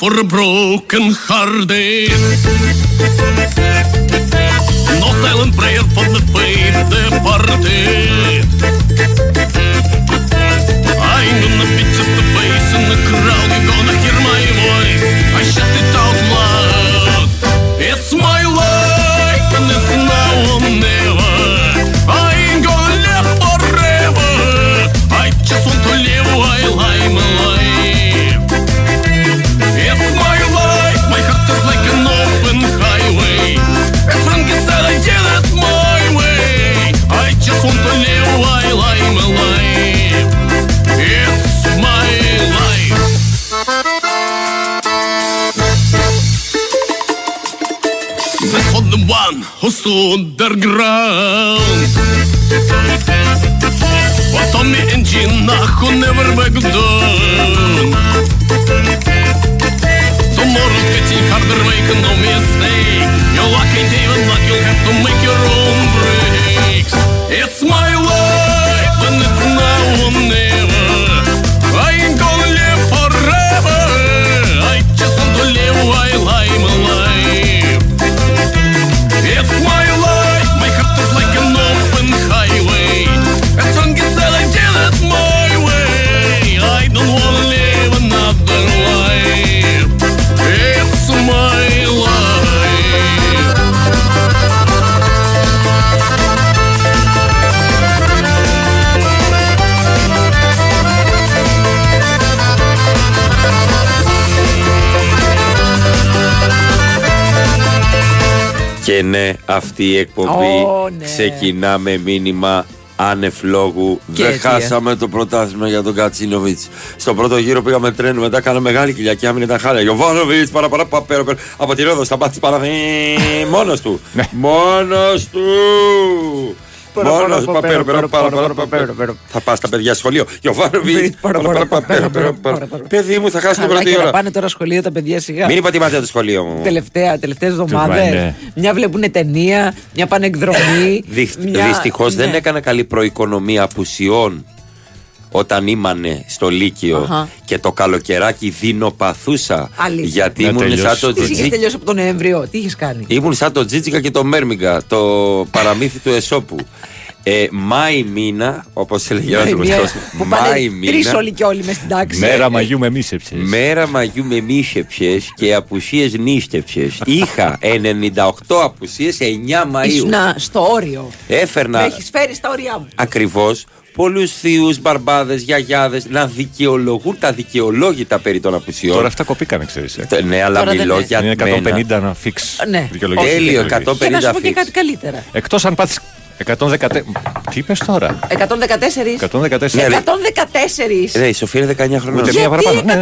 for a broken hearted. No silent prayer for the faith departed. I'm gonna be just a face in the crowd. You're gonna hear my voice. I shout it underground. For Tommy and Gina who never back down. Tomorrow's getting harder, make no mistake. Your luck ain't even luck, you'll have to make your own breaks. It's Και ναι, αυτή η εκπομπή Ω, ναι. ξεκινά με μήνυμα άνευ λόγου. Και Δεν αιτία. χάσαμε το πρωτάθλημα για τον Κατσίνοβιτς. Στο πρώτο γύρο πήγαμε τρένο, μετά κάναμε μεγάλη κοιλιά και άμυνε τα χάλια. Γιωβάνοβιτς, παραπαρά, παπέρο, πέρα. Από τη Ρόδο, σταμάτησε παραδεί. Μόνος του. Μόνος του. Μόνος του. Παπέρο, πέρα, παραπαρά, παπέρο. Θα πας στα παιδιά σχολείο. Γιωβάνοβιτ, παραπαρά, παπέρο, πέρα. Παιδί μου, θα χάσει την Καλά πρώτη και να ώρα. πάνε τώρα σχολείο τα παιδιά σιγά. Μην υποτιμάτε το σχολείο μου. Τελευταία, τελευταίες πάνε. εβδομάδες. Μια βλέπουν ταινία, μια πάνε εκδρομή. μια- Δυστυχώς δεν ναι. έκανα καλή προοικονομία απουσιών όταν ήμανε στο Λύκειο Αχα. και το καλοκαιράκι δεινοπαθούσα Αλήθεια. γιατί Να ήμουν τελειώσει. σαν το Τι είχες τζιτζί- τελειώσει από τον Νοέμβριο, τι είχες κάνει; ήμουν σαν το Τζίτζικα και το Μέρμιγκα το παραμύθι του Εσώπου ε, Μάη μήνα όπως έλεγε ο Μια- γνωστός Που πάνε Μάη τρεις μήνα όλοι και όλοι μες στην τάξη. Μέρα μαγιού με μίσεψες. Μέρα μαγιού με μίσεψες και απουσίες νύστεψες Είχα 98 απουσίες 9 Μαΐου Ήσουν στο όριο. Έφερνα Με έχεις φέρει στα όρια μου. Ακριβώς. Πολλούς θείους, μπαρμπάδες, γιαγιάδες να δικαιολογούν τα δικαιολόγητα περί των απουσιών. Τώρα αυτά κοπήκανε, ξέρεις. Τε- Ναι, αλλά Τώρα δεν μιλώ είναι. για Είναι μένα. 150 να φίξ. Ναι. δικαιολογία. Τέλειο, Δικαιολογία. 150. Και να σου πω και φίξ. κάτι καλύτερα. Εκτός αν πάθεις 114. Τι είπες τώρα; 114. 114. Ναι, 114. Ναι, η Σοφία είναι 19 χρονών. Ούτε μία Γιατί παραπάνω. Ναι,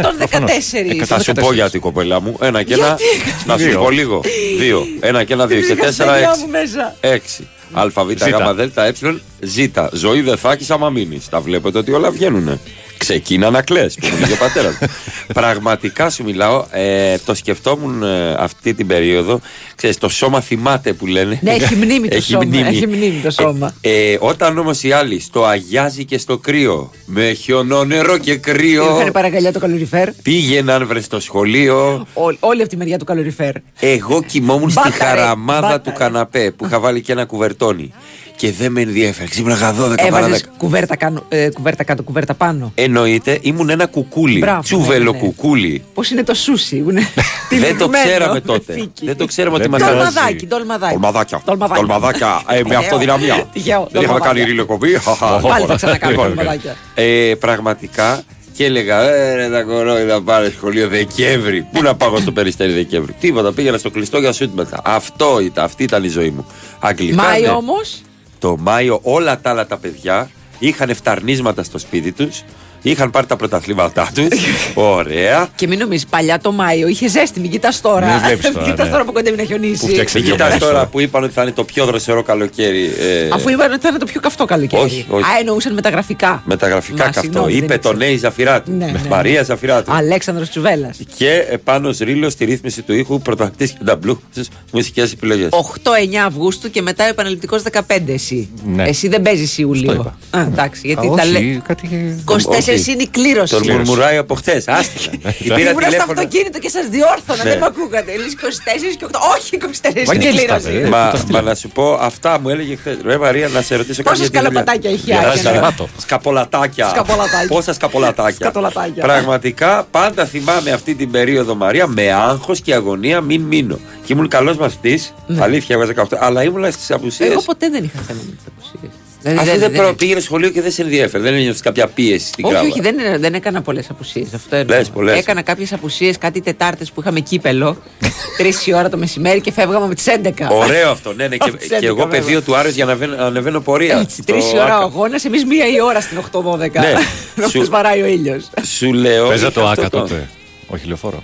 114. Θα σου πω γιατί, κοπέλα μου. Ένα και ένα. Γιατί; Να σου Δύο. πω λίγο. Δύο. Ένα και ένα, δύο. Και Είχα τέσσερα, στα έξι. μου μέσα. Έξι. Α, Β, Ζήτα. Γ, Δ, Ε, Ζ. Ζωή δεν θα έχεις άμα μείνεις. Τα βλέπετε ότι όλα βγαίνουν. Ξεκίνα να κλαις, που μου λέγε ο πατέρας. Πραγματικά σου μιλάω, ε, το σκεφτόμουν ε, αυτή την περίοδο. Ξέρεις, το σώμα θυμάται που λένε. Ναι, έχει μνήμη το σώμα, έχει μνήμη το σώμα. Ε, ε, όταν όμως οι άλλοι στο αγιάζει και στο κρύο, με χιονό νερό και κρύο, Είχαν παραγκαλιά το καλοριφέρ. πήγαιναν βρες στο σχολείο. Ό- Όλη αυτή η μεριά του καλοριφέρ. Εγώ κοιμόμουν στη Μπάταρε, χαραμάδα μπάταρε. του καναπέ που είχα βάλει και ένα κουβερτόνι. Και δεν με ενδιαφέρει. Ξύπναγα 12 παρά 10. Έβαζε κουβέρτα, κάνω- ε, κουβέρτα κάτω, κουβέρτα πάνω. Εννοείται, ήμουν ένα κουκούλι. Μπράβο, τσούβελο ναι, ναι. κουκούλι. Πώς είναι το σούσι, είναι Δεν το τυλιγμένο ξέραμε με τότε. φύκη. Δεν το ξέραμε ότι Δεν μας πειράζει. Τολμαδάκι, τολμαδάκι. Τολμαδάκια. Τολμαδάκια. Τολμαδάκια. ε, με Τυχαίο. αυτοδυναμία. Τυχαίο, Δεν είχαμε τολμαδάκια. κάνει ρίλο Χαχα. Πάλι θα ξανακάνουμε Λοιπόν, τολμαδάκια. ε, πραγματικά και έλεγα, ε, ρε, τα κορόιδα πάρε σχολείο Δεκέμβρη. Πού να πάω στο περιστέρι Δεκέμβρη. Τίποτα, πήγαινα στο κλειστό για σουτ μετά. Αυτό ήταν, αυτή ήταν η ζωή μου. Αγγλικά. Μάη ναι. όμως; Το Μάιο όλα τα άλλα τα παιδιά είχαν φταρνίσματα στο σπίτι τους. Είχαν πάρει τα πρωταθλήματά τους. Ωραία. Και μην νομίζεις, παλιά το Μάιο είχε ζέστη, μην κοιτάς τώρα. Μην βλέπεις τώρα, Κοιτάς ναι. τώρα που κοντεύει να χιονίσει. Που φτιάξε Μην δύο κοιτάς μέρες τώρα τώρα. που είπαν ότι θα είναι το πιο δροσερό καλοκαίρι. ε, Αφού είπαν ότι θα είναι το πιο καυτό καλοκαίρι. Όχι, όχι. Α, εννοούσαν με τα γραφικά. με τα γραφικά Μα, καυτό. συγγνώμη, Είπε δεν τον ήξερα. Νέη Ζαφυράτου. Ναι, ναι. Μαρία Ζαφυράτου. Αλέξανδρος Τσουβέλλα. Και επάνω ρίλο στη ρύθμιση του ήχου πρωταθλητής και ταμπλού στις μουσικές επιλογές. 8-9 Αυγούστου και μετά ο επαναληπτικός 15 εσύ. Ναι. Εσύ δεν παίζεις Αυτό Ιούλιο. είπα. Α, εντάξει, γιατί Α, τα όχι, λέει. κάτι... 24 Ξέρεις, είναι η κλήρωση. Τον μουρμουράει από χθες. Άστιγα. Την πήρα Ήμουν στο τηλέφωνο. αυτοκίνητο και σας διόρθωνα, Ναι. δεν με ακούγατε. Λες 24 και 8. Όχι 24 είναι Βαγγέλης τα κλήρωση. είπε, ε. Μα, το στείλω. μα να σου πω, αυτά μου έλεγε χθες. Ρε Μαρία, να σε ρωτήσω Πόσα κάποια δουλειά. σκαλοπατάκια έχει η Για Άκια, τα ναι. σκαλα- Σκαπολατάκια. Σκαπολατάκια. Πόσα σκαπολατάκια. Σκατολατάκια. Πραγματικά πάντα θυμάμαι αυτή την περίοδο Μαρία με άγχος και αγωνία μην μείνω. Και ήμουν καλός μαθητής. Αλήθεια, έβγαζα 18. Αλλά ήμουν στις απουσίες. Ναι. Εγώ ποτέ δεν είχα θέμα με τις απουσίες. Αφού δεν προ- πήγαινε σχολείο και δεν σε ενδιαφέρει, δεν ένιωσε κάποια πίεση στην Όχι, κράβα. όχι, δεν, δεν έκανα πολλές απουσίες. Αυτό εννοώ. Λες, πολλές. Έκανα κάποιες απουσίες, κάτι Τετάρτες που είχαμε κύπελο. Τρεις η ώρα το μεσημέρι και φεύγαμε με τις 11. Ωραίο αυτό, ναι, ναι. και, Τις και 11 εγώ βέβαια. πεδίο του Άρεος για να ανεβαίνω, ανεβαίνω πορεία. Έτσι, στο τρει η ώρα ο Άκα. αγώνα, εμείς μία η ώρα στην 8-12. Ναι. Να Σου- μας βαράει ο ήλιος. Σου λέω. Παίζα είχα το αυτό άκα τότε. Όχι λεωφόρο.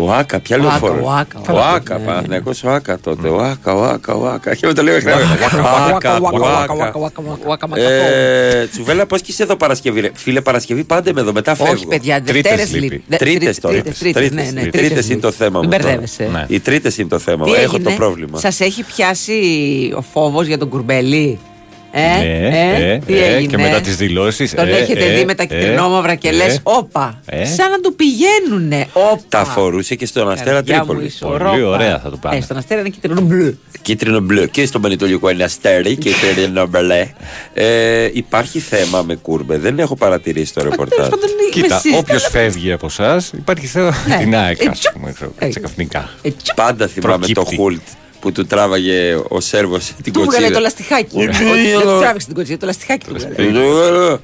Ο Άκα, ποια Ο Άκα, λεωφόρο. ο Άκα, ο Ο Άκα, Άκα, ναι, Παναθηναϊκός ο Άκα τότε. Ο Άκα, ο Άκα, ο Άκα. Και με το λέω Άκα, ο Άκα. Ε, Τσουβέλα, πώς και είσαι εδώ Παρασκευή, ρε; Φίλε, Παρασκευή πάντα είμαι εδώ, μετά φεύγω. Όχι, παιδιά, Τρίτες Δευτέρες λείπει. λείπει. Τρίτες τώρα. Τρίτες, τρίτες, ναι, ναι, Οι τρίτες τρίτες είναι το λείπει. θέμα μου. Μην τώρα. μπερδεύεσαι. Ναι. Οι τρίτες είναι το θέμα Τι μου. Έχω έγινε; το πρόβλημα. Σας έχει πιάσει ο φόβος για τον κουρμπέλι. Ε, Ναι, ε, τι ε, έγινε; και μετά τις δηλώσεις, Τον ε, έχετε ε, δει με τα ε, κυτρινόμαυρα και ε, λες όπα. ε. Σαν να του πηγαίνουνε. Όπα. Τα φορούσε και στον Αστέρα Καρδιά μου, Τρίπολη. ισορρόπα. Πολύ ωραία θα το πάμε. Ε, στον Αστέρα είναι κυτρινό μπλου. Κίτρινο μπλε και στο Πανετολικό είναι αστέρι και κίτρινο μπλε. Ε, υπάρχει θέμα με κούρμπε. Δεν έχω παρατηρήσει το ρεπορτάζ. Τέλος πάντων, είμαι Κοίτα, εσείς. όποιος φεύγει από εσάς, υπάρχει θέμα με Ναι. την ΑΕΚ, Ε, ας τσουπ. πούμε, ξέρω, Ε, ξαφνικά. Ε, τσουπ, Πάντα θυμάμαι το Προκύπτει. Χουλτ που του τράβαγε ο Σέρβος την Του βγάλε το κοτσίδα. λαστιχάκι. Όχι, Όχι, όχι, Δεν του όχι. τράβηξε την κοτσίδα, το λαστιχάκι του βγάλε.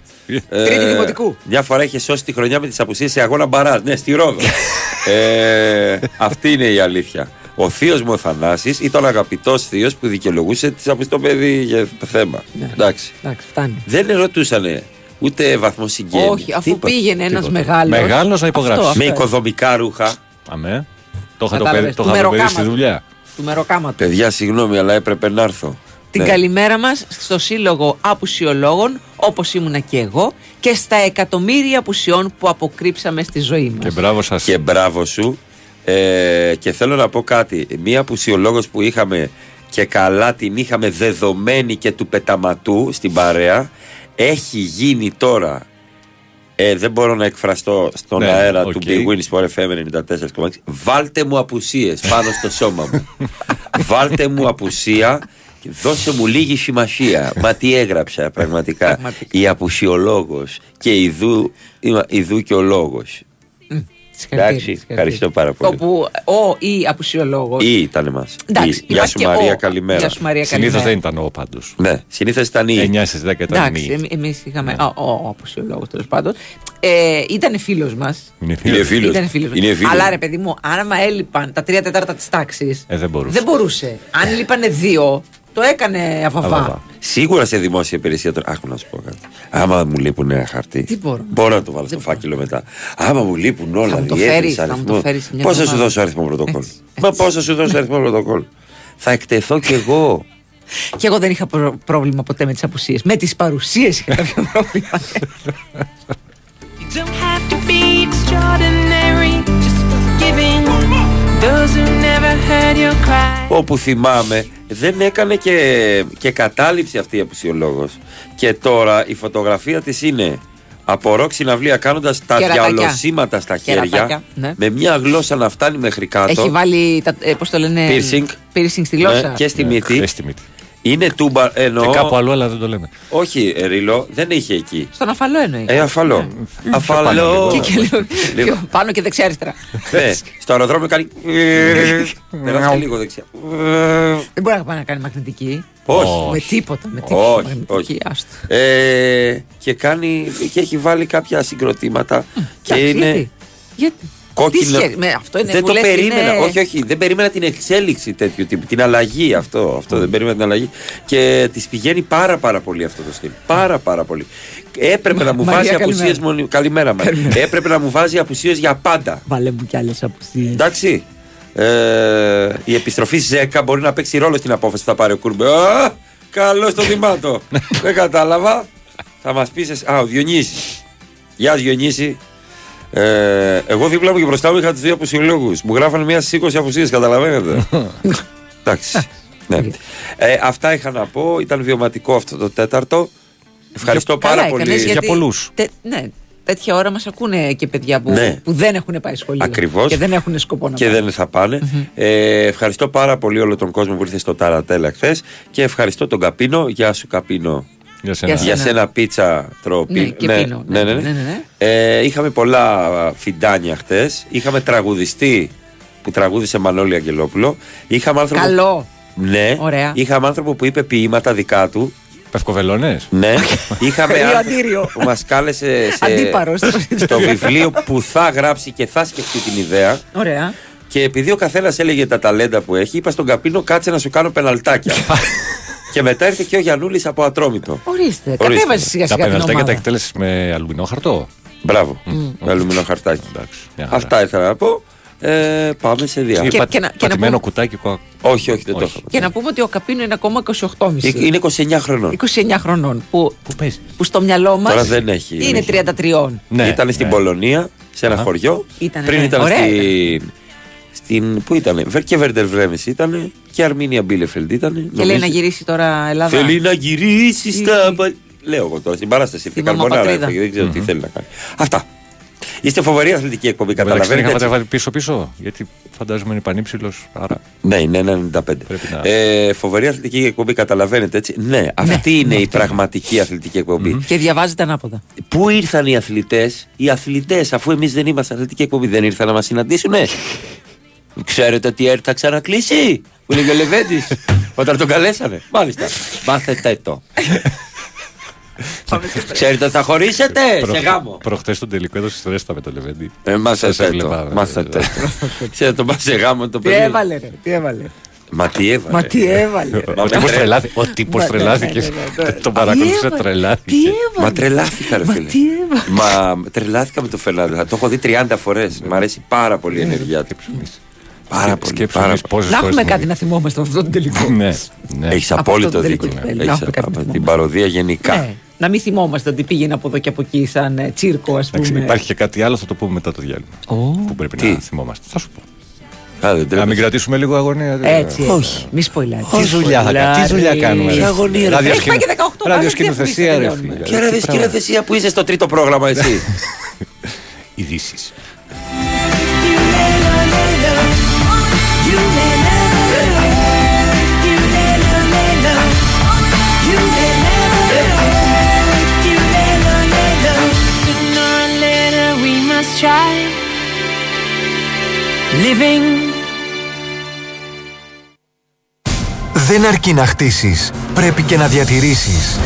Ε, Τρίτη δημοτικού. Μια φορά είχε σώσει τη χρονιά με τις απουσίες σε αγώνα μπαράζ. Ναι, στη Ρόδο. ε, αυτή είναι η αλήθεια. Ο θείος μου ο Θανάσης ήταν αγαπητός θείος που δικαιολογούσε τις απουσίες το παιδί για θέμα. Ναι. Εντάξει. Εντάξει, φτάνει. Δεν ρωτούσανε ούτε βαθμό συγγένεια. Όχι, αφού τίποτα. πήγαινε ένας τίποτα. μεγάλος. Μεγάλος να υπογράψει. Με οικοδομικά ρούχα. Αμέ. Το είχα το Κατάλαβες, παιδί, το του είχα το παιδί στη μεροκάματο. δουλειά. Του μεροκάματος. Παιδιά, συγγνώμη, αλλά έπρεπε να έρθω. Την Ναι. καλημέρα μας στο Σύλλογο Απουσιολόγων, όπως ήμουνα και εγώ, και στα εκατομμύρια απουσιών που αποκρύψαμε στη ζωή μας. Και μπράβο σας. Και μπράβο σου. Ε, και θέλω να πω κάτι. Μία απουσιολόγος που είχαμε και καλά την είχαμε δεδομένη και του πεταματού στην παρέα έχει γίνει τώρα. Ε, δεν μπορώ να εκφραστώ στον Ναι, αέρα οκ. του Big Win Sport FM 94,6. Βάλτε μου απουσίες πάνω στο σώμα μου. Βάλτε μου απουσία και δώσε μου λίγη σημασία. Μα τι έγραψα πραγματικά. Πραγματικά. Η απουσιολόγος και ιδού, ιδού και ο λόγος. Συγχαρητήρια, Εντάξει, συγχαρητήρια. ευχαριστώ πάρα πολύ. Όπου ο ή απουσιολόγος. Ή ήταν εμάς. Εντάξει, Γεια υπάρχει σου και Μαρία, ο. καλημέρα. Γεια σου Μαρία, Συνήθως καλημέρα. δεν ήταν ο πάντως. Ναι, συνήθως ήταν ή. 9 στις 10 ήταν Εντάξει, μη. εμείς είχαμε. Ναι. Ο, ο, ο απουσιολόγος τέλος πάντων. Ε, ήταν φίλος μας. Είναι Είναι φίλος. φίλος. Ήταν φίλος μας. Είναι φίλος. Αλλά ρε παιδί μου, αν άμα έλειπαν τα τρία τέταρτα της τάξης. Ε, δεν μπορούσε. Δεν μπορούσε. Αν λείπανε δύο, το έκανε αβαβά. Αβαβά. Σίγουρα σε δημόσια υπηρεσία τώρα. Άκου να σου πω κάτι. Άμα μου λείπουν ένα χαρτί. Τι μπορώ. Μπορώ να το βάλω στο φάκελο μετά. Άμα μου λείπουν όλα. Θα μου το διεύθυνση, φέρεις, θα μου αριθμό. το φέρεις μια Πώς θα σου εβδομάδα. δώσω αριθμό πρωτοκόλλου; Έτσι, Μα έτσι. πώς θα σου δώσω αριθμό πρωτοκόλλου; Θα εκτεθώ κι εγώ. Και εγώ δεν είχα προ- πρόβλημα ποτέ με τις απουσίες. Με τις παρουσίες είχα κάποιο πρόβλημα. You don't have to be extraordinary, just forgiving those who never heard your cry. Όπου θυμάμαι δεν έκανε και, και κατάληψη αυτή η απουσιολόγος. Και τώρα η φωτογραφία της είναι από ροκ συναυλία κάνοντας τα Κερατάκια. διαλωσίματα στα χέρια Κερατάκια, ναι. με μια γλώσσα να φτάνει μέχρι κάτω. Έχει βάλει. Τα, ε, πώς το λένε. Piercing. Piercing στη Ναι, γλώσσα. και στη μύτη. Ε, στη μύτη. Είναι τούμπα. Εννοώ. Και κάπου αλλού, αλλά δεν το λέμε. Όχι, ε, Ρίλο, δεν είχε εκεί. Στον αφαλό εννοεί. Ε, αφαλό. πάνω Αφαλό. και, και λίγο, Λίγο. πιο πάνω και δεξιά-αριστερά. Ναι, στο αεροδρόμιο κάνει. Περάστε λίγο δεξιά. Δεν μπορεί να πάει να κάνει μαγνητική. Όχι. Με τίποτα. Με τίποτα. Όχι, μαγνητική, όχι. άστο. Ε, και κάνει και έχει βάλει κάποια συγκροτήματα και Εντάξει, είναι γιατί; Γιατί. κόκκινο. Τι σχέση- με αυτό είναι δεν που το λες, περίμενα. είναι- Όχι, όχι. Δεν περίμενα την εξέλιξη τέτοιου τύπου. Την αλλαγή αυτό. αυτό δεν περίμενα την αλλαγή. Και της πηγαίνει πάρα πάρα πολύ αυτό το στυλ. Πάρα πάρα πολύ. Έπρεπε να μου Μαρία, βάζει καλημέρα. απουσίες μόνο. Καλημέρα, Μαρία. Έπρεπε να μου βάζει απουσίες για πάντα. Βάλε μου κι άλλες απουσίες. Εντάξει. Ε, η επιστροφή Ζέκα μπορεί να παίξει ρόλο στην απόφαση που θα πάρει ο Κούρμπε. Α, καλό στο δημάτο. Δεν κατάλαβα. Θα μας πεις. Α, ο Διονύσης. Γεια σου, Διονύση. Ε, εγώ δίπλα μου και μπροστά μου είχα τους δύο αποσυλλόγους. Μου γράφανε μία στις 20 απουσίε, καταλαβαίνετε. Εντάξει. Ναι. Ε, αυτά είχα να πω. Ήταν βιωματικό αυτό το τέταρτο. Ευχαριστώ πάρα πολύ. έκανες, για γιατί- πολλούς. τε- ναι. τέτοια ώρα μας ακούνε και παιδιά που, Ναι. που δεν έχουν πάει σχολείο. Ακριβώς. Και δεν έχουν σκοπό να και πάνε. δεν θα πανε Ε, ευχαριστώ πάρα πολύ όλο τον κόσμο που ήρθε στο Ταρατέλα χθες και ευχαριστώ τον Καπίνο. Γεια σου, Καπίνο. Για σένα. Για Για σένα. σένα πίτσα τρώω Ναι, πι- και πίνω. Ναι, ναι, ναι. Ναι, ναι, ναι. Ε, είχαμε πολλά α, φιντάνια χτες. Είχαμε τραγουδιστή που τραγούδισε Μανώλη Αγγελόπουλο. Είχαμε άνθρωπο. Καλό. Ναι. Ωραία. Είχαμε άνθρωπο που είπε ποίηματα δικά του. Πευκοβελώνες; Ναι. Είχαμε άνθρωπο Ιωαντήριο. που μας κάλεσε σε, Αντίπαρος. στο βιβλίο που θα γράψει και θα σκεφτεί την ιδέα. Ωραία. Και επειδή ο καθένας έλεγε τα ταλέντα που έχει, είπα στον Καπίνο κάτσε να σου κάνω πεναλτάκια. και μετά ήρθε και ο Γιανούλης από Ατρόμητο. Ορίστε. Ορίστε. Κατέβασε σιγά Τα σιγά την πεναλτάκια τα ομάδα. εκτέλεσε με αλουμινό χαρτό. Μπράβο. Με αλουμινό χαρτάκι. Εντάξει. μια χαρά. Αυτά ήθελα να πω. Ε, πάμε σε Ή διάφορα. Και- πα- και να- και να πατημένο πούμε- κουτάκι. κο- Όχι, όχι, δεν το Όχι. είχαμε. Και να πούμε ότι ο Καπίνο είναι ακόμα 28,5. Ε, Είναι 29 χρονών. 29 χρονών. Που, Πού παίζεις; που στο μυαλό μας Τώρα δεν έχει, δεν είναι έχει. 33. Ναι, ήταν στην ναι. Πολωνία, σε ένα Αχα. χωριό. Ήτανε, πριν ναι. ήταν Ωραία στην. Στην, πού ήταν, και Βέρντερ Βρέμι ήταν και Αρμίνια Μπίλεφελντ ήταν. Και λέει να γυρίσει τώρα Ελλάδα. Θέλει να γυρίσει στα. Ή- πα- Λέω εγώ τώρα στην παράσταση. Στη Στην Καρμπονάρα μαμαπατρίδα. έφαγε, δεν ξέρω τι θέλει να κάνει. Αυτά. Είστε φοβερή αθλητική εκπομπή, Εντάξει, δεν καταλαβαίνετε. είχατε έτσι. βάλει πίσω-πίσω. Γιατί φαντάζομαι είναι πανύψηλος. Άρα. Ναι, είναι ένα 95. Πρέπει να- Ε, φοβερή αθλητική εκπομπή, καταλαβαίνετε έτσι. Ναι, αυτή είναι η πραγματική αθλητική εκπομπή. Και διαβάζεται ανάποδα. Πού ήρθαν οι αθλητές, οι αθλητές, αφού εμείς δεν είμαστε αθλητική εκπομπή, δεν ήρθαν να μας συναντήσουνε; Ξέρετε ότι η ΕΡΤ θα ξανακλείσει, που λέγει ο Λεβέντης, όταν τον καλέσανε. Μάλιστα. Μάθετε το. Ξέρετε ότι θα χωρίσετε; Σε γάμο. Προχτές τον τελικό έδωσε στρέστα με το Λεβέντι. Ε, Σας μάθετε έβλεπα, το. ε, Μάθετε το. Ξέρετε το πα σε γάμο το Τι παιδί. έβαλε, ρε. Τι έβαλε. Μα τι έβαλε. Μα τι έβαλε. ρε. Μα Ο τύπος τρε- τρελάθηκε. Ο τύπος Ναι, ναι, τρελάθηκε. ναι, ναι, ναι. Τον παρακολουθούσε, έβαλε, τρελάθηκε. Τι έβαλε. Μα τρελάθηκα, ρε Μα φίλε. τι έβαλε. Μα τρελάθηκα με το Φερνάνδο. Το έχω δει 30 φορές. Μ' αρέσει πάρα πολύ η ενέργειά του. Πάρα πολύ. Σκέψου πάρα εμείς πολύ. πόσες Να φορές έχουμε την κάτι να θυμόμαστε από αυτόν τον τελικό. Ναι, ναι. Έχεις Από απόλυτο αυτό το τελικό δίκιο. του Πέλη. Έχεις Να έχουμε κάτι απ' να την θυμόμαστε. παροδία γενικά. Ναι. Να μην θυμόμαστε ότι πήγαινε από εδώ και από εκεί σαν ε, τσίρκο, ας Εντάξει, πούμε. Υπάρχει και κάτι άλλο, θα το πούμε μετά το διάλειμμα. Ω, Που πρέπει Τι; να θυμόμαστε. Θα σου πω. Α, δεν Να μην τρέπεσαι. κρατήσουμε λίγο αγωνία. Έτσι. Όχι. Μη σποϊλάρεις. Τι δουλειά θα κάνουμε, τι δουλειά κάνουμε. Τι ρε. αγωνία, ρε. Ραδιοσκηνο- Έχει πάει και 18 πάμε, Ραδιοσκηνοθεσία, τι ρε τελειώνουμε. φίλε. Και ρε, Τι δε πράγμα. σκηνοθεσία που είσαι στο τρίτο πρόγραμμα, εσύ; Ειδήσεις. Δεν αρκεί να χτίσεις, πρέπει και να διατηρήσεις.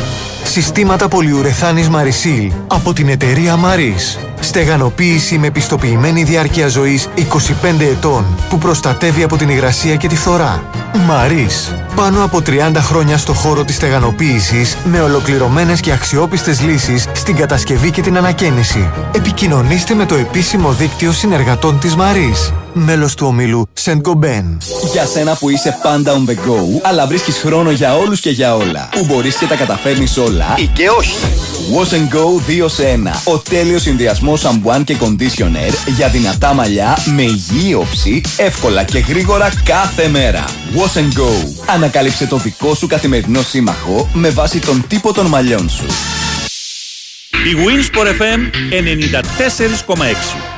Συστήματα πολυουρεθάνης Marisil από την εταιρεία Maris. Στεγανοποίηση με πιστοποιημένη διάρκεια ζωής 25 ετών που προστατεύει από την υγρασία και τη φθορά. Maris. Πάνω από 30 χρόνια στο χώρο της στεγανοποίησης με ολοκληρωμένες και αξιόπιστες λύσεις στην κατασκευή και την ανακαίνιση. Επικοινωνήστε με το επίσημο δίκτυο συνεργατών της Maris. Μέλος του ομίλου Saint Gobain. Για σένα που είσαι πάντα on the go, αλλά βρίσκεις χρόνο για όλους και για όλα. Που μπορείς και τα καταφέρνεις όλα. Ή και όχι. Wash and Go 2 σε 1. Ο τέλειος συνδυασμός σαμπουάν και conditioner για δυνατά μαλλιά με υγιή όψη, εύκολα και γρήγορα κάθε μέρα. Wash and Go. Ανακάλυψε το δικό σου καθημερινό σύμμαχο με βάση τον τύπο των μαλλιών σου. Η Winsport FM 94,6.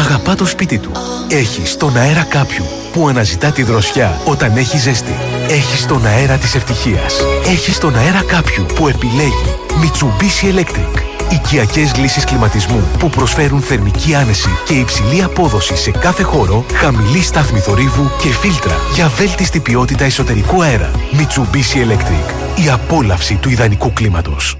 αγαπά το σπίτι του. Έχει στον αέρα κάποιου που αναζητά τη δροσιά όταν έχει ζέστη. Έχει στον αέρα της ευτυχίας. Έχει στον αέρα κάποιου που επιλέγει Mitsubishi Electric. Οικιακές λύσεις κλιματισμού που προσφέρουν θερμική άνεση και υψηλή απόδοση σε κάθε χώρο, χαμηλή στάθμη θορύβου και φίλτρα για βέλτιστη ποιότητα εσωτερικού αέρα. Mitsubishi Electric. Η απόλαυση του ιδανικού κλίματος.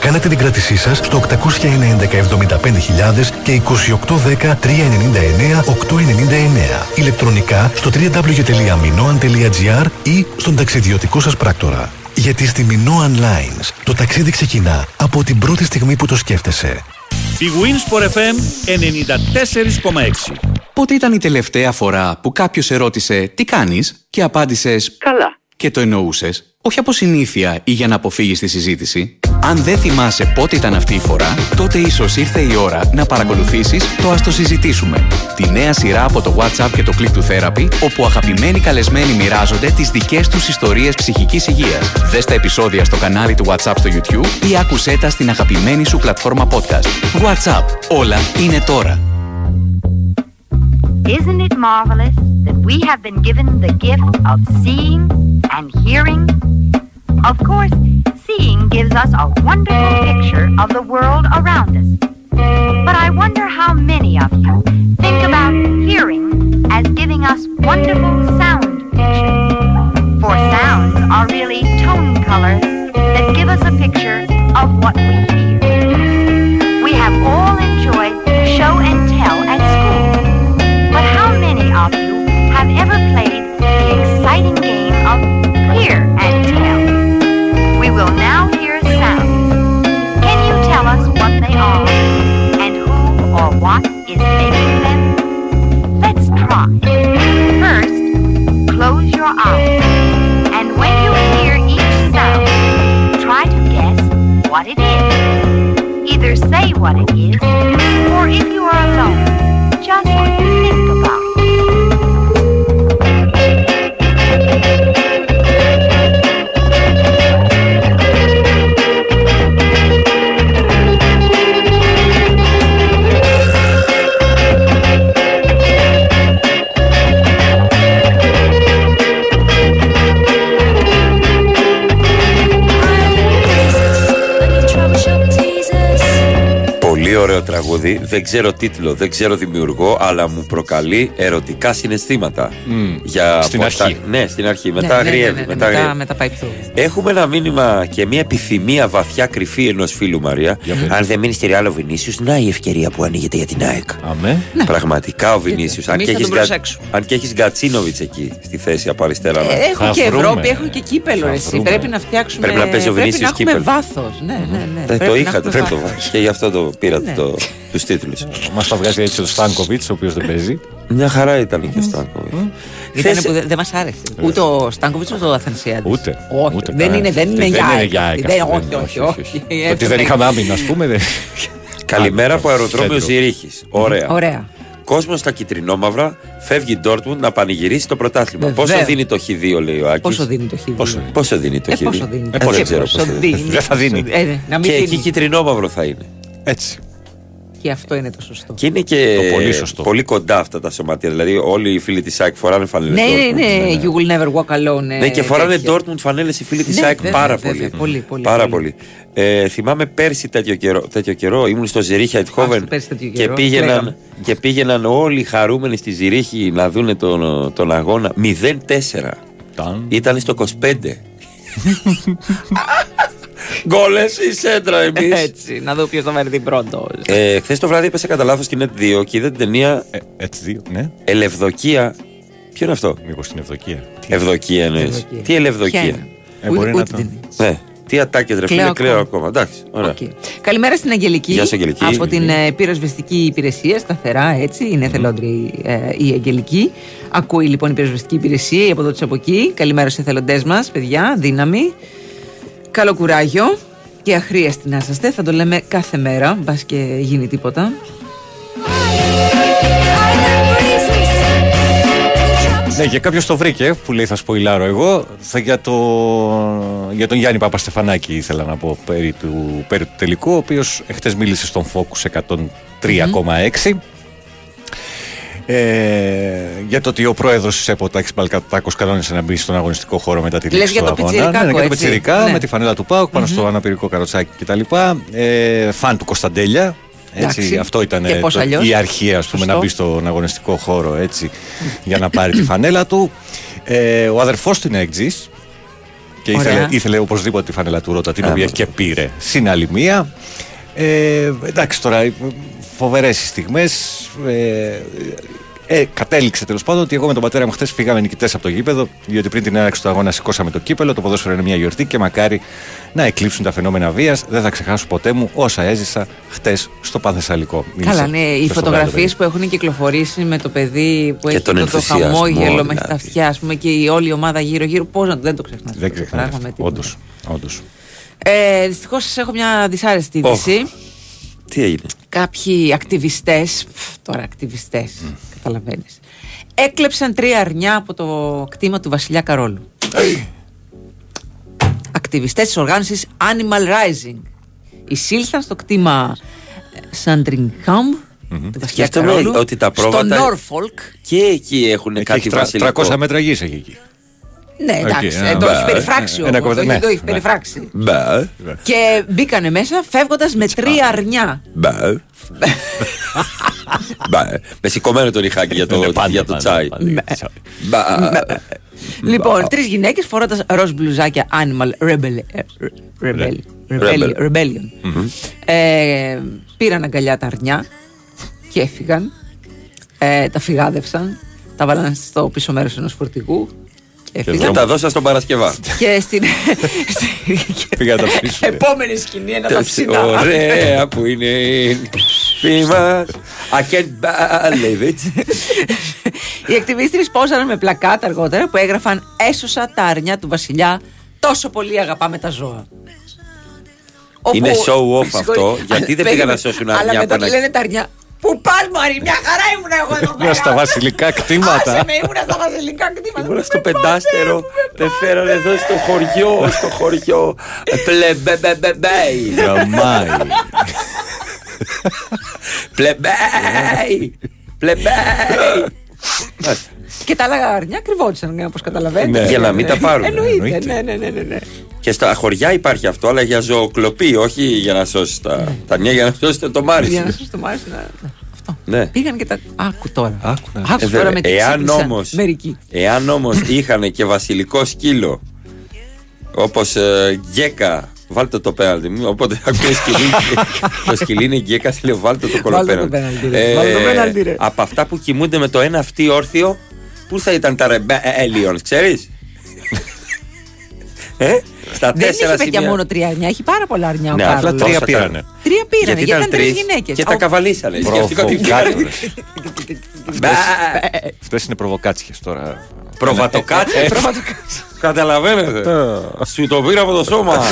Κάνετε την κράτησή σας στο 809 75000 και 2810 399 899. Ηλεκτρονικά στο www.minoan.gr ή στον ταξιδιωτικό σας πράκτορα. Γιατί στη Minoan Lines το ταξίδι ξεκινά από την πρώτη στιγμή που το σκέφτεσαι. Η Winsport FM 94,6. Πότε ήταν η τελευταία φορά που κάποιος σε ρώτησε τι κάνεις; και απάντησες Καλά. Και το εννοούσες, όχι από συνήθεια ή για να αποφύγεις τη συζήτηση. Αν δεν θυμάσαι πότε ήταν αυτή η φορά, τότε ίσως ήρθε η ώρα να παρακολουθήσεις το Α το συζητήσουμε. Τη νέα σειρά από το WhatsApp και το Click to Therapy, όπου αγαπημένοι καλεσμένοι μοιράζονται τις δικές τους ιστορίες ψυχικής υγείας. Δες τα επεισόδια στο κανάλι του WhatsApp στο YouTube ή άκουσέ τα στην αγαπημένη σου πλατφόρμα podcast. WhatsApp. Όλα είναι τώρα. Isn't it marvelous that we have been given the gift of seeing and hearing? Of course, seeing gives us a wonderful picture of the world around us. But I wonder how many of you think about hearing as giving us wonderful sound pictures. For sounds are really tone colors that give us a picture of what we hear. What it is, τραγούδι. Δεν ξέρω τίτλο, δεν ξέρω δημιουργό, αλλά μου προκαλεί ερωτικά συναισθήματα. Για Στην από αυτά- αρχή. Ναι, στην αρχή. Ναι, Μετά ναι, ναι, αγριεύει. ναι, ναι, μετά μετά, αγριεύει. μετά πάει through. Έχουμε ένα μήνυμα και μια επιθυμία βαθιά κρυφή ενός φίλου Μαρία. Αν δεν μείνεις στη Ρεάλ ο Βινίσιος, να η ευκαιρία που ανοίγεται για την ΑΕΚ. Αμέ. Πραγματικά ο Βινίσιος. Αν, Εμείς και θα έχεις τον Γκα- προσέξουμε. αν και έχεις Γκατσίνοβιτ εκεί στη θέση από αριστερά. να- Ε, Έχω Θα και βρούμε. Ευρώπη, έχω και κύπελο. Θα Εσύ. βρούμε. Πρέπει να φτιάξουμε. Πρέπει να παίζει ο πρέπει Βινίσιος να έχουμε κύπελο. βάθος. Ναι, ναι, ναι. Ε, Πρέπει το να είχατε, έχουμε πρέπει το βάθος. βάλει. Και γι' αυτό το πήρατε Ναι. το, τους τίτλους. Μας τα βγάζει έτσι ο Στάνκοβιτς, ο οποίος δεν παίζει. Μια χαρά ήταν και ο Στάνκοβιτς. Ήταν Θες- που δεν δεν μας άρεσε. Ούτε ο Στάνκοβιτς ούτε ο Αθανσιάδη. Ούτε. Όχι, ούτε δεν κανένας. είναι, δεν είναι Δεν για είναι ΑΕΚ για αυτή. ΑΕΚ Δεν- αυτή, Όχι, δεν όχι, είναι, όχι. Το Έτσι ότι δεν δεν- είχαμε άμυνα, ας πούμε. δεν- Καλημέρα από αεροδρόμιο Κέντρο. Ζηρίχης. Ωραία. Ωραία. Κόσμος στα κυτρινόμαυρα φεύγει η Ντόρτμουντ να πανηγυρίσει το πρωτάθλημα. Βεβαίως. Πόσο δίνει το Χ2, λέει ο Άκης; Πόσο δίνει το χ Πόσο Πόσο δίνει το Ε, Χ2. πόσο δίνει. Ε, Και δεν ξέρω πόσο πόσο δίνει. δίνει. Δεν θα δίνει. Ε, ναι, να μην Και εκεί δίνει. κυτρινόμαυρο θα είναι. Έτσι. Και αυτό είναι το σωστό. Και είναι και Το πολύ σωστό. πολύ κοντά αυτά τα σωματεία. Δηλαδή, όλοι οι φίλοι της ΑΕΚ φοράνε φανέλες. Ναι, ναι, ναι. You will never walk alone. ε, Ναι, και φοράνε τέτοια. Dortmund φανέλες οι φίλοι της Ναι, ΑΕΚ βέβαια, πάρα βέβαια, πολύ. πολύ, πολύ, Πάρα πολύ. πολύ. Ε, θυμάμαι πέρσι τέτοιο καιρό, τέτοιο καιρό ήμουν στο Ζηρίχη Αιτχόβεν πέρσι τέτοιο και καιρό, πήγαιναν, λέγαμε. και πήγαιναν όλοι χαρούμενοι στη Ζηρίχη να δούνε τον, τον αγώνα 0-4. Ταν. Ήταν στο 25. Γκολ εσείς σέντρα εμείς. Έτσι, να δω ποιος θα βαρεθεί πρώτο. ε, Χθες το βράδυ έπεσε κατά λάθος στην Net 2 και είδα την ταινία Ε, Έτσι δύο, ναι. Ελευδοκία. Ποιο είναι αυτό, Μήπως στην ευδοκία. Ευδοκία εννοεί. Ευδοκία. Τι Ποια ελευδοκία. είναι; Ε, Ούτε- μπορεί να ούτε το- την είδες. Ναι. Τι ατάκες ρε Κλαίω φίλε, κλαίω ακόμα. ακόμα. Εντάξει, ωραία. Οκ. Καλημέρα στην Αγγελική. Γεια σου, Αγγελική. Από την ε, πυροσβεστική υπηρεσία, σταθερά έτσι. Είναι εθελόντρια, η Αγγελική. Ακούει λοιπόν η πυροσβεστική υπηρεσία, η από εδώ της από εκεί. Καλημέρα στους εθελοντές μας, παιδιά. Δύναμη. Καλό κουράγιο. Και αχρίαστη να είσαστε. Θα το λέμε κάθε μέρα. Μπας και γίνει τίποτα. Ναι, και κάποιος το βρήκε που λέει θα σποϊλάρω εγώ. Θα για, το, για τον Γιάννη Παπαστεφανάκη ήθελα να πω περί του, περί του τελικού, ο οποίος εχθές μίλησε στον Focus 103,6. Ε, για το ότι ο πρόεδρος της ΕΠΟ, Τάκης Μπαλκατάκο, κανόνισε να μπει στον αγωνιστικό χώρο μετά τη Λες λήξη για του το αγώνα. πιτσιρικάκο, ναι, ναι, για το έτσι. πιτσιρικά, Ναι. με τη φανέλα του Πάουκ πάνω στο αναπηρικό καροτσάκι κτλ. Ε, φαν του Κωνσταντέλια. Έτσι, Εντάξει. αυτό ήταν Και ε, πώς το- αλλιώς. η αρχή, ας πούμε, Σωστό. να μπει στον αγωνιστικό χώρο έτσι, για να πάρει τη φανέλα του. Ε, ο αδερφός του είναι εκτζής και Ωραία. ήθελε, ήθελε οπωσδήποτε τη φανέλα του Ρότα, την Α, οποία μάλιστα. και πήρε. Συν άλλη μία. Ε, εντάξει τώρα, φοβερές οι στιγμές. Ε, ε, κατέληξε τέλος πάντων ότι εγώ με τον πατέρα μου χθες φύγαμε νικητές από το γήπεδο, διότι πριν την έναρξη του αγώνα σηκώσαμε το κύπελο. Το ποδόσφαιρο είναι μια γιορτή και μακάρι να εκλείψουν τα φαινόμενα βίας. Δεν θα ξεχάσω ποτέ μου όσα έζησα χτε στο Πανθεσσαλικό. Καλά, Μίλησε ναι, οι στο φωτογραφίες Στρογγυλό που έχουν κυκλοφορήσει με το παιδί που Και έχει τον το, το ενθουσιασμό, χαμόγελο μέχρι τα δηλαδή. αυτιά, ας πούμε, και η όλη ομάδα γύρω-γύρω. Πώς να δεν το ξεχνάς. Δεν ξεχνάτε. Όντως. Όντως. Ε, Δυστυχώς έχω μια δυσάρεστη είδηση. Τι έγινε; Κάποιοι ακτιβιστές, τώρα ακτιβιστές, καταλαβαίνεις, έκλεψαν τρία αρνιά από το κτήμα του Βασιλιά Καρόλου. Ακτιβιστές της οργάνωσης Animal Rising εισήλθαν στο κτήμα Sandringham του Βασιλιά Σκέφτομαι Καρόλου ότι τα στο πρόβατα Norfolk. και εκεί έχουν Εκεί κάτι έχει τρα- βασιλικό. 300 μέτρα γης έχει εκεί. Ναι, εντάξει, Οκ, ε, α, το μπα, έχει περιφράξει ένα όμως, κομμάτι, το έχει- ναι, το έχει ναι. περιφράξει. Μπα, Και μπήκανε μέσα φεύγοντας με τρία αρνιά. μπα. Μπα. Με σηκωμένο το νυχάκι για Είναι το, πάντα, για το πάντα, τσάι. πάντα. Μπα. Λοιπόν, τρεις γυναίκες φορώντας ροζ μπλουζάκια Animal Rebel, ε, Rebel, Rebel. Rebellion, Rebellion. Ε, πήραν αγκαλιά τα αρνιά και έφυγαν. Ε, τα φυγάδευσαν. Τα βάλαν στο πίσω μέρος ενός φορτηγού. Και Και έφυγαν. τα δώσα στον Παρασκευά. Και στην. στη- Πήγα να τα ψήσουν. Επόμενη σκηνή ένα τα ψινά. Ωραία που είναι η φή μας. I can't believe it. Οι ακτιβίστρες πόζανε με πλακάτα αργότερα που έγραφαν Έσωσα τα αρνιά του Βασιλιά. Τόσο πολύ αγαπάμε τα ζώα. Όπου- Είναι show off αυτό, Συγχωρείτε. γιατί δεν Περίμενε. πήγαν να σώσουν αρνιά Αλλά μετά από ένα- λένε τα αρνιά. Πού πας Μαρή, μια χαρά ήμουν εγώ εδώ πέρα. Ήμουν στα βασιλικά κτήματα. Άσε με, ήμουνα στα βασιλικά κτήματα. Ήμουνα στο πεντάστερο, με φέρανε εδώ στο χωριό, στο χωριό. Πλεμπεμπεμπέι. Γαμάει. Πλεμπέι. Πλεμπέι. Και τα άλλα αρνιά κρυβόντουσαν, όπω καταλαβαίνετε. Ναι, για να μην τα πάρουν. Εννοείται, Εννοείται. ναι, ναι, ναι, ναι, ναι. Και στα χωριά υπάρχει αυτό, αλλά για ζωοκλοπή, όχι για να σώσεις τα, τα νέα, για να σώσετε το μάρι. Για να σα το μάθει να. Αυτό. Ναι. Πήγαν και τα. Άκου τώρα. Άκου να- Ε, Άκου βέβαια, τώρα με τι εάν ξύπνησαν όμως, Μερικοί. εάν όμως είχαν και βασιλικό σκύλο, όπως ε, γκέκα, βάλτε το πέναλτι μου, οπότε ακούει σκυλί, το σκυλί είναι γκέκα, λέει βάλτε το Βάλτε το κολοπέναλτι. πέναλτι, ρε. Βάλτε το πέναλτι, ρε. από αυτά που κοιμούνται με το ένα αυτή όρθιο, πού θα ήταν τα ρεμπέλιονς, ξέρεις; Ε, στα Δεν τέσσερα έχει παιδιά σημεία. μόνο τρία αρνιά, έχει πάρα πολλά αρνιά ο Ναι, Κάρλος. απλά Τρία τόσα πήρανε. κάνουν. Τρία πήρανε, γιατί ήταν ήταν τρεις τρεις γυναίκες. Και τα Α, καβαλήσανε. Σκεφτήκα ότι Προβοκάτσιες. Μπα. Αυτές είναι προβοκάτσιες τώρα. Προβατοκάτσε. Ε, Καταλαβαίνετε. Σου το πήρα από το σώμα.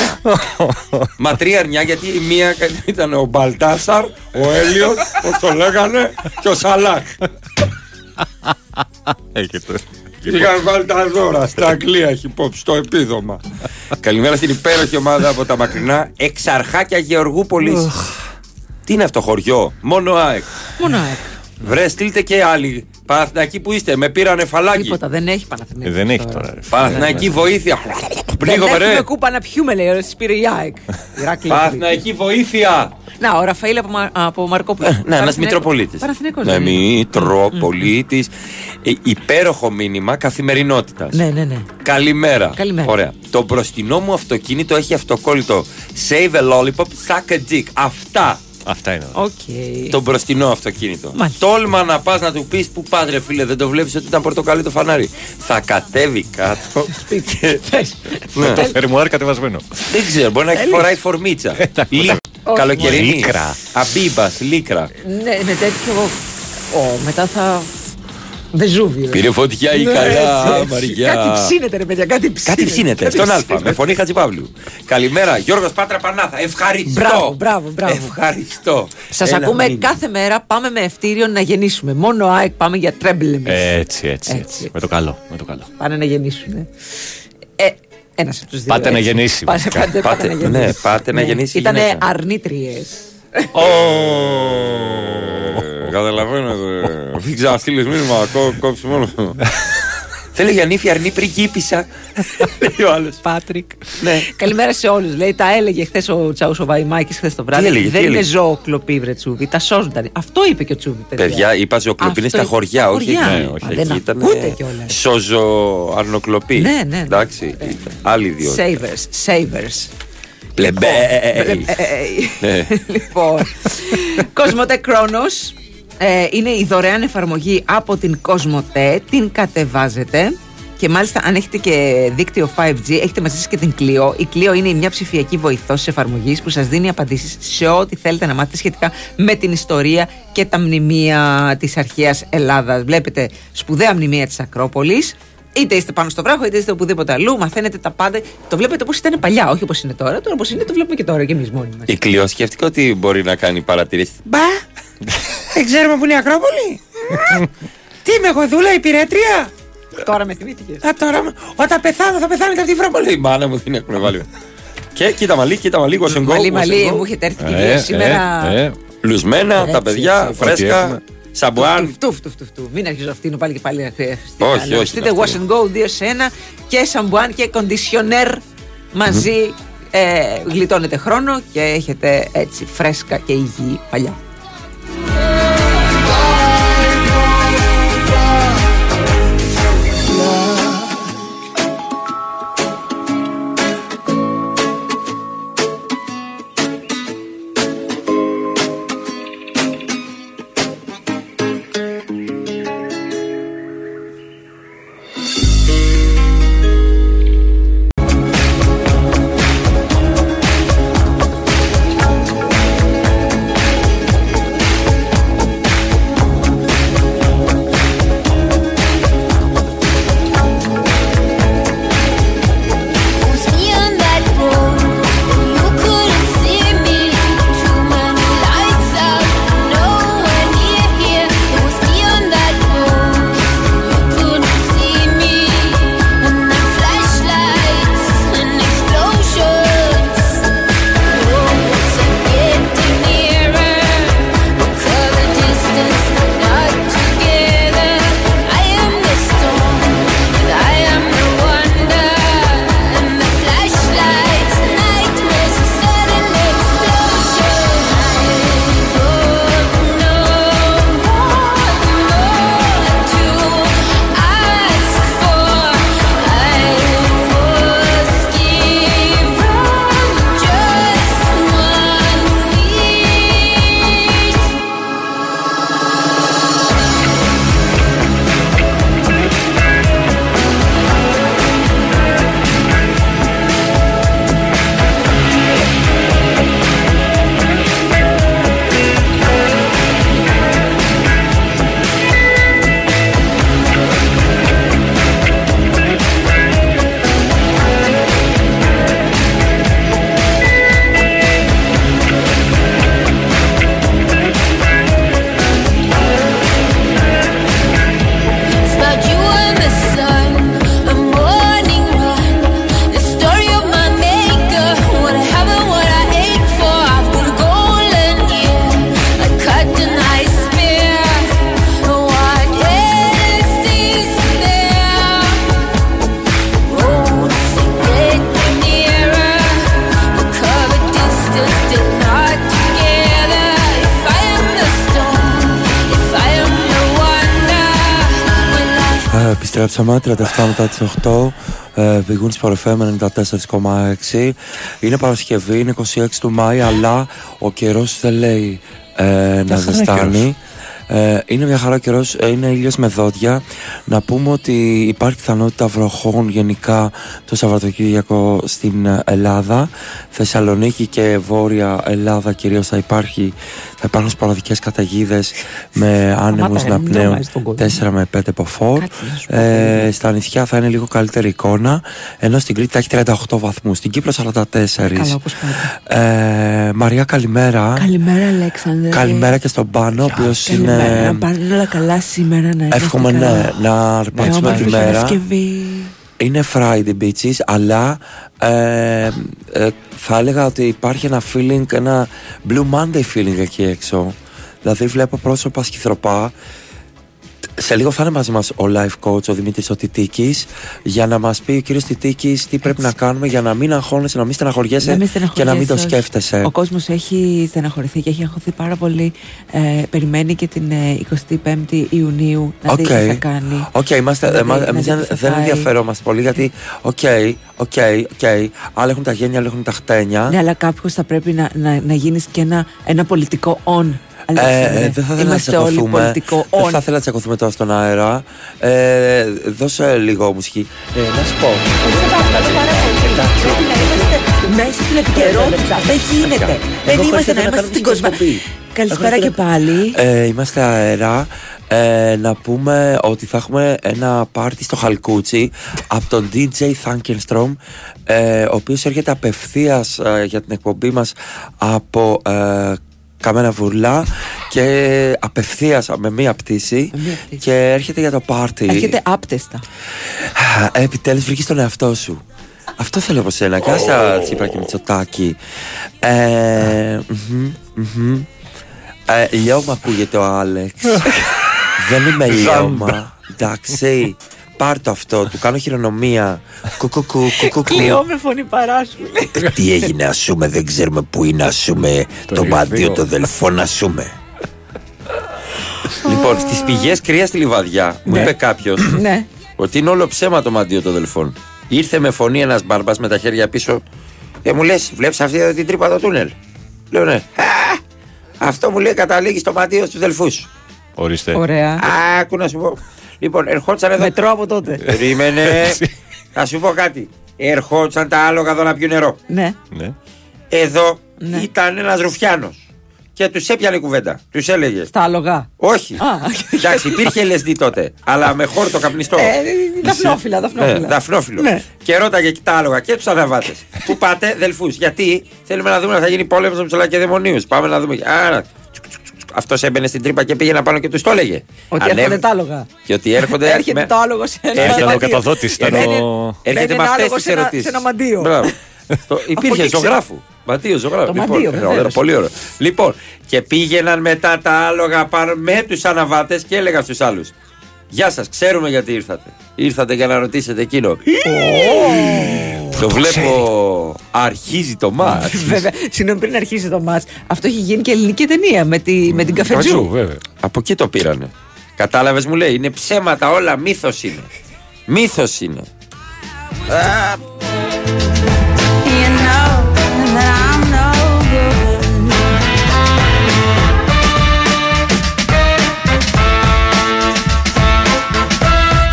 Μα τρία αρνιά γιατί η μία ήταν ο Μπαλτάσαρ, ο Έλιος, πώς το λέγανε, και ο Σαλάχ. Έχετε. Είχαν βάλει τα δώρα στα Αγγλία, έχει υπόψη το επίδομα. Καλημέρα στην υπέροχη ομάδα από τα μακρινά Εξαρχάκια Γεωργούπολης. Τι είναι αυτό χωριό, μόνο ΑΕΚ. Μόνο ΑΕΚ. Βρε, στείλτε και άλλοι. Παναθηναϊκοί που είστε, με πήρανε φαλάκι. Τίποτα, δεν έχει Παναθηναϊκός. Ε, Δεν έχει τώρα. ρε. Παναθηναϊκή βοήθεια. Δεν Πνίγομαι, έχουμε ρε. κούπα να πιούμε, λέει, ωραία, της πήρε η ΑΕΚ. Ηράκλειο. Παναθηναϊκή βοήθεια. Να, ο Ραφαήλ από, Μα- από Μαρκόπουλο. Ναι, ένας Παναθηναϊκό- Μητροπολίτης. Παναθηναϊκός Ναι, δεν είναι. Μητροπολίτης. υπέροχο μήνυμα καθημερινότητας. Ναι, ναι, ναι. Καλημέρα. Καλημέρα. Ωραία. Το μπροστινό μου αυτοκίνητο έχει αυτοκόλλητο Save a lollipop, suck a dick. Αυτά. Αυτά είναι. Οκ. Το μπροστινό αυτοκίνητο. Μάλιστα. Τόλμα να πας να του πεις που πας, ρε φίλε, δεν το βλέπεις ότι ήταν πορτοκαλί το φανάρι. Θα κατέβει κάτω. και- Ναι. Το φερμουάρ κατεβασμένο. Δεν ξέρω, μπορεί να έχει φοράει φορμίτσα. Λί- Καλοκαιρινή. Λίκρα. Abibas, λίκρα. Ναι, με τέτοιο. Ω, μετά θα. Βεζούβιο. Πήρε φωτιά η Ναι, καλά, έτσι. Μαριά. Κάτι ψήνεται, ρε παιδιά, κάτι ψήνεται. Κάτι ψήνεται. Κάτι Στον Α, ψήνεται. με φωνή Χατζηπαύλου. Καλημέρα, Γιώργος Πάτρα Πανάθα. Ευχαριστώ. Μπράβο, μπράβο, μπράβο. Ευχαριστώ. Σας Ένα ακούμε μήνυμα. κάθε μέρα. Πάμε με ευτήριο να γεννήσουμε. Μόνο ΑΕΚ πάμε για τρέμπλ εμείς. Έτσι, έτσι, Έτσι. έτσι. Με το καλό. Με το καλό. Πάνε να γεννήσουν. Ε, ένας από τους δύο. Πάτε να έτσι. γεννήσει, Πάτε, βασικά. πάτε, πάτε Πάτε- να γεννήσει. ναι, πάτε να γεννήσει η Ήτανε γυναίκα. αρνήτριες. Καταλαβαίνετε. Δεν ξέρω, στείλει μήνυμα. κό- Κόψεις μόνο. σου. Θέλω για νύφη αρνή πριγκίπισσα. Λέει ο άλλος. Πάτρικ. Ναι. Καλημέρα σε όλους. Λέει, τα έλεγε χθες ο Τσάουσο Βαϊμάκη χθες το βράδυ. Τι έλεγε, Δεν τι είναι έλεγε; ζώοκλοπή, βρε Τσούβι. Τα σώζονταν. Αυτό είπε και ο Τσούβι, παιδιά. Παιδιά, είπα ζωοκλοπή είναι Αυτό στα είπε. χωριά, Στα όχι χωριά. εκεί. Α, όχι, δεν εκεί ήταν. ακούτε κιόλας. Σόζο αρνοκλοπή. Ναι, ναι, ναι. Εντάξει, ήταν άλλη ιδιότητα. Savers, savers. Πλεμπέ. Ναι. λοιπόν, Κοσμοτέ Κρόνος ε, είναι η δωρεάν εφαρμογή από την Κοσμοτέ. Την κατεβάζετε. Και μάλιστα, αν έχετε και δίκτυο 5G, έχετε μαζί σας και την Clio. Η Clio είναι μια ψηφιακή βοηθός της εφαρμογής που σας δίνει απαντήσεις σε ό,τι θέλετε να μάθετε σχετικά με την ιστορία και τα μνημεία της αρχαίας Ελλάδας. Βλέπετε σπουδαία μνημεία της Ακρόπολης. Είτε είστε πάνω στο βράχο, είτε είστε οπουδήποτε αλλού, μαθαίνετε τα πάντα. Το βλέπετε όπω ήταν παλιά, όχι όπως είναι τώρα. Τώρα όπως είναι, το βλέπουμε και τώρα και εμείς μόνοι μας. Η Κλειό σκέφτηκε ότι μπορεί να κάνει παρατηρήσεις. Μπα! Δεν ξέρουμε που είναι η Ακρόπολη; Τι είμαι εγώ, δούλα, υπηρέτρια. Τώρα με θυμήθηκες. Α, τώρα όταν πεθάνω θα πεθάνετε από τη Φρόπολη. Η μάνα μου την έχουν βάλει. Και κοίτα μαλλί, κοίτα μαλλί, wash and go. Μαλή, wash and μαλή, go. μου έχετε έρθει και Ε, δύο σήμερα. ε, ε. Λουσμένα, Έτσι, τα παιδιά, έτσι, φρέσκα, έχουμε; σαμπουάν. Φτου, φτου, φτου, φτου. Μην αρχίζω αυτήν πάλι και πάλι να χρειαστεί. Όχι, όχι, Στείτε είναι wash αυτό. and go 2 σε 1 και σαμπουάν και κοντισιονέρ μαζί. Ε, γλιτώνετε χρόνο και έχετε έτσι φρέσκα και υγιή παλιά. Επιστρέψαμε 37 μετά τις 8 ε, Big Wins for FM 94,6 Είναι Παρασκευή, είναι 26 του Μάη Αλλά ο καιρός δεν λέει ε, να χαρά ζεστάνει ε, είναι μια χαρά καιρός, είναι ήλιος με δόντια. Να πούμε ότι υπάρχει πιθανότητα βροχών γενικά το Σαββατοκύριακο στην ε, Ελλάδα. Θεσσαλονίκη και Βόρεια Ελλάδα κυρίως θα, υπάρχει, θα υπάρχουν σποραδικέ καταιγίδες με άνεμους Σταμάτα, να ρε, μην πνέουν τρομάζεις τον κόσμο. 4 με 5 μποφόρ. Κάτσε να σου πω, Ε, στα νησιά θα είναι λίγο καλύτερη εικόνα. Ενώ στην Κρήτη θα έχει 38 βαθμούς. Στην Κύπρο 44. Καλά, όπως πάντα. Ε, Μαρία, καλημέρα. Καλημέρα, Αλέξανδρε. Καλημέρα και στον Πάνο, ο οποίος Καλημέρα. Είναι. Να πάνε όλα καλά σήμερα, να είμαστε Εύχομαι καλά. ναι, να αρπάξουμε Όμορφη τη μέρα. Παρασκευή. Είναι Friday bitches, αλλά ε, ε, θα έλεγα ότι υπάρχει ένα feeling, ένα Blue Monday feeling εκεί έξω. Δηλαδή βλέπω πρόσωπα σκυθροπά Σε λίγο θα είναι μαζί μας ο life coach, ο Δημήτρης ο Τιτίκης, για να μας πει ο κύριος Τιτίκης τι πρέπει να κάνουμε για να μην αγχώνεσαι, να μην στεναχωριέσαι Να μην και να μην το στεναχωριέσαι. σκέφτεσαι. Ο κόσμος έχει στεναχωρηθεί και έχει αγχωθεί πάρα πολύ. Ε, περιμένει και την ε, 25η Ιουνίου να δει Οκ. τι θα κάνει. Οκ, είμαστε, Να δει- εμά- να εμείς δει δεν, τι θα δεν φάει. ενδιαφερόμαστε πολύ γιατί, οκ, OK, OK, άλλοι έχουν τα γένια, άλλοι έχουν τα χτένια. Ναι, αλλά κάποιος θα πρέπει να, να, να γίνεις και ένα, ένα πολιτικό ον. Ε, Αλέξανδρε. ε, δεν θα ήθελα να Είμαστε όλοι τσακωθούμε. πολιτικό Δεν ον. θα ήθελα να τσακωθούμε τώρα στον αέρα. Ε, δώσε λίγο μουσική. Ε, να σου πω. Πρέπει να είμαστε μέσα στην επικαιρότητα. Δεν γίνεται. Δεν Εγώ είμαστε χωρίς να να είμαστε κάνω στην μουσική κοσμά. εκπομπή. Καλησπέρα και πάλι. Ε, είμαστε αέρα. Ε, να πούμε ότι θα έχουμε ένα πάρτι στο Χαλκούτσι από τον DJ Funkenstrom ε, ο οποίος έρχεται απευθείας ε, για την εκπομπή μας από ε, Καμένα Βουρλά και απευθείας με μία πτήση Με μία πτήση. και έρχεται για το πάρτι. Έρχεται άπτεστα. Ε, Επιτέλους βρήκες τον εαυτό σου. Αυτό θέλω από σένα. Κάσα Τσίπρα και Μητσοτάκη ε, μμμ, μμμ. Ε, Λιώμα ακούγεται ο Άλεξ. Δεν είμαι λιώμα Εντάξει Πάρ το αυτό, του κάνω χειρονομία Κουκουκου, κουκουκου Κλειώ με φωνή παράσχουλη. Τι έγινε ασούμε, δεν ξέρουμε που είναι ασούμε Το μαντίο το δελφόν ασούμε Λοιπόν, στις πηγές κρύα στη Λιβαδιά Μου Ναι. είπε κάποιος Ναι. ότι είναι όλο ψέμα το μαντίο των δελφών. Ήρθε με φωνή ένας μπαρμπά με τα χέρια πίσω και μου λες: Βλέπεις αυτή εδώ την τρύπα το τούνελ; Λέω ναι. «Α, αυτό μου λέει καταλήγει στο μαντίο στους δελφούς. Ορίστε. Ωραία. Άκου να σου πω. Λοιπόν, ερχόντουσαν εδώ. Μετρώ από τότε. Περίμενε. Θα σου πω κάτι. Ερχόντουσαν τα άλογα εδώ να πιούν νερό. Ναι. Ναι. Εδώ Ναι. ήταν ένας ρουφιάνος. Και τους έπιανε κουβέντα. Τους έλεγες. Τα άλογα. Όχι. Α, Εντάξει, υπήρχε LSD τότε. αλλά με χόρτο καπνιστό. Ε, δαφνόφυλλα, Ναι, δαφνόφυλλα. δαφνόφιλο. Ναι. Και ρώταγε και τα άλογα και τους αναβάτες. Πού πάτε, δελφούς. Γιατί θέλουμε να δούμε αν θα γίνει πόλεμος με τους Λακεδαιμονίους. Πάμε να δούμε. Άρα. Αυτός έμπαινε στην τρύπα και πήγαινε πάνω και τους το έλεγε. Ότι Ανέβη- έρχονται τα άλογα. Και ότι έρχονται. Έρχεται με- το άλογο σε ένα Έρχεται Ήταν ο μαντίο. καταδότη, ήταν Μπαίνει- ο. Έρχεται Μπαίνει με ένα αυτές άλογο τις σε ένα- ερωτήσεις. σε ένα μαντίο. Υπήρχε εκεί ξέρω. ζωγράφου. Μαντίο, ζωγράφου. Το μαντίο, ωραίο, βεβαίως. ωραίο, πολύ ωραίο. Λοιπόν, και πήγαιναν μετά τα άλογα πάνω με τους αναβάτες και έλεγαν στους άλλους. Γεια σας, ξέρουμε γιατί ήρθατε. Ήρθατε για να ρωτήσετε εκείνο. Το βλέπω. Αρχίζει το μάτς. Βέβαια, συγγνώμη πριν αρχίσει το μάτς Αυτό έχει γίνει και ελληνική ταινία με, τη, με την Καφετζού, καφετζού. βέβαια. Από εκεί το πήρανε. Κατάλαβες, μου λέει. Είναι ψέματα όλα. Μύθος είναι. Μύθος είναι.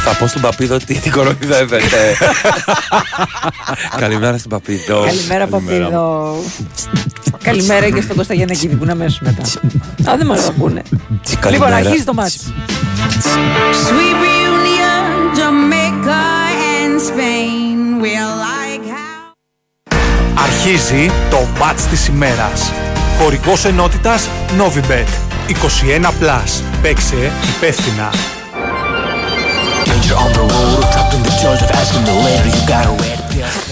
Θα πω στον Παπίδο ότι την κοροϊδεύετε. Καλημέρα στον Παπίδο. Καλημέρα, Παπίδο. Καλημέρα και στον Κώστα Γιαννακίδη που είναι αμέσω μετά. Α, δεν μας ακούνε. Λοιπόν, Καλημέρα. αρχίζει το μάτς Sweet reunion, Jamaica and Spain. We're like how. Αρχίζει το μάτς της ημέρας. Χορηγός ενότητας Novibet. 21+. Plus. Παίξε υπεύθυνα.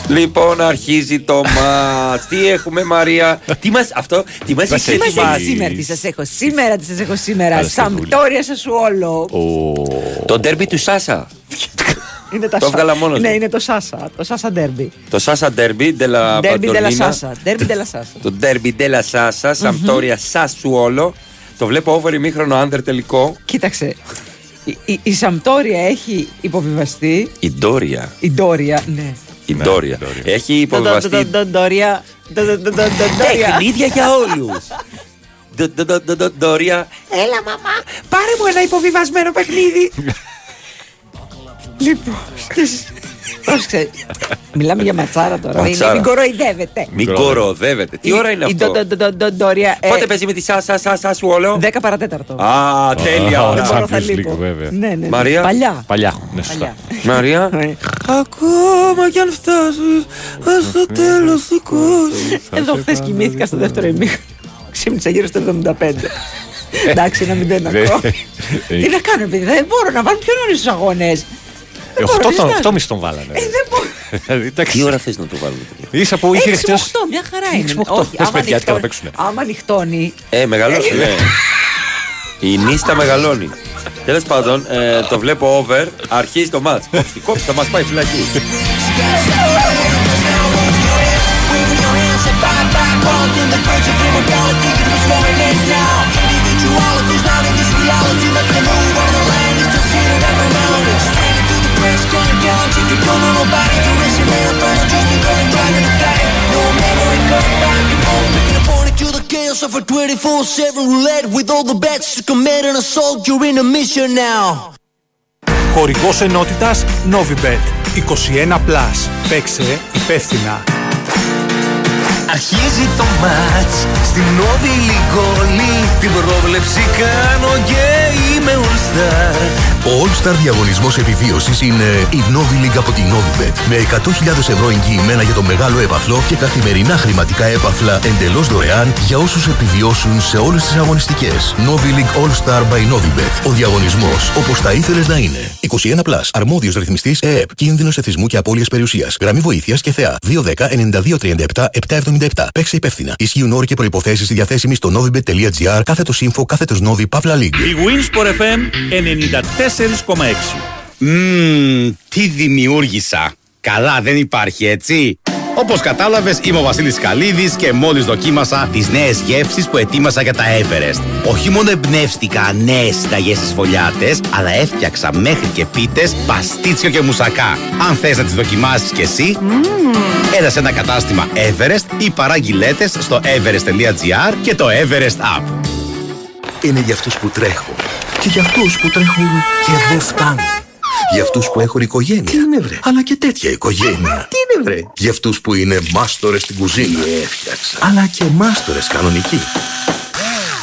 Λοιπόν, αρχίζει το μάτς. Τι έχουμε, Μαρία; Τι μας, αυτό, τι μας Μας είχε Τι έχει μας ετοιμάσει. έχεις σήμερα, τι σας έχω σήμερα, τι σας έχω σήμερα. Καλώς το Σαμπτόρια σας σου όλο. Το ντέρμπι του Σάσα. Είναι τα Το Σα- έβγαλα μόνος Ναι, μου. είναι το Σάσα. Το Σάσα Ντέρμπι. Το Σάσα ντέρμπι, ντελα Ντέρμπι ντελα Παντολίνα. Σάσα. Ντέρμπι ντελα Σάσα. Το ντέρμπι ντελα Σάσα, Σαμπτόρια Σασουόλο. Το βλέπω over ημίχρονο άντερ τελικό. Κοίταξε. Η, η, η Σαμπτόρια έχει υποβιβαστεί. Η Ντόρια. Η Ντόρια, ναι. Η Ναι, Ντόρια. η Ντόρια. Έχει υποβιβαστεί Ντο- ντο- ντο- Ντόρια. Ντο- ντο- ντο- ντο- Ντόρια. Παιχνίδια για όλους. Ντόρια. Έλα, μαμά, πάρε μου ένα υποβιβασμένο παιχνίδι. Λοιπόν. Πρόσεξε. Μιλάμε για ματσάρα τώρα. Δεν είναι, Ματσάρα. μην κοροϊδεύετε. Μην κοροδεύετε. Τι ώρα είναι Η αυτό; Ντο- ντο- ντο- ντο- Ντόρια. ε, Πότε παίζει με τη Σάσα Σάσα Σουόλο. 10 παρατέταρτο. Α, τέλεια Α, ώρα. Δεν μπορώ, θα Champions League, λείπω. βέβαια. Ναι, ναι, ναι. Μαρία; Παλιά. Παλιά. Ναι, σωστά. Παλιά. Μαρία; Ναι. Ακόμα κι αν φτάσεις στο τέλος του κόσμου. Εδώ χθες κοιμήθηκα στο δεύτερο ημίχρονο. Ξύπνησα γύρω στο 75. Εντάξει, ένα μηδέν Δεν- ακόμα. Τι να κάνω, παιδί, δεν μπορώ να βάλω πιο νωρίς τους αγώνες. Ε, οχτώ τον- οχτώ μισή τον βάλανε. Ε, δεν μπορώ. Δηλαδή, εντάξει. Τι ώρα θες να το βάλουμε. τέτοιο; Ίσα που είχε 6 με χτες- 8, μια χαρά είναι. Έξι με οχτώ. Πες, άμα παιδιά, τι νυχτώνει- να παίξουνε. Άμα νυχτώνει. Ε, μεγαλώσει, ναι. Η νύστα μεγαλώνει. Τέλος πάντων, ε, το βλέπω over. Αρχίζει το μάτς. Κόψτε, κόψτε, θα μας πάει φυλακή. Of a 24-7 roulette with all the bets to commit an assault, you're in a mission now. Χορηγός ενότητας Novibet 21+. Plus. Παίξε υπεύθυνα. Αρχίζει το μάτς Στην Νόβι Λιγκόλη Την πρόβλεψη κάνω και είμαι all star Ο All Star διαγωνισμός επιβίωσης είναι η Novi League από την Novibet με 100.000 ευρώ εγγυημένα για το μεγάλο έπαθλο και καθημερινά χρηματικά έπαθλα εντελώς δωρεάν για όσους επιβιώσουν σε όλες τις αγωνιστικές. Novi League All Star by Novibet. Ο διαγωνισμός όπως θα ήθελες να είναι. 21+. Plus. Αρμόδιος ρυθμιστής ΕΕΠ. Κίνδυνος εθισμού και απώλειας περιουσίας. Γραμμή βοήθειας και θεά. 210 9237 777. Παίξε υπεύθυνα. Ισχύουν όροι και προϋποθέσεις διαθέσιμοι στο novibet.gr κάθετος info κάθετος novi παύλα league. Η Winsport FM 94,6. Μμμ, τι δημιούργησα. Καλά, δεν υπάρχει έτσι. Όπως κατάλαβες, είμαι ο Βασίλης Καλίδης και μόλις δοκίμασα τις νέες γεύσεις που ετοίμασα για τα Everest. Όχι μόνο εμπνεύστηκα νέες συνταγές στις φωλιάτες, αλλά έφτιαξα μέχρι και πίτες, παστίτσιο και μουσακά. Αν θες να τις δοκιμάσεις κι εσύ, έλα σε ένα κατάστημα Everest ή παράγγειλέτε στο everest.gr και το Everest App. Είναι για αυτούς που τρέχουν και για αυτούς που τρέχουν και δεν φτάνουν. Για αυτούς που έχουν οικογένεια. Τι είναι βρε; Αλλά και τέτοια οικογένεια. Τι είναι βρε; Για αυτούς που είναι μάστορες στην κουζίνα. έφτιαξα. Αλλά και μάστορες κανονικοί.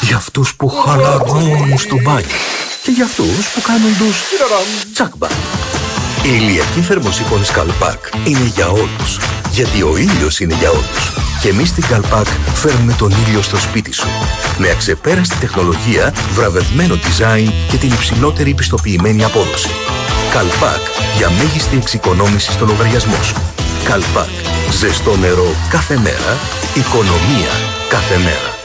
Για αυτούς που χαλαρώνουν στο μπάνιο. Και για αυτούς που κάνουν τους τσακμπα. Η ηλιακή θερμοσύφωνη Καλπάκ είναι για όλους. Γιατί ο ήλιος είναι για όλους. Και εμείς στην Καλπάκ φέρνουμε τον ήλιο στο σπίτι σου. Με αξεπέραστη τεχνολογία, βραβευμένο design και την υψηλότερη πιστοποιημένη απόδοση. Καλπάκ για μέγιστη εξοικονόμηση στο λογαριασμό σου. Καλπάκ. Ζεστό νερό κάθε μέρα. Οικονομία κάθε μέρα.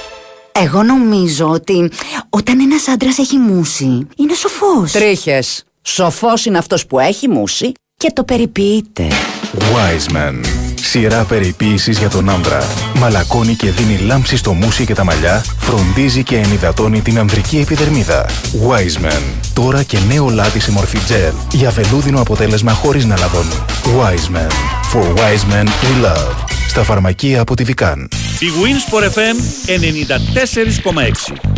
Εγώ νομίζω ότι όταν ένας άντρας έχει μούσει, είναι σοφός. Τρίχες. Σοφός είναι αυτός που έχει μούσει Και το περιποιείται. Wiseman. Σειρά περιποίησης για τον άντρα. Μαλακώνει και δίνει λάμψη στο μουσι και τα μαλλιά, φροντίζει και ενυδατώνει την ανδρική επιδερμίδα. Wiseman. Τώρα και νέο λάδι σε μορφή gel. Για βελούδινο αποτέλεσμα χωρίς να λαδώνει. Wiseman. For wise men we love. Στα φαρμακεία από τη Βικάν. Η Winsport FM 94,6.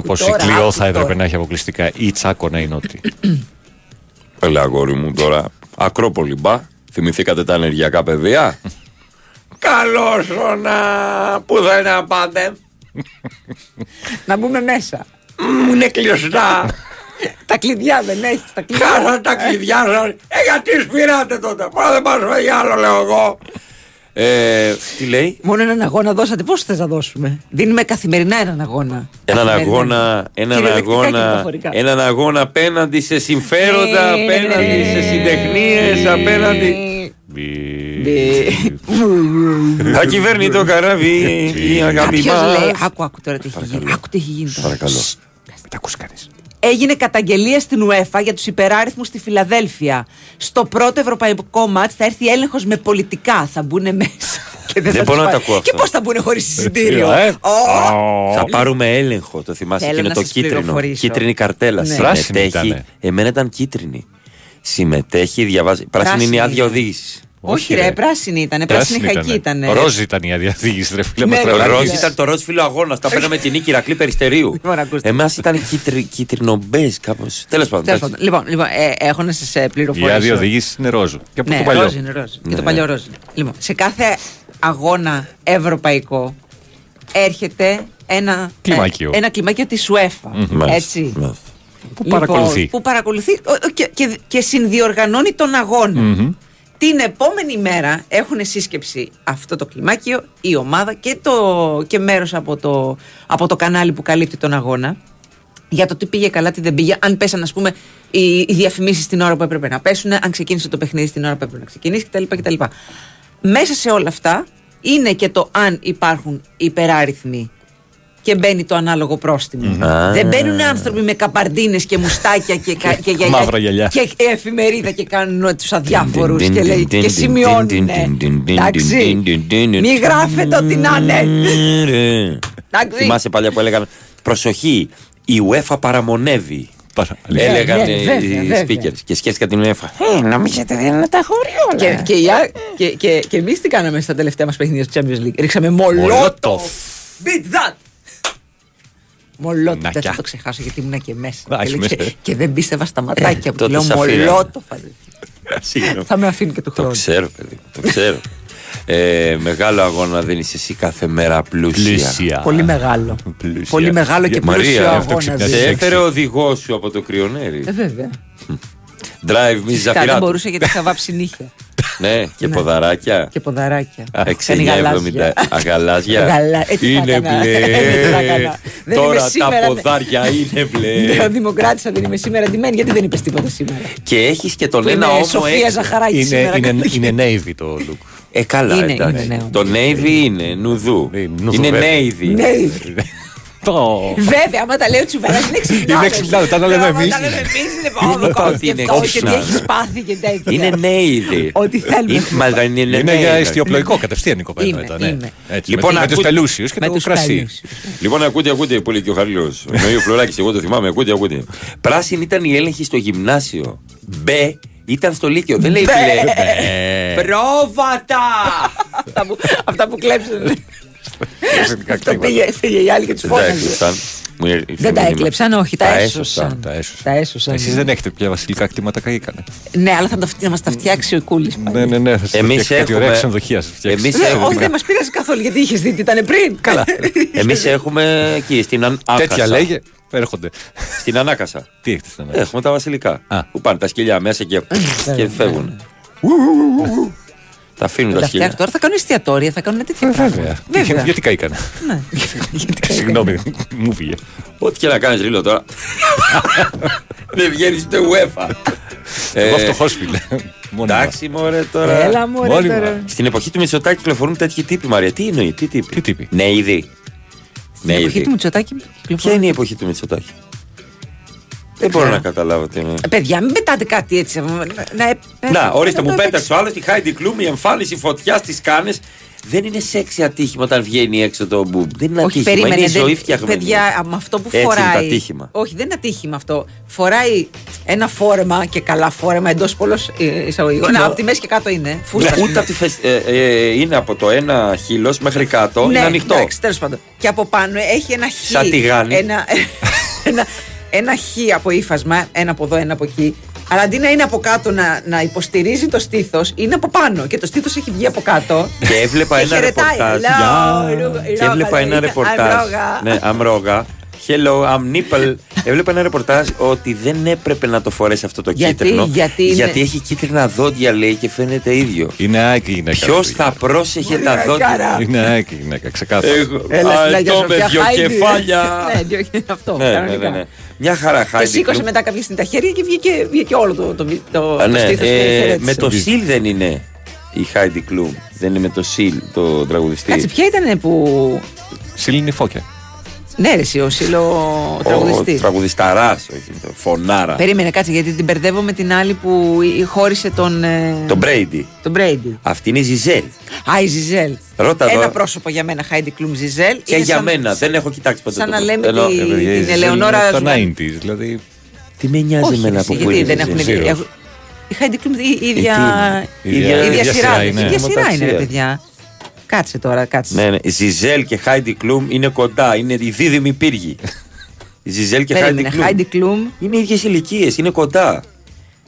Να Τώρα, συμφωνήσω άκου πω η τώρα, Κλειό άκου θα έπρεπε τώρα. να έχει αποκλειστικά ή Τσάκο να είναι ότι. Έλα, αγόρι μου τώρα. Ακρόπολη μπα. Θυμηθήκατε τα ενεργειακά παιδεία. Καλώ να. Πού θα είναι να πάτε; Να μπούμε μέσα. Μου είναι κλειστά. τα κλειδιά δεν έχεις. Τα κλειδιά. Χάσα τα κλειδιά σα. Ε, γιατί σπειράτε τότε; Μα δεν πας με άλλο, λέω εγώ. Ε, τι λέει; Μόνο έναν αγώνα δώσατε. Πώς θες να δώσουμε; Δίνουμε καθημερινά έναν αγώνα. Έναν Καθημερινά. αγώνα, έναν Κυριολεκτικά και αγώνα, μεταφορικά. έναν αγώνα απέναντι σε συμφέροντα, Ε, ναι, ναι, απέναντι ναι, σε ναι. συντεχνίες, απέναντι. Θα κυβέρνει το καράβι η αγάπη Κάποιος μας. λέει. Άκου, άκου τώρα τι έχει γίνει. Άκου τι έχει γίνει τώρα. Παρακαλώ. Μην τα ακούσει κανείς. Έγινε καταγγελία στην UEFA για τους υπεράριθμους στη Φιλαδέλφια. Στο πρώτο ευρωπαϊκό μάτς θα έρθει έλεγχος με πολιτικά. Θα μπουν μέσα. Και Δεν θα μπορώ τους να τα πάρει. ακούω Και αυτά. πώς θα μπουν χωρίς εισιτήριο; Ε, Ω! Θα πάρουμε έλεγχο, το θυμάσαι. Θέλω και είναι να το σας κίτρινο. πληροφορήσω. Κίτρινη καρτέλα. Ναι. Συμμετέχει. Πράσινη ήτανε. Εμένα ήταν κίτρινη. Συμμετέχει, διαβάζει. Πράσινη είναι η Πράσινη άδεια είναι. οδήγησης. Όχι, ρε, πράσινη ήταν. Πράσινη χακή ήταν. Ροζ ήταν η αδιαθήγηση, ρε φίλε. Ναι, μας ρε, Το τραγουδάει. ροζ ήταν το ροζ φίλο αγώνας. Τα παίρναμε την νίκη Ηρακλή Περιστερίου. Λοιπόν, ακούστε. Εμάς ήταν κίτρινο-μπέζ κάπως. Τέλος πάντων. Τέλος εντάξει. πάντων. Λοιπόν, λοιπόν ε, έχω να σας Η πληροφορήσω. άδεια οδήγηση είναι ροζ. Και από Ναι, το παλιό. ροζ είναι ροζ. Και Ναι. το παλιό ροζ. Λοιπόν, σε κάθε αγώνα ευρωπαϊκό έρχεται ένα Κλιμάκιο. ε, ένα κλιμάκιο της UEFA. Μάλιστα, Έτσι. μάλιστα. Που παρακολουθεί. που παρακολουθεί ο- ο- και, και, και συνδιοργανώνει τον αγώνα. Μμμ. Την επόμενη μέρα έχουν σύσκεψη αυτό το κλιμάκιο, η ομάδα και, το, και μέρος από το, από το κανάλι που καλύπτει τον αγώνα για το τι πήγε καλά, τι δεν πήγε, αν πέσαν ας πούμε οι, οι διαφημίσεις την ώρα που έπρεπε να πέσουν, αν ξεκίνησε το παιχνίδι στην ώρα που έπρεπε να ξεκινήσει κτλ. κτλ. Μέσα σε όλα αυτά είναι και το αν υπάρχουν υπεράριθμοι και μπαίνει το ανάλογο πρόστιμο. Α. Δεν μπαίνουν άνθρωποι με καπαρντίνε και μουστάκια και, κα- και γυαλιά Μαύρα γυαλιά. και εφημερίδα και κάνουν του αδιάφορου Τιν, και, τιν, λέει, τιν, και τιν, σημειώνουν. τιν, τιν, τιν, τιν, Εντάξει. τιν, τιν, τιν, τιν. Μη γράφετε ότι να είναι. Εντάξει. Θυμάσαι παλιά που έλεγαν Προσοχή, η UEFA παραμονεύει. Παρα- Έλεγαν ναι, βέβαια, οι βέβαια. speakers και σκέφτηκα την UEFA. Ε, νομίζετε δεν είναι τα χωρί όλα. Και, και, οι α- και, και, και εμεί τι κάναμε στα τελευταία μα παιχνίδια του Champions League. Ρίξαμε μολότοφ. Μολότοφ. Beat that! Μολότοφ. Δεν Νακιά. θα το ξεχάσω γιατί ήμουν και μέσα. Α, Και, είσαι λέει, μέσα. και, και δεν πίστευα στα ματάκια που τότε λέω σ' αφήνανε. μολότοφ. Συγγνώμη. θα με αφήνει και του Το χρόνου. ξέρω, παιδί. Το ξέρω. Ε, μεγάλο αγώνα δεν είσαι εσύ κάθε μέρα πλούσια. Πλούσια. Πολύ μεγάλο. Πλούσια. Πολύ μεγάλο και Μαρία, πλούσιο αυτό αγώνα. ξυπνάει. Σε δεν- έφερε ο οδηγός σου από το κρυονέρι. Ε, βέβαια. Drive me Φυσικά δεν Ζαφυράτου. μπορούσα γιατί είχα βάψει νύχια Ναι, και ποδαράκια. και ποδαράκια. Κάνει 69-70. γαλάζια. Αγαλάζια. Γαλά- έτσι θα Είναι έκανα; μπλε. Έτσι θα έκανα. Δεν είμαι Τώρα τα σήμερα, ναι. ποδάρια είναι μπλε. Νεοδημοκράτησα δεν είμαι σήμερα ντυμένη. Γιατί δεν είπες τίποτα σήμερα; Και έχεις και τον Που ένα είναι όμο Σοφία έξω. Ζαχαράκη Είναι, σήμερα. είναι, κάτι. είναι navy το look. Ε, καλά, Είναι, εντάξει. είναι, ναι, Το navy είναι νουδού. Ε, νουδού, Είναι βέβαια. navy. Ναι, Το. Βέβαια, άμα τα λέει ο Τσουβαράς είναι ξυπνάδες. Είναι ξυπνάδες, τα λέμε Άμα εμείς. Τα λέμε εμείς είναι πάνω Ότι κόψει είναι αυτό και τι optional. έχει πάθει και τέτοια. Είναι navy. Ό,τι θέλουμε. Είναι- Μα δεν είναι Είναι για navy. ιστιοπλοϊκό κατευθείαν η κοπέλα Είμαι, μετά. Ναι. είμαι. Έτσι, Λοιπόν, με, με τους ακούτε- πελούσιους και Με το τους κρασί. παλιούς. Λοιπόν, ακούτε, ακούτε πολύ και ο Χαριλός. Εννοεί ο Φλωράκης, εγώ το θυμάμαι. Ακούτε, ακούτε. Πράσινη ήταν η έλεγχη στο γυμνάσιο. Μπε ήταν στο Λύκειο. Δεν λέει φιλέ. Πρόβατα! Αυτά που- Αυτά που κλέψαν. Εξαιρετικά Το κλίματα. πήγε πήγε η άλλη και τους Δεν τα φώναζε. έκλεψαν. Μου ήρθε Δεν τα μήνυμα. έκλεψαν, όχι, τα Τα έσωσαν. Τα έσωσαν. Τα έσωσαν. Εσείς δεν έχετε πια βασιλικά κτήματα, καήκανε. Ναι, αλλά θα τα- θα μας τα φτιάξει ο Κούλης. Ναι, ναι, ναι. Θα σας Εμείς φτιάξει κάτι ωραία έχουμε- ξενοδοχεία. σας φτιάξει. Εμείς Ναι, έχουμε- όχι, δεν μας πειράζει καθόλου γιατί είχες δει τι ήταν πριν. Καλά. Εμείς έχουμε εκεί στην Αν- Άκασα. Τέτοια λέγε. Έρχονται. Στην Ανάκασα. Τι έχετε στην ανάγκη. Έχουμε τα βασιλικά. Α. Που πάνε τα σκυλιά μέσα και, και φεύγουν. Τα αφήνουν Θα τα τα σκυλιά. φτιάξουν. Τώρα θα κάνουν εστιατόρια, θα κάνουν τέτοια πράγματα. Βέβαια. Βέβαια. Γιατί καήκανε. Ναι. Γιατί καήκανε. Συγγνώμη, μου φύγε. Ό,τι και να κάνεις ρίλο τώρα. Δεν βγαίνεις ούτε UEFA. Εγώ Ε, φτωχός φίλε. Μόνιμα. Εντάξει, μωρέ τώρα. Έλα μωρέ Μόνιμα. τώρα. Στην εποχή του Μητσοτάκη κυκλοφορούν τέτοιοι τύποι, Μαρία. Τι εννοεί, τι τύποι; Τι τύποι; Ναι, ήδη. Ναι, Στην εποχή ήδη. του Μητσοτάκη Ποια κυκλοφορούν. είναι η εποχή του Μητσοτάκη; Δεν μπορώ να καταλάβω τι είναι. Ε, Παιδιά, μην πετάτε κάτι έτσι. Να, να, Να, ορίστε, μου το- πέταξε ο άλλος τη Χάιντι Κλούμ, η εμφάνιση φωτιάς στις κάνες. Δεν είναι σεξι ατύχημα όταν βγαίνει έξω το μπουμπ. Δεν είναι Όχι, ατύχημα. περίμενε. είναι η δεν- ζωή φτιαγμένη. Παιδιά, με αυτό που Έτσι είναι φοράει. το ατύχημα. Όχι, δεν είναι ατύχημα αυτό. Φοράει ένα φόρεμα και καλά φόρεμα εντός πολλών εισαγωγικών. Ναι. Να, από τη μέση και κάτω είναι. Φούστα. Ναι, ούτε από τη φεσ- ε, ε, είναι από το ένα χείλος μέχρι κάτω. Ναι, είναι ανοιχτό. Εντάξει, τέλος πάντων. Και από πάνω έχει ένα χ. Σαν τηγάνι. Ένα, ένα, ένα χ από ύφασμα, ένα από εδώ, ένα από εκεί. Αλλά αντί να είναι από κάτω να, να υποστηρίζει το στήθος, είναι από πάνω. Και το στήθος έχει βγει από κάτω. Και έβλεπα Και ένα χαιρετάει. ρεπορτάζ. Hello, Ρου- Και Ρόγα, έβλεπα ένα λέγεται. ρεπορτάζ. I'm Ρόγα. Ναι, I'm Ρόγα. Hello, I'm Nipple. Έβλεπα ένα ρεπορτάζ ότι δεν έπρεπε να το φορέσει αυτό το Γιατί, κίτρινο. γιατί είναι- έχει κίτρινα δόντια, λέει, και φαίνεται ίδιο. Είναι άκη η γυναίκα. Ποιος αυτή. θα πρόσεχε τα Μωρέ, δόντια; καρά. Είναι άκη η γυναίκα, ξεκάθαρα. Εγώ. Έλα στην Α, Αγία το με Σοφιά, δυο Χάιντι. κεφάλια. Ναι, δυο- αυτό. Ναι, ναι, κανονικά. ναι, ναι. Μια χαρά Και Χάιντι σήκωσε Κλουμ. μετά κάποια στιγμή τα χέρια και βγήκε, βγήκε όλο το, το, το, Α, το ναι, στήθος ε, και χαιρέτησε. με το Σιλ δεν είναι η Χάιντι Κλουμ. Δεν είναι με το Σιλ, το τραγουδιστή. Κάτσε, ποια ήταν που. Σιλήνη φώκια. Ναι, ρε, εσύ, ο Σίλο Ο τραγουδιστής. τραγουδισταράς, όχι, το φωνάρα. Περίμενε, κάτσε, γιατί την μπερδεύω με την άλλη που ε, χώρισε τον. ε, Τον Μπρέιντι. τον Μπρέιντι. Αυτή είναι η Ζιζέλ. Α, η Ζιζέλ. Ρώτα Ένα εδώ. πρόσωπο για μένα, Χάιντι Κλουμ Ζιζέλ. Και Είναι για σαν- μένα, δεν έχω κοιτάξει ποτέ σαν το να πρώτο. λέμε Ενώ, τη- ε, παιδιά, την η Ζιζέλ Ελεονόρα Από τα Ζουγανή. 90s, δηλαδή. Τι με νοιάζει Όχι, εμένα εσύ, από πού γιατί είναι. δεν η έχουν. Ζιζέλ. Zero. έχουν- Η Heidi Klum η ίδια, Ε, τι είναι; η ίδια, Η ίδια σειρά, σειρά είναι. είναι. Η ίδια σειρά είναι, ρε Μεταξύ. παιδιά. Κάτσε τώρα, κάτσε. Ναι, ναι. Η Ζιζέλ και Χάιντι Κλουμ είναι κοντά. Είναι οι δίδυμοι πύργοι. Η Ζιζέλ και Χάιντι Περίμενε, Κλουμ. Heidi Klum. Είναι ίδιες ηλικίες, είναι κοντά.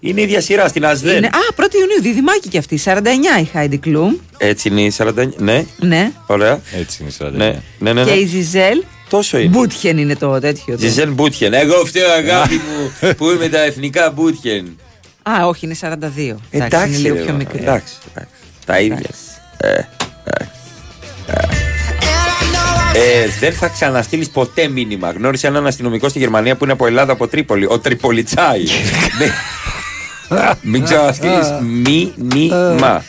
Είναι η ίδια σειρά στην Ασδέν. Είναι, α, 1η Ιουνίου, διδυμάκι κι αυτή. 49 η Heidi Klum. Έτσι είναι η 49. Ναι, Ναι. ωραία. Έτσι είναι η 49. Ναι, ναι, ναι. ναι. Και η Ζιζέλ. Τόσο είναι. Μπούτχεν είναι το τέτοιο. το. Ζιζέλ Μπούτχεν. Εγώ φταίω αγάπη μου που είμαι τα εθνικά Μπούτχεν. Α, όχι, είναι 42. Εντάξει, είναι λίγο ρε, πιο μα, μικρή. Εντάξει, εντάξει. Τα ίδια. Ε, ε, ε. Ε, δεν θα ξαναστείλεις ποτέ μήνυμα. Γνώρισε έναν αστυνομικό στη Γερμανία που είναι από Ελλάδα, από Τρίπολη. Ο Τριπολιτσάη. Ναι. Μην ξαναστείλεις μήνυμα.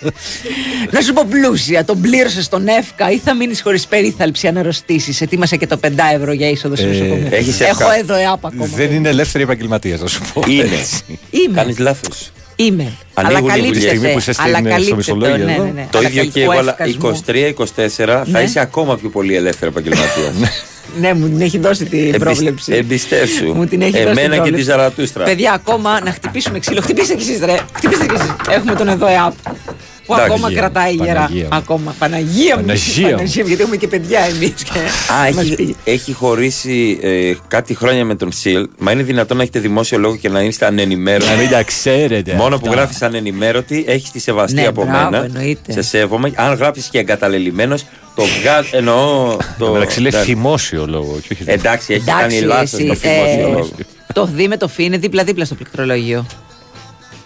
Να σου πω πλούσια, τον πλήρωσες στον ΕΦΚΑ ή θα μείνεις χωρίς περίθαλψη αν αρρωστήσει. Ετοίμασε και το 5 ευρώ για είσοδο στο Ε, νοσοκομείο. έχεις Έχω ΕΦΚΑ. εδώ ΕΑΠ ακόμα. Δεν είναι ελεύθερη επαγγελματίας, να σου πω. Είναι. Έτσι. Είμαι. Κάνεις λάθος. Είμαι. Αλλά Ανοίγουν οι καλύπτεται. δουλειές. Στιγμή που είσαι στην- Αλλά στο καλύπτεται. μισολόγιο Ναι, εδώ. ναι, ναι. Το Αλλά ίδιο και καλύπτεται. εγώ, Ο αλλά ΕΦΚΑς μου. 23-24 θα Ναι. είσαι ακόμα πιο πολύ ελεύθερο επαγγελματία. Ναι, μου την έχει δώσει την πρόβλεψη. Εμπιστεύσου. Μου την έχει δώσει την Εμένα και τη πρόβλεψη. Ζαρατούστρα. Παιδιά, ακόμα να χτυπήσουμε ξύλο. Χτυπήστε κι εσείς, ρε. Χτυπήστε κι εσείς. Έχουμε τον εδώ ΕΑΠ. Που Εντάξει. ακόμα κρατάει γερά. Παναγία μου. Ακόμα. Παναγία μου. Παναγία μου. Γιατί έχουμε και παιδιά εμείς. Α, έχει, έχει χωρίσει ε, κάτι χρόνια με τον Σιλ. Μα είναι δυνατόν να έχετε δημόσιο λόγο και να είστε ανενημέρωτοι. Να μην τα ξέρετε. Μόνο που αυτά. γράφεις ανενημέρωτη, έχεις τη σεβαστή Ναι, από μπράβο, μένα. εννοείται. Σε σέβομαι. Αν γράψεις και εγκαταλελειμμένος, το βγάζει. Εννοώ. Το... Εντάξει, λέει εντάξει. θυμόσιο λόγο. και όχι Εντάξει, έχει Εντάξει, κάνει λάθος εσύ, το δημόσιο ε, λόγο. Το δι με το φι είναι δίπλα-δίπλα στο πληκτρολόγιο.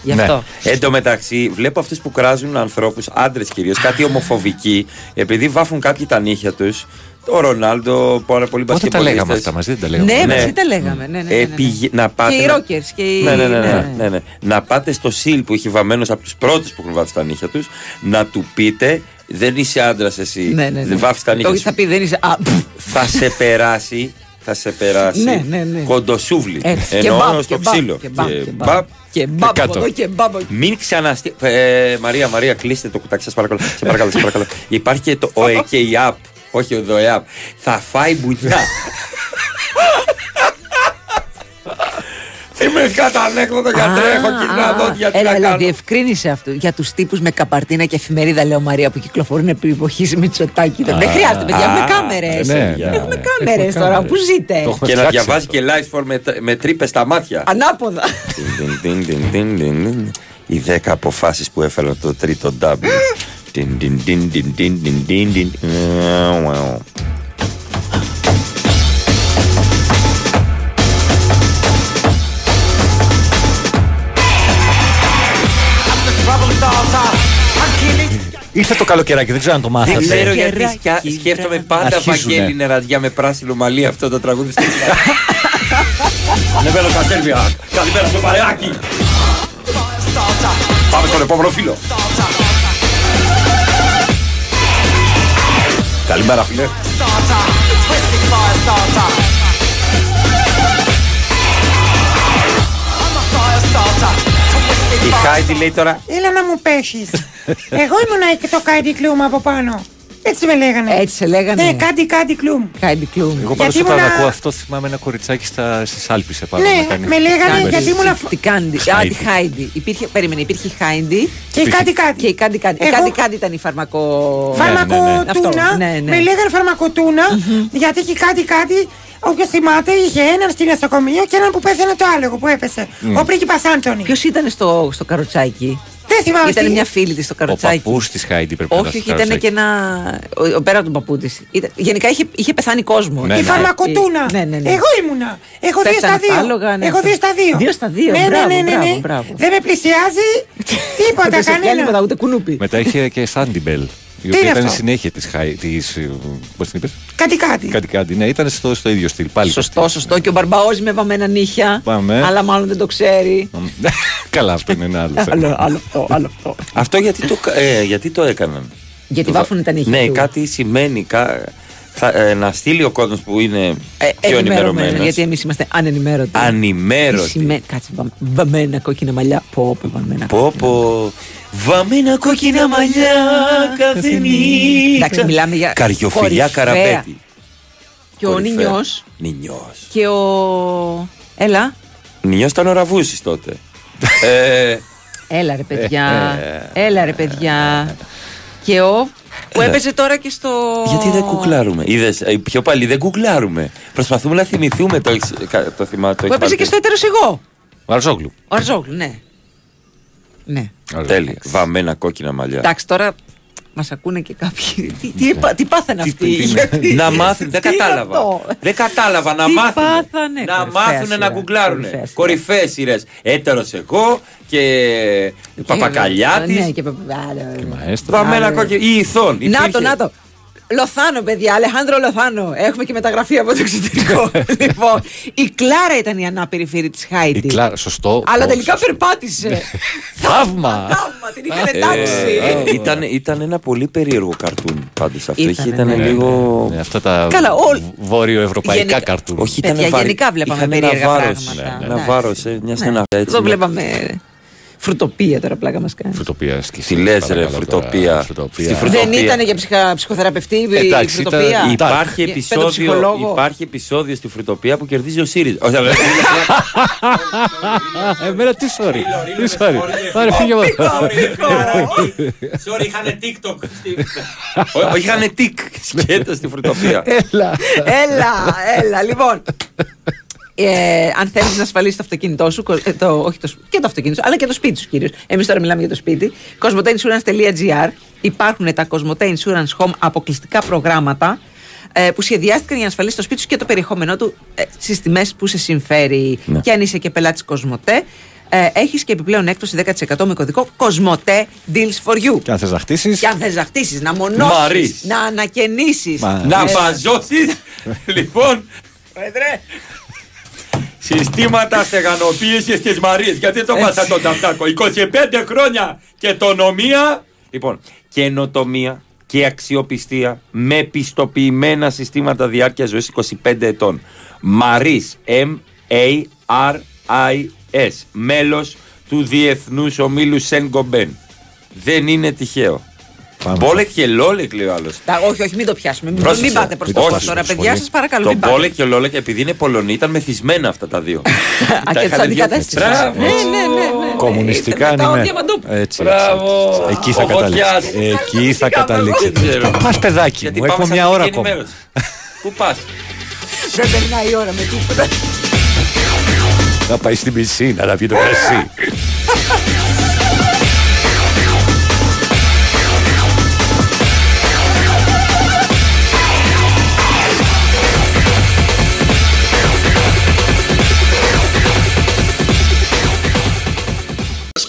Γι' Ναι. αυτό. Εν τω μεταξύ, βλέπω αυτούς που κράζουν ανθρώπους, άντρες κυρίως, κάτι ομοφοβικοί, επειδή βάφουν κάποιοι τα νύχια τους. Το Ρονάλντο, πάρα πολλοί Πότε τα μπασκετμπολίστες. λέγαμε αυτά μαζί, δεν τα λέγαμε. Ναι, Ναι. μαζί τα λέγαμε. Ναι, ναι, ναι, ναι. Ε, πηγε- να πάτε Και οι να- rockers και οι. Ναι, ναι, ναι, ναι, ναι, ναι. Να πάτε στο ΣΥΛ που έχει βαμμένος από τους πρώτους που έχουν βάφει τα νύχια τους, να του πείτε δεν είσαι άντρας εσύ. Ναι, ναι, ναι. Δεν βάφει τα νύχια Όχι, σου. θα πει δεν είσαι. Α, πφ, Θα σε περάσει. Θα σε περάσει. Ναι, ναι, ναι. Κοντοσούβλι. Έτσι. Και Εννοώ μπαμ, στο και μπαμ, ξύλο. και μπαμ, Και και μπαμ. μπαμ. Και μπαμπ από κάτω. εδώ και μπαμπ. από- Μην ξαναστεί. Ε, Μαρία, Μαρία, κλείστε το κουτάκι σας παρακαλώ. Σε παρακαλώ, σε παρακαλώ. Υπάρχει και το ΟΕ και η app. Όχι ο ΔΟΕΑΠ. Θα φάει μπουνιά. Θυμήθηκα τα ανέκδοτα για Α, τρέχω κοινά α, δόντια. Τι Έλα, να έλα, κάνω. διευκρίνησε αυτό. Για τους τύπους με καπαρτίνα και εφημερίδα, λέω Μαρία, που κυκλοφορούν επί εποχής Μητσοτάκη. Δεν χρειάζεται, παιδιά, α, με κάμερες. ναι, ναι, Έχουμε ναι. κάμερες Έχουμε τώρα, κάμερες. πού ζείτε. Το έχουμε Και να φτιάξει διαβάζει αυτό. και live for με, με τρύπες στα μάτια. Ανάποδα. Τιν, τιν, τιν, τιν, τιν, τιν. Οι δέκα αποφάσεις που έφεραν το τρίτο W. Ήρθε το καλοκαιράκι, δεν ξέρω αν το Δεν μάθατε. ξέρω γιατί Κεράκι, σκιά- σκέφτομαι πάντα Αρχίζουνε. Βαγγέλη νεραδιά με πράσινο μαλλί αυτό το τραγούδι στην Ανεβαίνω στα σέρβια. Καλημέρα στο παρεάκι. Πάμε στον επόμενο φίλο. Καλημέρα φίλε. Η Χάιντι λέει τώρα Έλα να μου πέσεις. Εγώ ήμουνα και το Κάντι Κλουμ από πάνω. Έτσι με λέγανε. Έτσι σε λέγανε. Ναι, Κάντι Κάντι Κλουμ. Χάιντι Κλουμ. Εγώ πάντως Γιατί όταν ήμουνα- ακούω αυτό θυμάμαι ένα κοριτσάκι στα, στις Άλπεις επάνω. Ναι, να κάνει- με λέγανε Κάνει- γιατί ήμουνα. Τι Κάντι. Α, τη Χάιντι. Χάιντι. Υπήρχε, περίμενε, υπήρχε η Χάιντι. Και η Κάντι Κάντι. Και η Κάντι Κάντι. Η Εγώ- Κάντι Κάντι ήταν η φαρμακο. Φαρμακοτούνα. Αυτό, ναι, ναι. Με λέγανε φαρμακοτούνα γιατί είχε Κάντι Κάντι. Όποιος θυμάται είχε έναν στη νοσοκομείο και έναν που πέθανε το άλογο που έπεσε. Ο πρίγκιπα Άντωνη. Ποιος ήταν στο, στο καροτσάκι; Δεν θυμάμαι. Ήταν τι- μια φίλη της στο Ο καροτσάκι. παππούς της Χάιντι πρέπει να Όχι, όχι, στο ήταν καροτσάκι. και ένα. Ο, ο- πέρα από τον παππού της. Γενικά είχε, είχε πεθάνει κόσμος. Ναι, Η ναι. φαρμακοτούνα. Ναι, ναι, ναι. Εγώ ήμουνα. Έχω δύο Πέφτανε στα δύο. τα άλογα, ναι, Έχω αυτό. δύο στα δύο. Δύο στα δύο, Ναι, μπράβο, ναι, ναι, ναι, μπράβο, ναι. μπράβο. Δεν με πλησιάζει τίποτα Δεν σε πιάνει κανένα. τίποτα, ούτε κουνούπι. Μετά είχε και Σάντιμπελ. Η είναι οποία ήταν αυτό; συνέχεια της Χάι. Της, ε, πώς την είπες; Κάντι Κάντι. Κάντι Κάντι. Ναι, ήταν στο, στο ίδιο στυλ. Πάλι. Σωστό, σωστό. Και ο Μπαρμπαόζη με βαμμένα νύχια. Πάμε. Αλλά μάλλον δεν το ξέρει. Καλά, αυτό είναι ένα άλλο θέμα. άλλο, άλλο αυτό, άλλο αυτό. Αυτό γιατί το, ε, γιατί το έκαναν; Γιατί Το- βάφουνε τα νύχια Ναι, του. κάτι σημαίνει. Κα, θα, ε, να στείλει ο κόσμος που είναι Ε, πιο ενημερωμένος, ενημερωμένος. Γιατί εμείς είμαστε ανενημέρωτοι. Τι Ανημέρωτη. σημαίνει- Κάτσε, βαμ- βαμμένα κόκκινα μαλλιά. Πω, πω, βαμμένα. Πω πω. Βαμμένα κόκκινα μαλλιά κάθε νύχτα. Εντάξει, μιλάμε για. Καριοφιλιά κορυφαία. καραπέτη. Και ο Κορυφαία. Νινιό. Νινιός. Και ο. Έλα. Νινιός ήταν ο Ραβούσης τότε. ε, Έλα ρε παιδιά. Ε, Έλα ρε παιδιά. Και ο που Έλα. έπαιζε τώρα και στο. Γιατί δεν κουκλάρουμε. Είδες, ε, πιο πάλι δεν κουκλάρουμε. Προσπαθούμε να θυμηθούμε το, έχεις- κα- το θυμά. Το Που έχεις έπαιζε και πάρει. στο έτερο εγώ. Ο Αρζόγλου. Ο Αρζόγλου, ναι. Ναι. Τέλεια. Βαμμένα κόκκινα μαλλιά. Εντάξει, τώρα μας ακούνε και κάποιοι. Τι, τι, είπα- τι πάθανε αυτοί. τι- γιατί- να μάθουν, δεν Τι είναι κατάλαβα. αυτό; Δεν κατάλαβα να Τι μάθουν. πάθανε, Να κορυφαία μάθουν να σειρά, γκουγκλάρουν. κορυφαία σειρά. Κορυφαίες σειρές. Έτερος εγώ και Παπακαλιάτης. Ναι, και παπακαλιάτη. Βαμμένα Άρα. κόκκινα. Ή ηθών. Να το, Υπήρχε. να το. Λοθάνο, παιδιά, Αλεχάνδρο Λοθάνο. Έχουμε και μεταγραφή από το εξωτερικό. λοιπόν, η Κλάρα ήταν η ανάπηρη φίλη της Χάιτι. Η Κλάρα, σωστό. Αλλά Ω, τελικά σωστό. περπάτησε. Θαύμα! Θαύμα, την είχαν Ε, τάξει. ε, ήταν, ήταν ένα πολύ περίεργο καρτούν πάντως αυτό. Ήτανε, Ήταν ναι. λίγο. Ναι, αυτά τα Καλά, όλ- βόρειο-ευρωπαϊκά Γενικά- καρτούν. Όχι, Παιδιά, ήταν βαρύ. γενικά βλέπαμε Είχαν ένα περίεργα βάρος, πράγματα. Ένα Ναι. βάρος, μια στενά. έτσι, Εδώ με- βλέπαμε φρουτοπία τώρα πλάκα μας κάνει. Φρουτοπία Τι λες, ρε, φρουτοπία. Στη Δεν φρουτοπία. ήταν για ψυχα, ψυχοθεραπευτή η Εντάξει, ήταν- φρουτοπία; Υπάρχει Για- επεισόδιο, παιδοψυχολόγο. υπάρχει επεισόδιο στη φρουτοπία που κερδίζει ο ΣΥΡΙΖΑ. Όχι, αλλά- Εμένα τι sorry. Τι sorry. Πάρε φύγε από εδώ. Sorry, είχαν TikTok. Όχι, είχαν τικ σκέτος στη φρουτοπία. Έλα. Έλα, έλα, λοιπόν. Ε, αν θέλεις να ασφαλίσεις το αυτοκίνητό σου, κο- ε, το, όχι το, σ- και το αυτοκίνητο σου, αλλά και το σπίτι σου κυρίως. Εμείς τώρα μιλάμε για το σπίτι. Cosmoteinsurance.gr Υπάρχουν τα Cosmote Insurance Home αποκλειστικά προγράμματα ε, που σχεδιάστηκαν για να ασφαλίσει το σπίτι σου και το περιεχόμενό του ε, στις τιμές που σε συμφέρει. Ναι. Και αν είσαι και πελάτης Cosmote, ε, έχεις και επιπλέον έκπτωση 10% με κωδικό Cosmote Deals for You. Και αν θες να χτίσεις. Και αν θες να χτίσεις, να Μαρής. μονώσει, να ανακαινήσεις. Μα- Να μπαζώσει. Λοιπόν, Πρόεδρε. Συστήματα στεγανοποίησης της Μαρίας. Γιατί το πάσα τον Ταυτάκο. 25 χρόνια και το νομία. Λοιπόν, καινοτομία και αξιοπιστία με πιστοποιημένα συστήματα διάρκειας ζωής 25 ετών. Μαρίς, M-A-R-I-S, μέλος του Διεθνούς Ομίλου Σεν Γκομπέν. Δεν είναι τυχαίο. Μπόλεκ και λόλεκ λέει ο άλλος. Τα, όχι, όχι, μην το πιάσουμε. Μην, Πρόσεξε. μην πάτε προς το Όχι, φω τώρα, όχι, παιδιά. πολύ. Σας παρακαλώ, Το μην πάτε. Μπόλεκ και ο Λόλεκ, επειδή είναι Πολωνοί, ήταν μεθυσμένα αυτά τα δύο. Α, Τα και τους είχαν δύο- αντικατέστησε. Μπράβο. Ναι, ναι, ναι, ναι. Κομμουνιστικά Ήρθε μετά ο ανημέ- Διαμαντούπ. Έτσι. Μπράβο. έτσι. Εκεί θα Ο καταλήξεις. Φωτιάς. Εκεί θα καταλήξεις. Δεν ξέρω. Πας παιδάκι Γιατί μου, πάμε έχουμε σαν μια ώρα εθνική ακόμα. ενημέρωση. Πού πας; Δεν περνάει η ώρα με τίποτα. Να πάει στην πισίνα να πει το κρασί.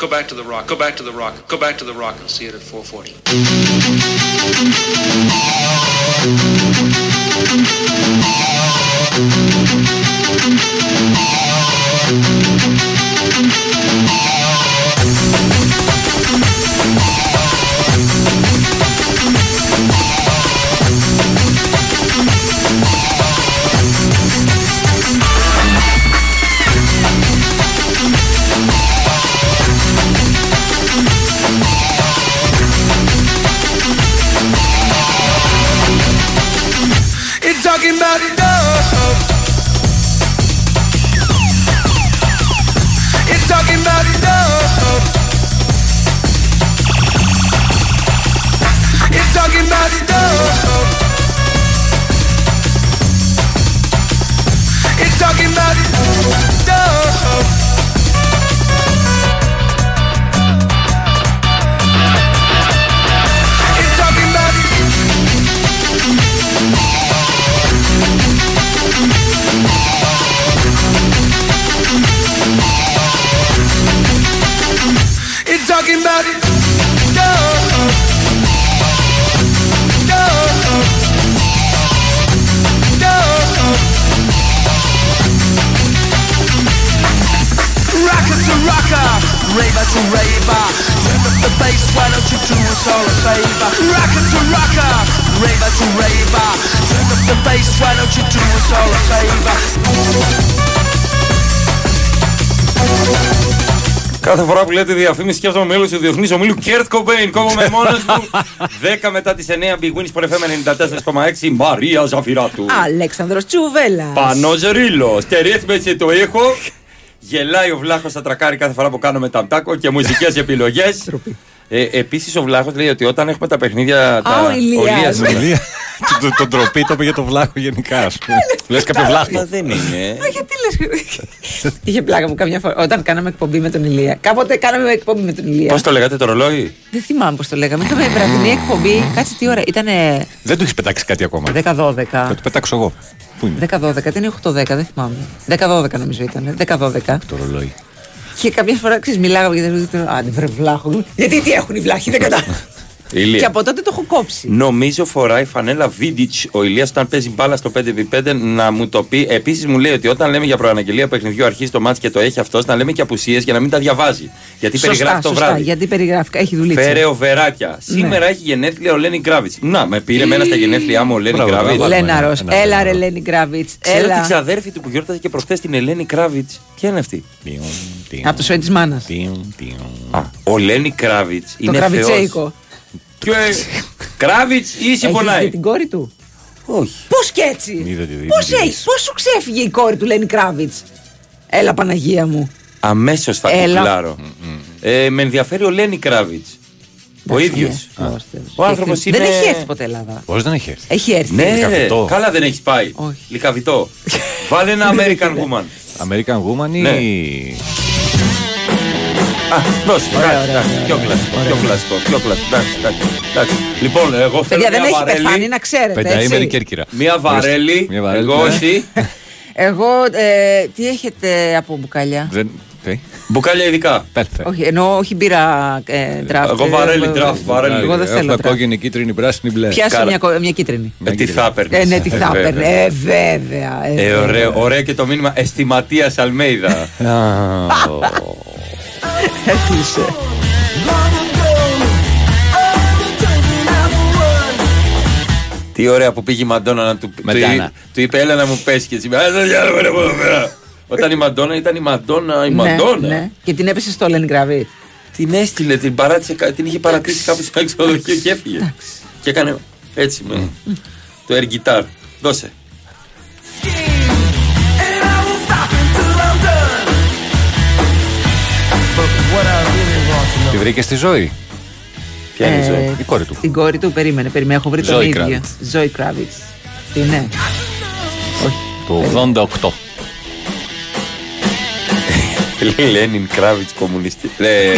go back to the rock. Go back to the rock. Go back to the rock and see it at 440. Raver to raver. Turn up the bass, why don't you do us all a favor? Rocker to rocker, raver to raver. Turn up the bass, why don't you do us all a favor? Κάθε φορά που λέτε διαφήμιση, σκέφτομαι μέλος του Διεθνής Ομίλου Κέρτ Κομπέιν. Κόβομαι μόνος του. 10 μετά τις 9 Big Wins for FM 94,6 Μαρία Ζαφυράτου. Αλέξανδρος Τσουβέλας. Πανό Ρίλο. Στερήθμεσε το ήχο Γελάει ο Βλάχος στα τρακάρι κάθε φορά που κάνουμε ταμτάκο και μουσικές επιλογές. Ε, Επίσης ο Βλάχος λέει ότι όταν έχουμε τα παιχνίδια. τα... ο Ηλίας. Ηλίας, ναι. τον, τον τροπή το είπε για το βλάχο γενικά. ας πούμε. Λες κάποιο Μα βλάχο. δεν είναι. Α, γιατί λες Είχε πλάκα μου καμιά φορά. Όταν κάναμε εκπομπή με τον Ηλία. Κάποτε κάναμε εκπομπή με τον Ηλία. Πώς το λέγατε το ρολόι; Δεν θυμάμαι πώς το λέγαμε. Είχαμε βραδινή εκπομπή. Κάτσε τι ώρα. Ήταν Δεν του έχεις πετάξει κάτι ακόμα; 10-12. Θα το πετάξω εγώ. Πού είναι; 10-12, ήταν 8-10, δεν θυμάμαι. 10-12 νομίζω ήταν. 10-12. το ρολόι. Και κάποια φορά ξέρεις, μιλάγαμε και δεν Άντε, βρε βλάχο. Γιατί τι έχουν οι βλάχοι, δεν κατάλαβα. Ηλία. Και από τότε το έχω κόψει. Νομίζω φοράει φανέλα Vidic ο Ηλίας όταν παίζει μπάλα στο 5x5 να μου το πει. Επίσης μου λέει ότι όταν λέμε για προαναγγελία παιχνιδιού αρχίζει το μάτς και το έχει αυτός, να λέμε και απουσίες για να μην τα διαβάζει. Γιατί περιγράφει το σωστά, βράδυ. γιατί περιγράφει, έχει δουλίτσα. Φέρε ο Βεράκια. Σήμερα έχει γενέθλια ο Λένι Γκράβιτ. Να, με πήρε μένα στα γενέθλιά μου ο Λένι Μπράβο, Γκράβιτ. μπράβο. Λέναρος, Ένα έλα μπράβο. ρε Λένι Γκράβιτ. Ξέρω Έλα. την ξαδέρφη του που γιόρταζε και προχθές την Ελένη Κράβιτς. Ποια είναι αυτή; Από το σοϊ της μάνας. Α, ο Λένι Κράβιτς Το είναι θεός. Κραβιτσέικο. Ποιο Κράβιτς ή Έχεις συμπονάει. δει την κόρη του; Όχι. Πώς και έτσι; Είδα τη- Πώς τη- έχει, πώς σου ξέφυγε η κόρη του Λένι Κράβιτς; Έλα Παναγία μου. Αμέσως θα Έλα. κουκλάρω. Ε, με ενδιαφέρει ο Λένι Κράβιτς. Ο Εντάξει, ίδιος. ναι. Ο άνθρωπος είναι. Δεν έχει έρθει ποτέ Ελλάδα. Πώς δεν έχει έρθει; Έχει έρθει. Ναι, ρε. Λικαβιτό. καλά δεν έχεις πάει. Όχι. Λικαβιτό. Βάλε ένα American Woman. American Woman ή. Ναι. Α, δώσε. Εντάξει, εντάξει. Πιο κλασικό. Πιο κλασικό. Πιο κλασικό. Εντάξει, εντάξει, εντάξει. Λοιπόν, εγώ θέλω Παιδιά δεν μια έχει πεθάνει, βαρέλη. να ξέρετε. Πενταήμερη έτσι. Κέρκυρα. Μια βαρέλη. Μια βαρέλη, Εγώ ναι. εσύ. Εγώ, ε, τι έχετε από μπουκάλια; Δεν. τι; Μπουκάλια ειδικά. Perfect. Όχι, εννοώ όχι μπύρα ε, draft. Εγώ βαρέλι, Ε, draft, βαρέλι. Εγώ δεν θέλω Έχουμε draft. κόκκινη, κίτρινη, πράσινη, μπλε. Πιάσε Κάρα. μια, κο- μια κίτρινη. Ε, τι θα έπαιρνες; Ε, ναι, τι θα έπαιρνες. Ε, βέβαια. ε, Ε, βέβαια. ωραίο, ωραίο και το μήνυμα Εστιματία Αλμέιδα. Έκλεισε. Τι ωραία που πήγε η Μαντόνα να του, του, Μαντάνα. του είπε έλα να μου πέσει και έτσι. «Α, δεν διάλογο, ρε, από εδώ πέρα». Όταν η Μαντόνα ήταν η Μαντόνα, η Ναι, Μαντόνα. ναι. Και την έπεσε στο Lenny Gravit. Την έστειλε, την, παράτησε, κα- την είχε παρατήσει κάποιος στο ξενοδοχείο και έφυγε. και έκανε έτσι με το air guitar. Δώσε. Τη βρήκες στη ζωή. Ποια είναι η ζωή. Η κόρη του. Την κόρη του, περίμενε, περίμενε. Έχω βρει τον Zoe ίδιο. Kravitz. Ζωή Κράβιτ. Τι είναι. Το 88. Λένιν Κράβιτ κομμουνιστή. Ε,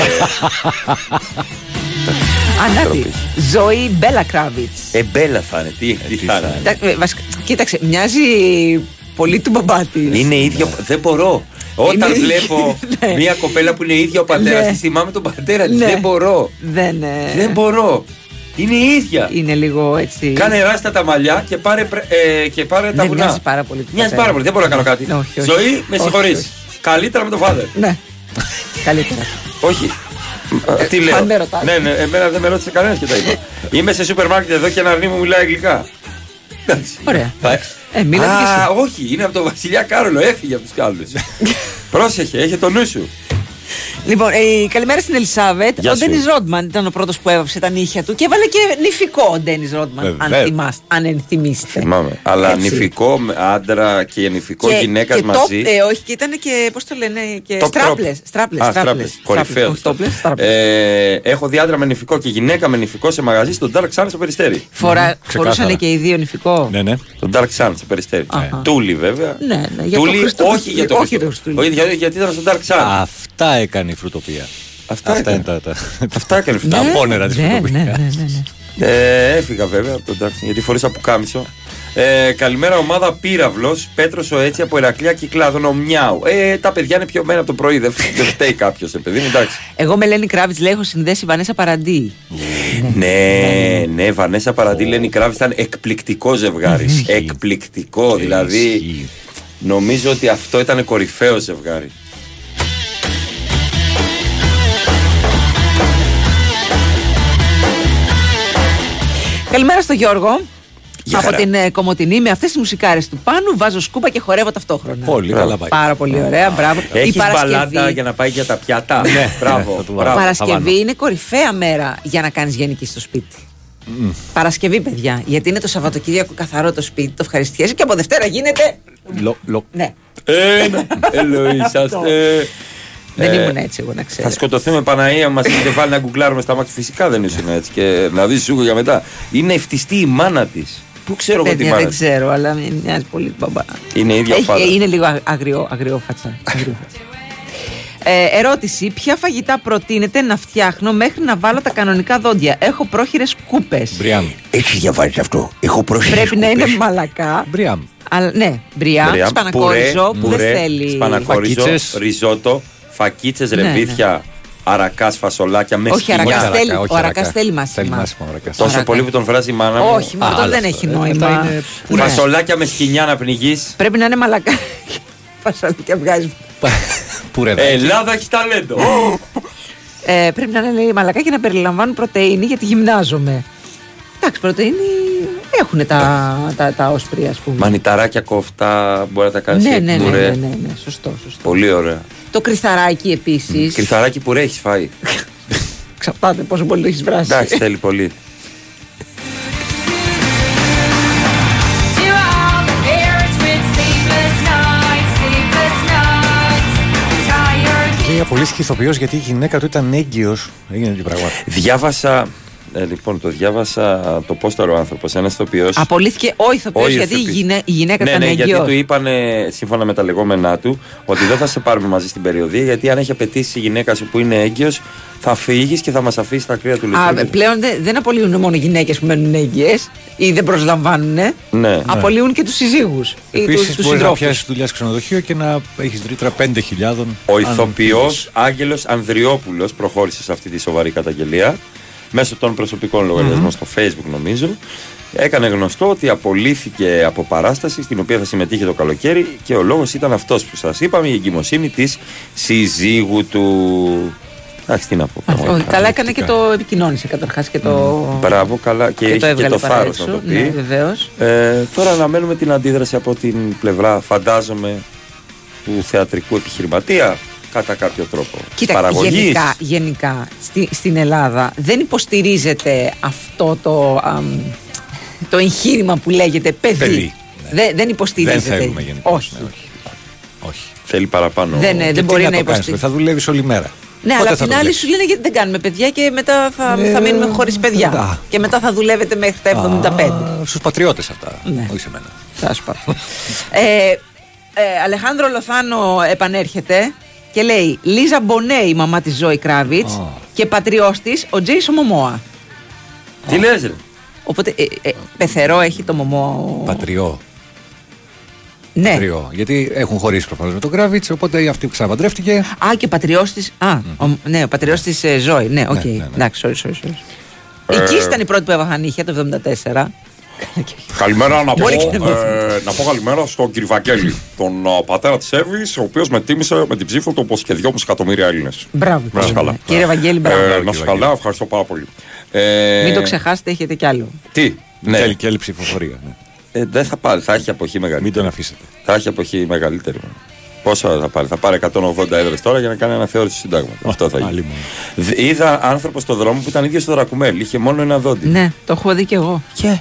Ανάτι. Ζωή Μπέλα Κράβιτ. Ε, μπέλα θα είναι. Τι, τι θα είναι. Κοίταξε, μοιάζει πολύ του μπαμπά της. Είναι ίδιο. Δεν μπορώ. Όταν Είναι- βλέπω Ναι. μια κοπέλα που είναι ίδια ο πατέρας Ναι. της, θυμάμαι τον πατέρα της. Ναι. Δεν μπορώ. Δεν, ε, Δεν μπορώ. Είναι η ίδια. είναι λίγο έτσι. Κάνε ράστα τα μαλλιά και πάρε, πρε- ε, και πάρε τα Δεν βουνά. μοιάζει πάρα πολύ του Μοιάζει πατέρα. πάρα πολύ. Δεν μπορώ να κάνω κάτι. Όχι, όχι. Ζωή, με Όχι, συγχωρείς. όχι. Καλύτερα με τον father. Ναι. Καλύτερα. Όχι. Ε, Τι λέω. αν με ρωτάς. Ναι, ναι, εμένα δεν με ρώτησε κανένας και τα είπα. Είμαι σε σούπερ μάρκετ εδώ και ένα αρνί μου μιλάει αγγλικά. Εντάξει. Ωραία. Θα- Ε, μίλατε κι Α, εσύ. όχι, είναι από τον Βασιλιά Κάρολο, έφυγε από τους Κάρολους. Πρόσεχε, έχει το νου σου. Λοιπόν, ε, καλημέρα στην Ελισάβετ. Γεια ο σου. Ντένις Ρόντμαν ήταν ο πρώτος που έβαψε τα νύχια του και έβαλε και νηφικό ο Ντένις Ρόντμαν. Αν, Βεβαίως. θυμάστε, αν ενθυμίστε. Θυμάμαι. Αλλά Έτσι. νηφικό με άντρα και νηφικό γυναίκας και μαζί. top, ε, όχι, και ήταν και, πώς το λένε, και Top στράπλες. drop. Στράπλες. Α, στράπλες. Κορυφαίος. Όχι, topless, στράπλες. Ε, έχω δει άντρα με νηφικό και γυναίκα με νηφικό σε μαγαζί στο Dark Sun στο περιστέρι. Φορά, ξεκάθαρα. φορούσαν και οι δύο νηφικό. Ναι, ναι. Το Dark Sun στο περιστέρι. Αχα. Τούλι βέβαια. Ναι, ναι, για το Τούλι, Χριστό- όχι για το όχι Χριστό. το Χριστούλη. Όχι, γιατί, γιατί ήταν στο Dark Sun. Αυτά έκανε η φρουτοπία. Αυτά Αυτά έκανε. είναι τα. τα- Αυτά έκανε Τα αυτά. απόνερα της ναι, ναι, φρουτοπίας. ναι, ναι, ναι. Ε, έφυγα βέβαια από τον Dark Sun γιατί φορήσα πουκάμισο. Ε, καλημέρα ομάδα Πύραυλος, Πέτρος ο Έτσι από Ερακλία Κυκλάδων, ο Μιάου. Ε, τα παιδιά είναι πιωμένα από το πρωί, δεν, δεν φταίει κάποιος, ε, παιδί μου, εντάξει. Εγώ με Λένι Κράβιτς λέει: Έχω συνδέσει Βανέσα Παραντί. Ναι, ναι, Βανέσα Παραντή, Λένι Κράβη ήταν εκπληκτικό ζευγάρι. εκπληκτικό, δηλαδή. Νομίζω ότι αυτό ήταν κορυφαίο ζευγάρι. Καλημέρα στο Γιώργο. Γεια από χαρά. την ε, Κομωτινή με αυτές τις μουσικάρες του πάνω βάζω σκούπα και χορεύω ταυτόχρονα. Πολύ καλά πάει. Πάρα πολύ ωραία, μπράβο. Έχεις Η Παρασκευή, μπαλάντα για να πάει για τα πιάτα; Ναι, μπράβο. θα του μπράβο. βάλω. Παρασκευή Χαβάνο. είναι κορυφαία μέρα για να κάνεις γενική στο σπίτι. Παρασκευή, παιδιά. Γιατί είναι το Σαββατοκύριακο καθαρό το σπίτι, το ευχαριστιέσαι και από Δευτέρα γίνεται. Λο- λο- Ναι. Ένα. Ελοήσαστε. Δεν Ε, ήμουν έτσι εγώ να ξέρω. Θα σκοτωθούμε Παναία, μας έχετε βάλει να γκουγκλάρουμε στα μάτια. Φυσικά δεν ήσουν έτσι. Και να δεις σου για μετά. Είναι ευτιστή η μάνα της. Πού ξέρω εγώ τη Παιδιά, μάνα δεν της; ξέρω, αλλά μοι- μοιάζει πολύ την μπαμπά. Είναι η ίδια Έχει- φάδα. είναι λίγο α- αγριό, αγριόφατσα. αγριόφατσα. Ε, ερώτηση. Ποια φαγητά προτείνετε να φτιάχνω μέχρι να βάλω τα κανονικά δόντια; Έχω πρόχειρες κούπε. Μπριάμ. Έχεις διαβάσει αυτό; Έχω πρόσχερε. Πρέπει να είναι μαλακά. Μπριάμ. Αλλά, ναι, μπριά, Μπριά, σπανακόριζο που πουρέ, δεν θέλεις. Σπανακόριζο, Φακίτσες. ριζότο, φακίτσες, Ναι, ρεβίθια, αρακάς, φασολάκια με Όχι, σκυλιά. αρακάς Όχι θέλει- αρακά, όχι ο αρακάς αρακάς. θέλει μάσιμα. Θέλει μάσιμα ο αρακάς. Τόσο Αρακα. πολύ που τον βράζει η μάνα μου. Όχι, μα αυτό άλλο δεν αυτό. έχει Ε, νόημα. μετά είναι Ναι. Φασολάκια με σκυλιά να πνιγείς. Πρέπει να είναι μαλακά. Φασολάκια βγάζει. Πουρεδάκι. Ελλάδα έχει ταλέντο. Ε, πρέπει να είναι λέει, μαλακά και να περιλαμβάνουν πρωτενη γιατί γυμνάζομαι. Εντάξει, πρωτενη έχουν τα, τα, τα όσπρια, ας πούμε. Μανιταράκια κοφτά μπορεί να τα κάνεις. ναι, ναι, ναι, ναι, ναι, ναι, σωστό, σωστό. Πολύ ωραία. Το κρυθαράκι επίσης. Κρυθαράκι που έχεις φάει. Ξαπάτε πόσο πολύ το έχεις βράσει. Εντάξει, θέλει πολύ. To all the parents with sleepless nights, sleepless nights, tired Λέει απολύθηκε ηθοποιό γιατί η γυναίκα του ήταν έγκυος. Έγινε τέτοιο πράγμα. Διάβασα. Ε, λοιπόν, το διάβασα το πόσταρο άνθρωπος. Ένας ηθοποιός. Απολύθηκε ο ηθοποιός Ο γιατί η, ηθοποιός. γυναί- η γυναίκα Ναι, ήταν ναι, γιατί έγκυος. του είπαν, σύμφωνα με τα λεγόμενά του, ότι δεν θα σε πάρουμε μαζί στην περιοδία, γιατί αν έχει απαιτήσει η γυναίκα σου που είναι έγκυος, θα φύγεις και θα μας αφήσεις στα κρύα του Α, λιτού. πλέον δεν, δεν απολύουν μόνο γυναίκες που μένουν έγκυες ή δεν προσλαμβάνουν. Ναι. Απολύουν και τους συζύγους ή του Επίσης μπορεί να συντρόφους. πιάσει δουλειάς στο ξενοδοχείο και να έχεις ρήτρα 5.000. Ο αν ηθοποιός πήγες. Άγγελος Ανδριόπουλος προχώρησε σε αυτή τη σοβαρή καταγγελία μέσω των προσωπικών λογαριασμών στο Facebook, νομίζω. Έκανε γνωστό ότι απολύθηκε από παράσταση στην οποία θα συμμετείχε το καλοκαίρι και ο λόγος ήταν αυτός που σας είπαμε, η εγκυμοσύνη της συζύγου του. Εντάξει, τι να πω. Όχι, πραγματικά. καλά έκανε και το επικοινώνησε καταρχάς και το. Μπράβο, καλά και, και το είχε και έβγαλε το παρά θάρρος έξω. να το πει. Ναι, βεβαίως. Ε, τώρα αναμένουμε την αντίδραση από την πλευρά, φαντάζομαι, του θεατρικού επιχειρηματία κατά κάποιο τρόπο. Κοίτα, Παραγωγής. γενικά, γενικά στη, στην Ελλάδα δεν υποστηρίζεται αυτό το, αμ, το εγχείρημα που λέγεται παιδί. Παιδί, Δεν, δεν υποστηρίζεται. Δεν θέλουμε γενικώς. Όχι. Ναι, όχι. όχι. Θέλει παραπάνω. Δεν, ε, Και δεν τι μπορεί να, το κάνεις, υποστηρίζει. Θα δουλεύεις όλη μέρα. Ναι, Πότε αλλά απ' θα την άλλη δουλεύεις; σου λένε γιατί δεν κάνουμε παιδιά και μετά θα, Ε, θα μείνουμε χωρίς παιδιά. α. Και μετά θα δουλεύετε μέχρι τα 75. Στους πατριώτες αυτά. Ναι. Όχι σε μένα. Θα σου πω. ε, ε, Αλεχάνδρο Λοθάνο επανέρχεται και λέει Λίζα Μπονέ η μαμά της Ζώη Κράβιτς Α. και πατριός της ο Τζέισον Μομόα. Τι λες ρε; Οπότε ε, ε, πεθερό έχει το Μομόα. ο- Πατριό. Ναι. Πατριό. Γιατί έχουν χωρίσει προφανώς με τον Κράβιτ, οπότε η αυτή που ξαναπαντρεύτηκε. Α, και πατριός της. Α, ο, ναι, ο πατριός της ε, Ζώη. Ναι, οκ. ναι, ναι. Εντάξει, sorry, sorry, sorry. Ε, Εκεί ήταν η πρώτη που έβαψαν νύχια το 74. Καλημέρα να πω, Μπορεί και να ε, να πω καλημέρα στον κύριο Βαγγέλη, τον α, πατέρα της Εύης, ο οποίος με τίμησε με την ψήφο του όπως και 2,5 εκατομμύρια Έλληνες. Μπράβο. Να είσαι καλά. Κύριε Βαγγέλη, μπράβο. Ε, να είσαι καλά, ευχαριστώ πάρα πολύ. Ε, Μην το ξεχάσετε, έχετε κι άλλο. Τι, ναι. Θέλει και άλλη ψηφοφορία. Ναι. Ε, δεν θα πάρει, θα έχει αποχή μεγαλύτερη. Μην τον αφήσετε. Θα έχει αποχή μεγαλύτερη. Πόσα θα πάρει, θα πάρει 180 έδρες τώρα για να κάνει αναθεώρηση του συντάγματο. Αυτό θα γίνει. άλλη μόνο. Δ- Είδα άνθρωπο στο δρόμο που ήταν ίδιος στο Δρακουμέλ, είχε μόνο ένα δόντι. Ναι, το έχω δει κι εγώ. Και.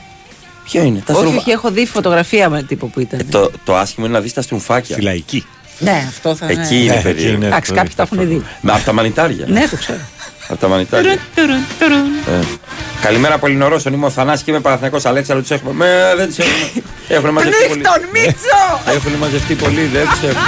Ποιο είναι, τα όχι, στρουβα- όχι, έχω δει φωτογραφία με τύπο που ήταν. Ε, το, το άσχημο είναι να δεις τα στρουμφάκια. Στη λαϊκή. Ναι, αυτό θα Εκεί είναι Ναι, περίεργο. εκεί είναι. Εντάξει, το- κάποιοι τα έχουν δει. Με από τα μανιτάρια. Ναι, το ξέρω. Από τα μανιτάρια. Τουρουν, τουρουν, τουρουν. Ε. Καλημέρα, Πολυνορώσον. Είμαι ο Θανάσης και είμαι Παναθυνακό Αλέξανδρο. Τους έχουμε. Με, δεν τους έχουμε. Έχουν μαζευτεί πολύ. Πνίχτον, Μίτσο! Έχουν μαζευτεί πολύ, δεν τους έχουμε.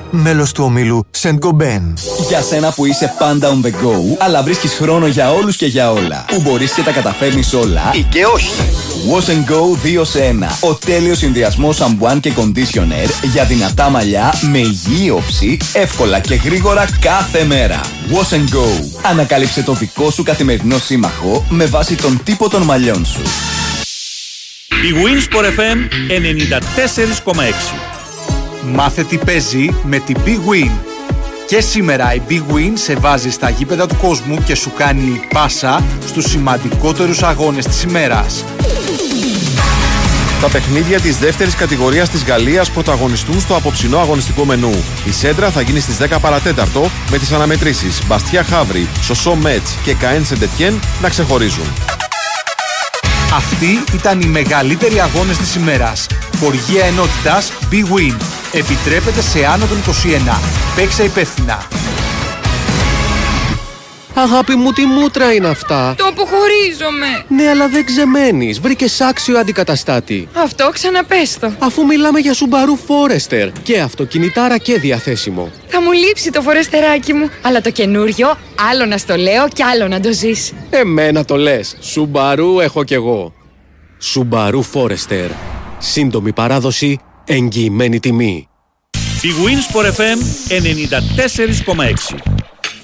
Μέλος του ομίλου Saint Gobain. Για σένα που είσαι πάντα on the go, αλλά βρίσκεις χρόνο για όλους και για όλα. Που μπορείς και τα καταφέρνεις όλα ή και όχι. Wash and Go 2 σε 1. Ο τέλειος συνδυασμός σαμπουάν και conditioner για δυνατά μαλλιά με υγιή όψη, εύκολα και γρήγορα κάθε μέρα. Wash and Go. Ανακάλυψε το δικό σου καθημερινό σύμμαχο με βάση τον τύπο των μαλλιών σου. Η Winsport FM 94,6. Μάθε τι παίζει με την Big Win. Και σήμερα η Big Win σε βάζει στα γήπεδα του κόσμου και σου κάνει πάσα στους σημαντικότερους αγώνες της ημέρας. Τα παιχνίδια της δεύτερης κατηγορίας της Γαλλίας πρωταγωνιστούν στο απόψινό αγωνιστικό μενού. Η Σέντρα θα γίνει στις 10 παρατέταρτο με τις αναμετρήσεις Μπαστιά Χαύρη, Σωσό Μέτς και Καέν Σεντετιέν να ξεχωρίζουν. Αυτοί ήταν οι μεγαλύτεροι αγώνες της ημέρας. Χοργία ενότητας Big Win. Επιτρέπεται σε άνω των 21. Παίξε υπεύθυνα. Αγάπη μου, τι μούτρα είναι αυτά; Το αποχωρίζομαι. Ναι, αλλά δεν ξεμένεις. Βρήκες άξιο αντικαταστάτη. Αυτό ξαναπες το. Αφού μιλάμε για Subaru Forester. Και αυτοκινητάρα και διαθέσιμο. Θα μου λείψει το φορεστεράκι μου. Αλλά το καινούριο, άλλο να στο λέω και άλλο να το ζεις. Εμένα το λες. Subaru έχω κι εγώ. Subaru Forester. Σύντομη παράδοση, εγγυημένη τιμή. Η Winsport FM 94,6.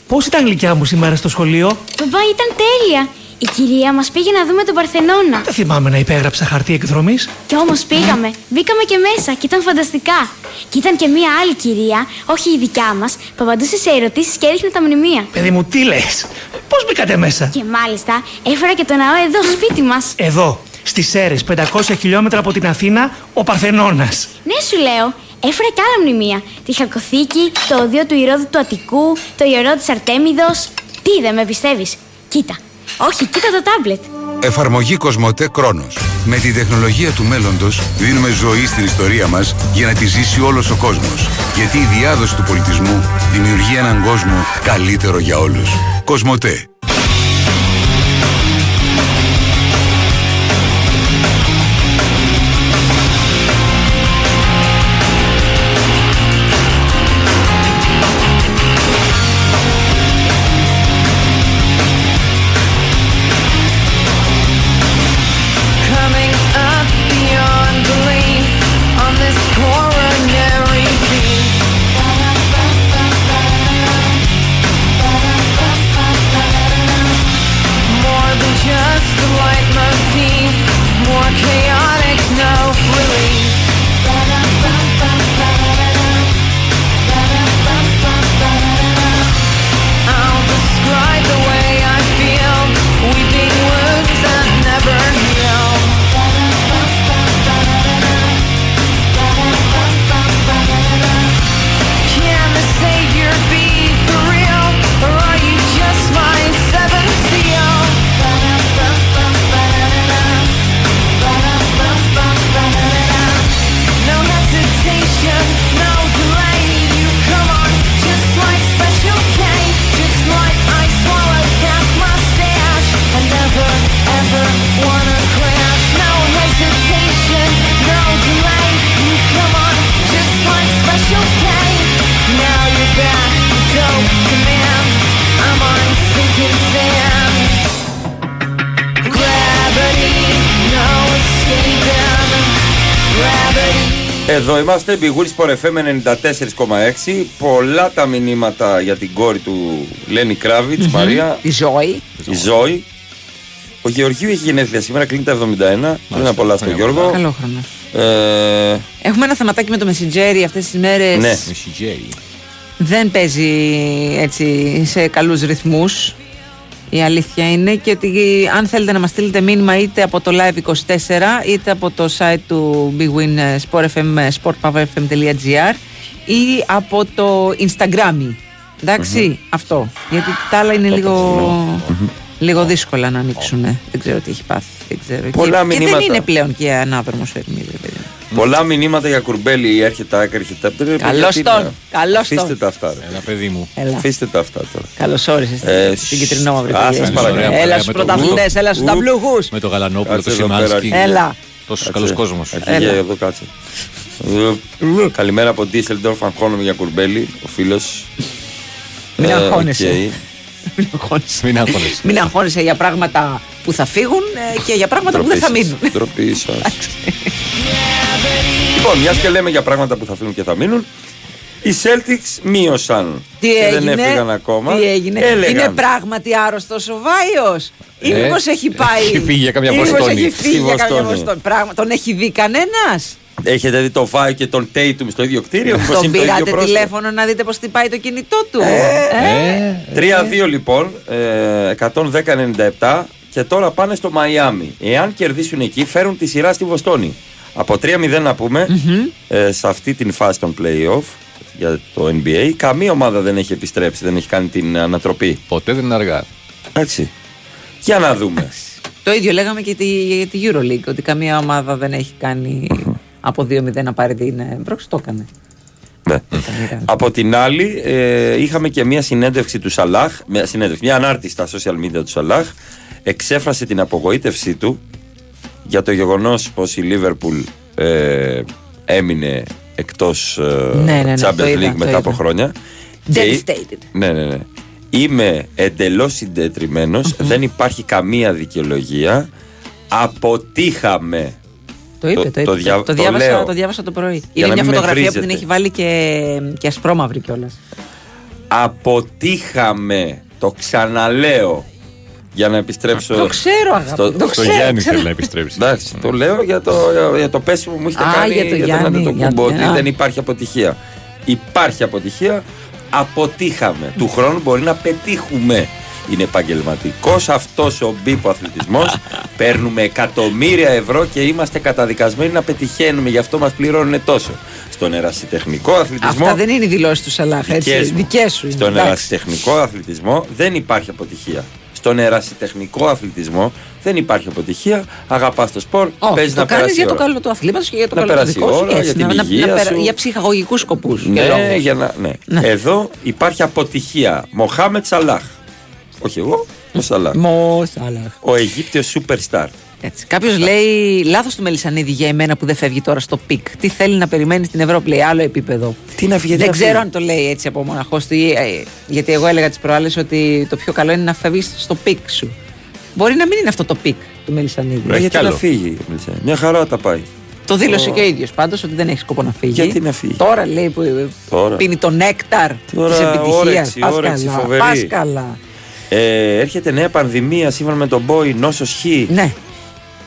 Πώς ήταν γλυκιά μου σήμερα στο σχολείο; Παπά, ήταν τέλεια. Η κυρία μας πήγε να δούμε τον Παρθενώνα. Δεν θυμάμαι να υπέγραψα χαρτί εκδρομής. Κι όμως πήγαμε. Μπήκαμε και μέσα και ήταν φανταστικά. Και ήταν και μία άλλη κυρία, όχι η δικιά μας, που απαντούσε σε ερωτήσεις και έδειχνε τα μνημεία. Παιδί μου, τι λες; Πώς μπήκατε μέσα; Και μάλιστα έφερα και το ναό εδώ, σπίτι μας. Εδώ, στις Σέρες, 500 χιλιόμετρα από την Αθήνα, ο Παρθενώνας. Ναι, σου λέω. Έφερα και άλλα μνημεία. Τη Χαλκοθήκη, το οδείο του Ηρώδου του Αττικού, το ιερό της Αρτέμιδος. Τι, δεν με πιστεύεις; Κοίτα. Όχι, κοίτα το τάμπλετ. Εφαρμογή Κοσμοτέ Κρόνος. Με την τεχνολογία του μέλλοντος δίνουμε ζωή στην ιστορία μας για να τη ζήσει όλος ο κόσμος. Γιατί η διάδοση του πολιτισμού δημιουργεί έναν κόσμο καλύτερο για όλους. Κοσμοτέ. Είμαστε, Big Wheels Sport FM 94,6. Πολλά τα μηνύματα για την κόρη του Λένι Κράβιτς, Μμμ. Μαρία. Η Ζώη. Η Ζώη. Ο Γεωργίου έχει γενέθλια σήμερα, κλείνει τα 71. Χρόνια πολλά στον Γιώργο. Καλό χρόνο. Ε, Έχουμε ένα θεματάκι με το Messenger αυτές τις μέρες. ναι. Δεν παίζει έτσι σε καλούς ρυθμούς. Η αλήθεια είναι και ότι αν θέλετε να μας στείλετε μήνυμα είτε από το Live24 είτε από το site του Big Win ε, Sport FM, ε, sportpowerfm.gr ή από το Instagram. ενταξει αυτό. Γιατί τα άλλα είναι λίγο, λίγο δύσκολα να ανοίξουν. Δεν ξέρω τι έχει πάθει. Δεν ξέρω. Πολλά και, και δεν μηνύματα. είναι πλέον και ανάδρομος ο Ερμίδης, ρε παιδί μου. Πολλά μηνύματα για κουρμπέλι, έρχεται άκρη, έρχεται άκρη. Καλώς τον, καλώς Αφήστε τον. τα αυτά. Ρε. Ένα παιδί μου. Έλα. Αφήστε τα αυτά τώρα. Καλώς όρισες Ε, στην κυτρινό μαύρη α, σας παρακαλώ. Έλα στους πρωταθλητές, έλα στους ταμπλούχους. Με το Γαλανόπουλο, το Κάτσε εδώ Σιμάνσκι. πέρα. Έλα. Τόσος καλός κόσμος. Αρχηγέ, εδώ κάτσε. Ε, Καλημέρα από Ντίσσελντορφ, αγχώνομαι για κουρμπέλι, ο φίλος. Μην αγχώνεσαι. Μην αγχώνεσαι. Μην αγχώνεσαι. Μην αγχώνεσαι για πράγματα που θα φύγουν ε, και για πράγματα που δεν θα μείνουν. Ντροπή σας. λοιπόν, μιας και λέμε για πράγματα που θα φύγουν και θα μείνουν. Οι Celtics μείωσαν. Τι και έγινε, δεν έφυγαν ακόμα. Τι έγινε; Έλεγαν. Είναι πράγματι άρρωστο ο Βάιος; Ή Ε, μήπως έχει πάει. έχει φύγει για καμιά ή μήπως Βοστόνη. έχει φύγει Στη για καμιά Βοστόνη. Βοστόνη. Πράγμα, τον έχει δει κανένας; Έχετε δει το Βάιο και τον Tatum στο ίδιο κτίριο; μήπως Τον είναι το ίδιο πήρατε πρόσωπο; τηλέφωνο να δείτε πώς χτυπάει το κινητό του. Ε, 3-2 λοιπόν, ε, 110-97 και τώρα πάνε στο Μαϊάμι. Εάν κερδίσουν εκεί, φέρουν τη σειρά στη Βοστόνη. Από 3-0 να πούμε, ε, σε αυτή την φάση των play-off για το NBA, καμία ομάδα δεν έχει επιστρέψει, δεν έχει κάνει την ανατροπή. Ποτέ δεν είναι αργά. Εντάξει. Για να δούμε. Το ίδιο λέγαμε και τη, για τη Euroleague, ότι καμία ομάδα δεν έχει κάνει από 2-0 να πάρει την ε, πρόξη. Το έκανε. Ναι. Από την άλλη, ε, είχαμε και μια συνέντευξη του Σαλάχ, μια, συνέντευξη, μια ανάρτηση στα social media του Σαλάχ. Εξέφρασε την απογοήτευσή του για το γεγονός πως η Λίβερπουλ ε, έμεινε εκτός ε, Ναι, ναι, ναι, Champions το είδα, League το μετά είδα. από χρόνια. Και- Devastated. ναι, ναι, ναι. Είμαι εντελώς συντετριμμένος, δεν υπάρχει καμία δικαιολογία. Αποτύχαμε. Το είπε, το, είπε. Το, δια- το το διάβασα, λέω. το διάβασα το πρωί. Για Είναι να μια μην με φωτογραφία που την βρίζετε. έχει βάλει και, και ασπρόμαυρη κιόλας. Αποτύχαμε. Το ξαναλέω. Για να επιστρέψω. Το ξέρω, αγάπη, το ξέρω, Γιάννη ξέρω. θέλει να επιστρέψει. Εντάξει, το λέω για το, για το πέσιμο που μου έχετε Α, κάνει για το για τον Γιάννη, Αντετοκούμπο, για- ότι α. δεν υπάρχει αποτυχία. Υπάρχει αποτυχία, αποτύχαμε. Του χρόνου μπορεί να πετύχουμε. Είναι επαγγελματικός αυτός ο μπίπο αθλητισμός. Παίρνουμε εκατομμύρια ευρώ και είμαστε καταδικασμένοι να πετυχαίνουμε. Γι' αυτό μας πληρώνουν τόσο. Στον ερασιτεχνικό αθλητισμό. Αυτά δεν είναι οι δηλώσεις του Σαλάχ, έτσι. Δικές μου. Δικές σου είναι. Στον εντάξει. ερασιτεχνικό αθλητισμό δεν υπάρχει αποτυχία. Στον ερασιτεχνικό αθλητισμό δεν υπάρχει αποτυχία. Αγαπάς το σπορ, Όχι, παίζεις το να κάνεις περάσει για το ώρα. καλό του αθλήματος και για το Να καλό του περάσει δικό σου. ώρα, έτσι, για την να- να- υγεία να περα- σου. Για ψυχαγωγικούς σκοπούς. Ναι, για να, ναι. Εδώ υπάρχει αποτυχία. Μοχάμετ Σαλάχ. Όχι εγώ, ο Σαλάχ. Μο Σαλάχ. Ο Αιγύπτιος superstar. Έτσι. Κάποιος λέει λάθος του Μελισανίδη για εμένα που δεν φεύγει τώρα στο peak. Τι θέλει να περιμένει στην Ευρώπη, λέει άλλο επίπεδο. Τι να φύγει, Δεν να ξέρω φύγει. αν το λέει έτσι από μοναχό του. ή, ε, Γιατί εγώ έλεγα τις προάλλες ότι το πιο καλό είναι να φεύγεις στο peak σου. Μπορεί να μην είναι αυτό το peak του Μελισανίδη. Ε, γιατί να φύγει. Μελισσέ. Μια χαρά τα πάει. Το δήλωσε Ω. και ο ίδιος πάντως ότι δεν έχει σκοπό να φύγει. Γιατί να φύγει; Τώρα λέει που ε, Τώρα. πίνει το νέκταρ της Τώρα επιτυχίας. όρεξη, Πας όρεξη καλά. Φοβερή. Πας καλά. Ε, έρχεται νέα πανδημία σύμφωνα με τον Μπόι, νόσος Χ. Ναι.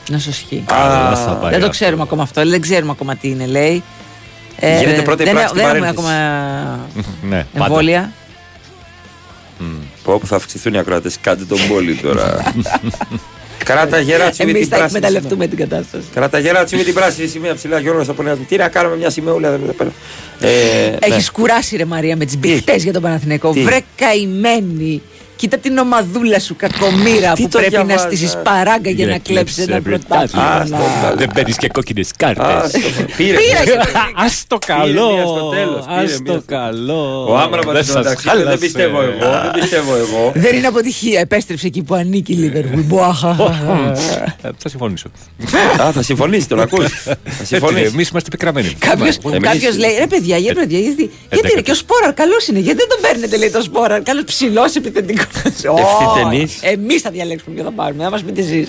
Να σου ισχύει. Καλά θα πάει Δεν το αυτό. ξέρουμε ακόμα αυτό. Δεν ξέρουμε ακόμα τι είναι, λέει. Ε, Γίνεται πρώτη δεν, πράξη δεν στην έχουμε παρένθεση. ακόμα Ναι, πάντα. εμβόλια. Πω που θα αυξηθούν οι ακροατές. Κάντε τον πόλη τώρα. Κράτα γεράτσι με Εμείς την θα πράσινη. εκμεταλλευτούμε την κατάσταση. Κράτα γεράτσι με την πράσινη σημαία ψηλά Γιώργος από Νέας Τι να κάνουμε μια σημαίουλα δεν τα παίρνω. Ε, Έχεις ναι. κουράσει ρε Μαρία με τι; μπιχτές για τον Παναθηναϊκό. Τι; Βρε καημένη. Κοίτα την ομαδούλα σου κακομήρα Τι που το πρέπει να διαβάζα. στήσεις παράγκα για να κλέψεις ένα πρωτάθλημα. Δεν παίρνεις και κόκκινες κάρτες. Άστο, Πήρε. Πήρα και Α το καλό. μία στο τέλος, πήρε Α μία το στο- καλό. Ο Άμραμπατ Δεν δεν σας δεν χάλασε. πιστεύω εγώ. Δεν πιστεύω εγώ. Δεν είναι αποτυχία. Επέστρεψε εκεί που ανήκει η Λίβερπουλ. Μπουάχα. Ε, Θα συμφωνήσω. Α, θα συμφωνήσεις, τον ακούς. Θα συμφωνήσεις. Εμείς είμαστε πικραμένοι. Κάποιος, Εμείς- κάποιος λέει ρε παιδιά, για παιδιά, γιατί, γιατί ρε, και ο Σπόραρ καλός είναι, γιατί δεν τον παίρνετε λέει το Σπόραρ, καλός ψηλός επιθετικός. Ευθυτενής. Εμείς θα διαλέξουμε ποιο θα πάρουμε, θα μας πείτε εσεί.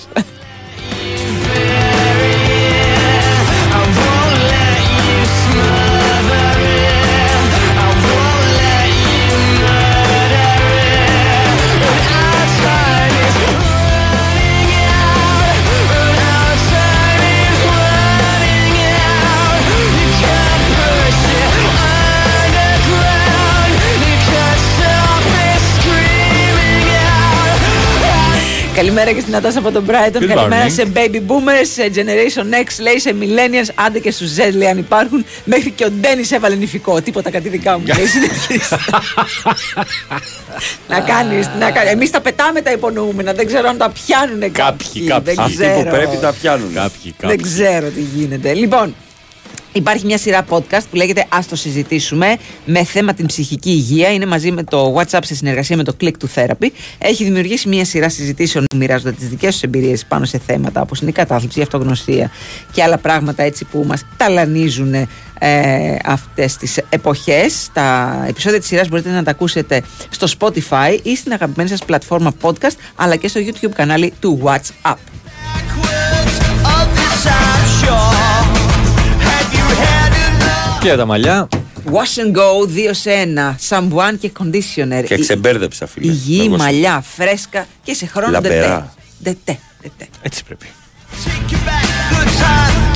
Καλημέρα και στην Ατάσα από τον Brighton. Good Καλημέρα morning. σε Baby Boomers, σε Generation X, λέει σε Millennials, άντε και στους Z λέει αν υπάρχουν. Μέχρι και ο Ντένις έβαλε νηφικό. Τίποτα κάτι δικά μου. λέει, συνεχίστε. να κάνεις. Να κάνεις. Εμείς τα πετάμε τα υπονοούμενα. Δεν ξέρω αν τα πιάνουν κάποιοι. Κάποιοι, κάποιοι. Δεν Αυτοί ξέρω. που πρέπει τα πιάνουν. Κάποιοι, Δεν κάποιοι. ξέρω τι γίνεται. Λοιπόν, Υπάρχει μια σειρά podcast που λέγεται Ας το συζητήσουμε με θέμα την ψυχική υγεία. Είναι μαζί με το WhatsApp σε συνεργασία με το Click to Therapy. Έχει δημιουργήσει μια σειρά συζητήσεων που μοιράζονται τις δικές τους εμπειρίες πάνω σε θέματα όπως είναι η κατάθλιψη, η αυτογνωσία και άλλα πράγματα έτσι που μας ταλανίζουν ε, αυτές τις εποχές. Τα επεισόδια της σειράς μπορείτε να τα ακούσετε στο Spotify ή στην αγαπημένη σας πλατφόρμα podcast αλλά και στο YouTube κανάλι του WhatsApp. Και τα μαλλιά; Wash and go 2 σε 1. Σαμπουάν και conditioner. Και Ι- ξεμπέρδεψα, φίλε. Υγιή, Εγώ σε- μαλλιά, φρέσκα και σε χρόνο Λαμπερά. ντετέ. Ντετέ. ντετέ. Έτσι πρέπει. Good time,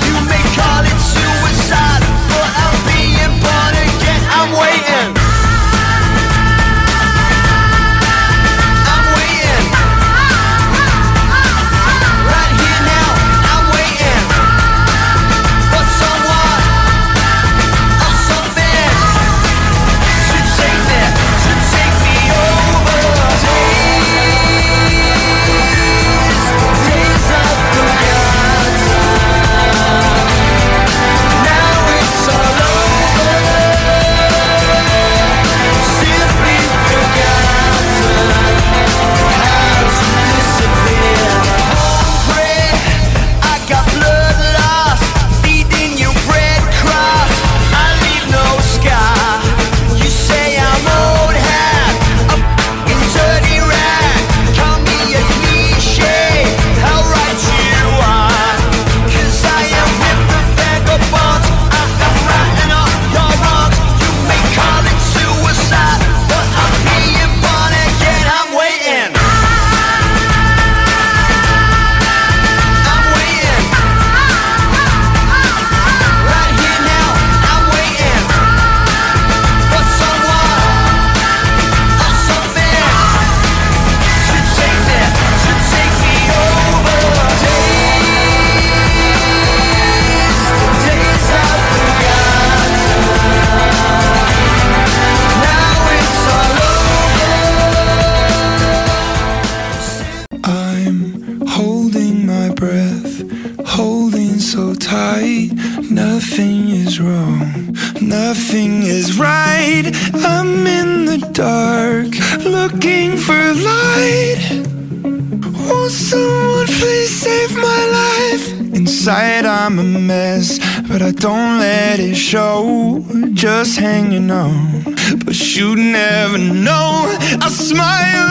don't let it show. Just hanging on, but you never know. I smile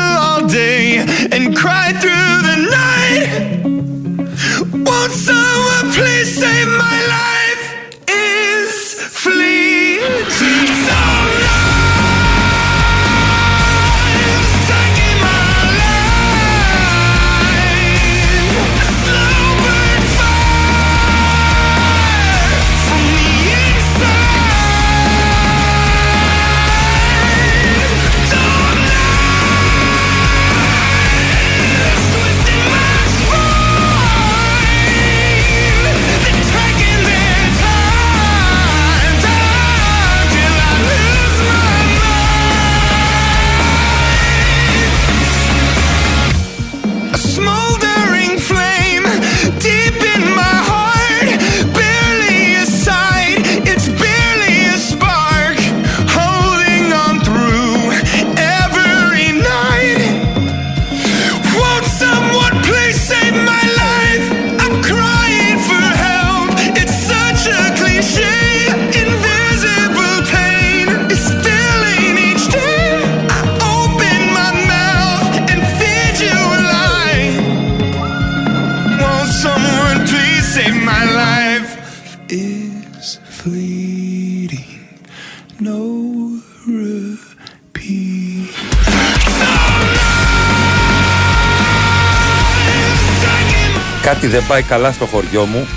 Κάτι δεν πάει καλά στο χωριό μου.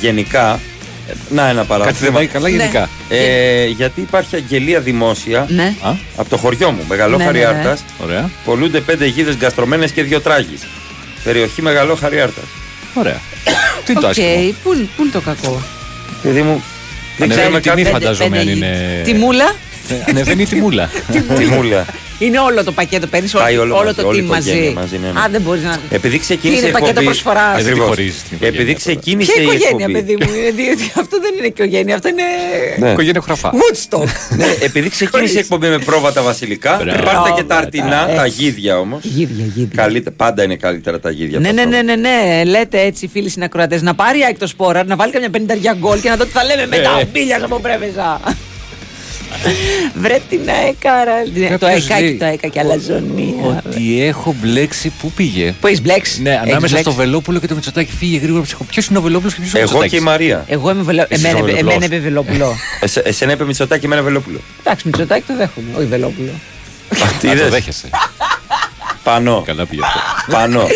Γενικά. ε, Να ένα παράδειγμα. Κάτι δεν πάει καλά Ναι. γενικά. Ε, γιατί υπάρχει αγγελία δημόσια Ναι. από το χωριό μου, Μεγαλό Ναι, ναι, ναι. Χαριάρτα. Ωραία. Πωλούνται πέντε γίδες γκαστρωμένες και δύο τράγοι. Περιοχή Μεγαλό Χαριάρτα. Ωραία. Τι είναι το Οκ, άσχημο. πού, πού είναι το κακό; Παιδί μου, δεν Ανεβαίνει ξέρουμε η τιμή, κάτι. φαντάζομαι, αν είναι. Τιμούλα; Ε, Ανεβαίνει η τιμούλα. Τιμούλα. Είναι όλο το πακέτο, παίρνεις Πάει όλο, όλο όλο μαζί, το όλη η team οικογένεια μαζί. μαζί, ναι, ναι. Α, δεν μπορείς να. Επειδή ξεκίνησε είναι η πακέτο εκπομπή- προσφοράς; Ακριβώς. Ε, δεν τη χωρίζεις την οικογένεια Επειδή αυτό. ξεκίνησε Ποια η οικογένεια, εκπομπή. παιδί μου. είναι, διότι αυτό δεν είναι οικογένεια, αυτό είναι. Ναι. Οικογένεια χραφά. Woodstock. Ναι, επειδή ξεκίνησε η εκπομπή με πρόβατα βασιλικά, Μπράβο. πάρτε και τα αρτινά, Έτσι. τα γίδια όμως. Γίδια, γίδια. Πάντα είναι καλύτερα τα γίδια. Ναι, από ναι, αυτό. ναι, ναι, ναι. Λέτε έτσι, φίλοι συνακροατές, να πάρει άκη το σπόρα, να βάλει καμιά πενταριά γκολ και να δω τι θα λέμε μετά. Ε. Μπίλια από πρέβεζα. Βρε την αέκαρα. Το Κάποιος αεκάκι, λέει το αέκα και αλαζονία. Ότι έχω μπλέξει. Πού πήγε; Πού έχεις μπλέξει; Ναι, Έχεις ανάμεσα μπλέξει. στο Βελόπουλο και το Μητσοτάκι φύγε γρήγορα ψυχο. Ποιος είναι ο Βελόπουλος και ποιος είναι ο Εγώ Μητσοτάκης; και η Μαρία. Εγώ είμαι βελο... Εσύ εμένα, είσαι ο εμένα Βελόπουλος. είπε Βελόπουλο. Εσέ- Εσένα είπε Μητσοτάκη, εμένα Βελόπουλο. Εντάξει, Μητσοτάκη το δέχομαι. Όχι Βελόπουλο. Τι Α, το είδες; δέχεσαι. Πανώ. Καλά πήγε αυτό. Πανώ.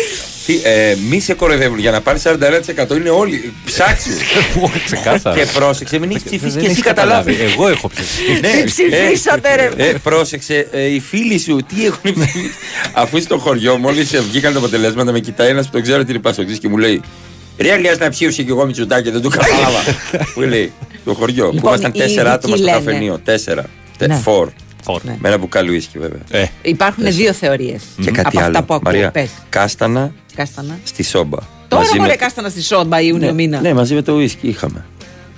Τι, ε, μη σε κοροϊδεύουν. Για να πάρεις 41% είναι όλοι. Ψάξου. Ξεκάθαρα. και πρόσεξε, μην έχεις ψηφίσει Δεν και εσύ έχεις καταλάβει. καταλάβεις. Εγώ έχω ψηφίσει. Ναι, Τι ψηφίσατε, ρε. Ε, πρόσεξε, ε, οι φίλοι σου τι έχουν ψηφίσει. Αφού στο χωριό, μόλις βγήκαν τα αποτελέσματα, με κοιτάει ένας που τον ξέρω ότι είναι πασοξής και μου λέει Ρε Αλιάς να ψήφισε και εγώ Μητσοτάκη, δεν το κατάλαβα. Μου λέει το χωριό. Που Λοιπόν, ήμασταν οι τέσσερα άτομα στο ειδικοί λένε. καφενείο. Τέσσερα. Τε- Ναι. Φορ. Ναι. Με ένα μπουκάλι ουίσκι βέβαια. Ε, Υπάρχουν δύο θεωρίες. Και κάτι από άλλο. αυτά που ακούω. Μαρία, Πες. κάστανα Κάστανα. στη σόμπα. Τώρα Μαζί μωρέ με- κάστανα στη Σόμπα Ιούνιο ναι, μήνα. ναι, μαζί με το ουίσκι είχαμε.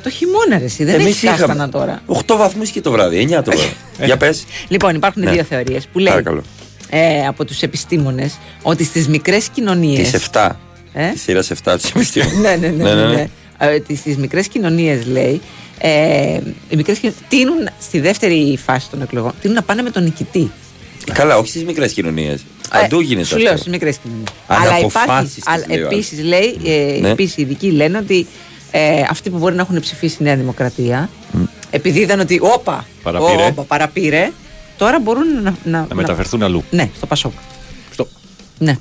Το χειμώνα ρε εσύ, δεν Εμείς έχεις κάστανα είχαμε. τώρα. 8 βαθμούς και το βράδυ, 9 το βράδυ. Για πες. Λοιπόν, υπάρχουν Ναι. δύο θεωρίες που λέει Παρακαλώ. ε, από τους επιστήμονες ότι στις μικρές κοινωνίε. Τις 7. Ε; Τη σειρά 7 τους επιστήμονες. ναι, ναι, ναι. ναι, ναι. Ε, ότι στις μικρές κοινωνίες λέει. Ε, οι μικρές κοινωνίε τείνουν στη δεύτερη φάση των εκλογών τείνουν να πάνε με τον νικητή. Καλά, όχι στις μικρές κοινωνίες. Παντού γίνεται Ε, Σου λέω αυτό. στις μικρές κοινωνίες. Αναποφάσεις τις Αλλά λέει ο επίσης λέει, ε, Ναι. επίσης οι ειδικοί λένε ότι ε, αυτοί που μπορεί να έχουν ψηφίσει η Νέα Δημοκρατία, επειδή είδαν ότι όπα, Παραπήρε. όπα, παραπήρε, τώρα μπορούν να, να, να μεταφερθούν αλλού. Ναι, στο Πασόκ. Στο- Ναι.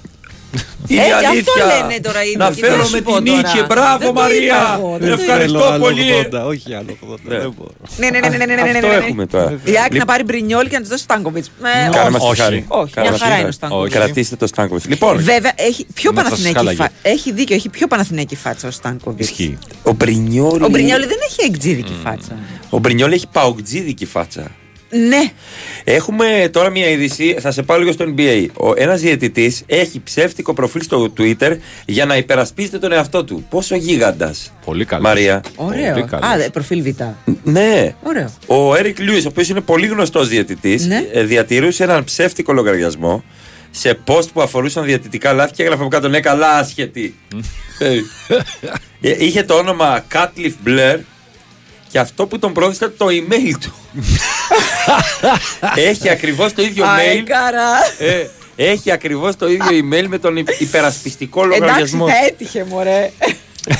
Είναι Έτσι, αυτό αλήθεια. λένε τώρα οι Να ειδικοί, τι φέρω σου με πω την τώρα. νίκη. Μπράβο, Δεν το Μαρία. είπα εγώ, δεν το Ευχαριστώ Θέλω άλλο πολύ. 80, όχι άλλο 80. Δεν μπορώ. Ναι, ναι, ναι, ναι, ναι, ναι, ναι, Αυτό ναι, ναι. έχουμε τώρα. Η Άκη Λοιπόν, να πάρει μπρινιόλ και να της δώσει Στάνκοβιτς. Κάνε μας τη όχι. χάρη. Όχι, Κάνε μια μας τη χαρά χάρη. είναι ο Στάνκοβιτς. Κρατήστε το Στάνκοβιτς. Λοιπόν, Βέβαια, έχει πιο Με τα παναθηναϊκή σκάλαγε. φάτσα. Έχει δίκιο, έχει πιο παναθηναϊκή φάτσα ο Στάνκοβιτς. Ισχύει. ο Μπρινιόλ. Ο Μπρινιόλη δεν έχει εκτζίδικη φάτσα. Ο Μπρινιόλ έχει παουτζίδικη φάτσα. Ναι. Έχουμε τώρα μια είδηση, θα σε πάω λίγο στο NBA. Ένας διαιτητής έχει ψεύτικο προφίλ στο Twitter για να υπερασπίζεται τον εαυτό του. Πόσο γίγαντας. Πολύ καλός. Μαρία; Ωραίο. Πολύ καλός. Α, δε, προφίλ Β. Ναι. Ωραίο. Ο Έρικ Λιούι, ο οποίος είναι πολύ γνωστός διαιτητής, Ναι. διατηρούσε έναν ψεύτικο λογαριασμό σε post που αφορούσαν διαιτητικά λάθη και έγραφε από κάτω ναι, καλά, άσχετη. Ε, ε, Είχε το όνομα Κάτλιφ Μπλερ και αυτό που τον πρόδεισε ήταν το email του. Έχει ακριβώς το ίδιο Α, mail. κάρα. Ε, έχει ακριβώς το ίδιο email με τον υπ- υπερασπιστικό Εντάξει, λογαριασμό. θα έτυχε, μωρέ.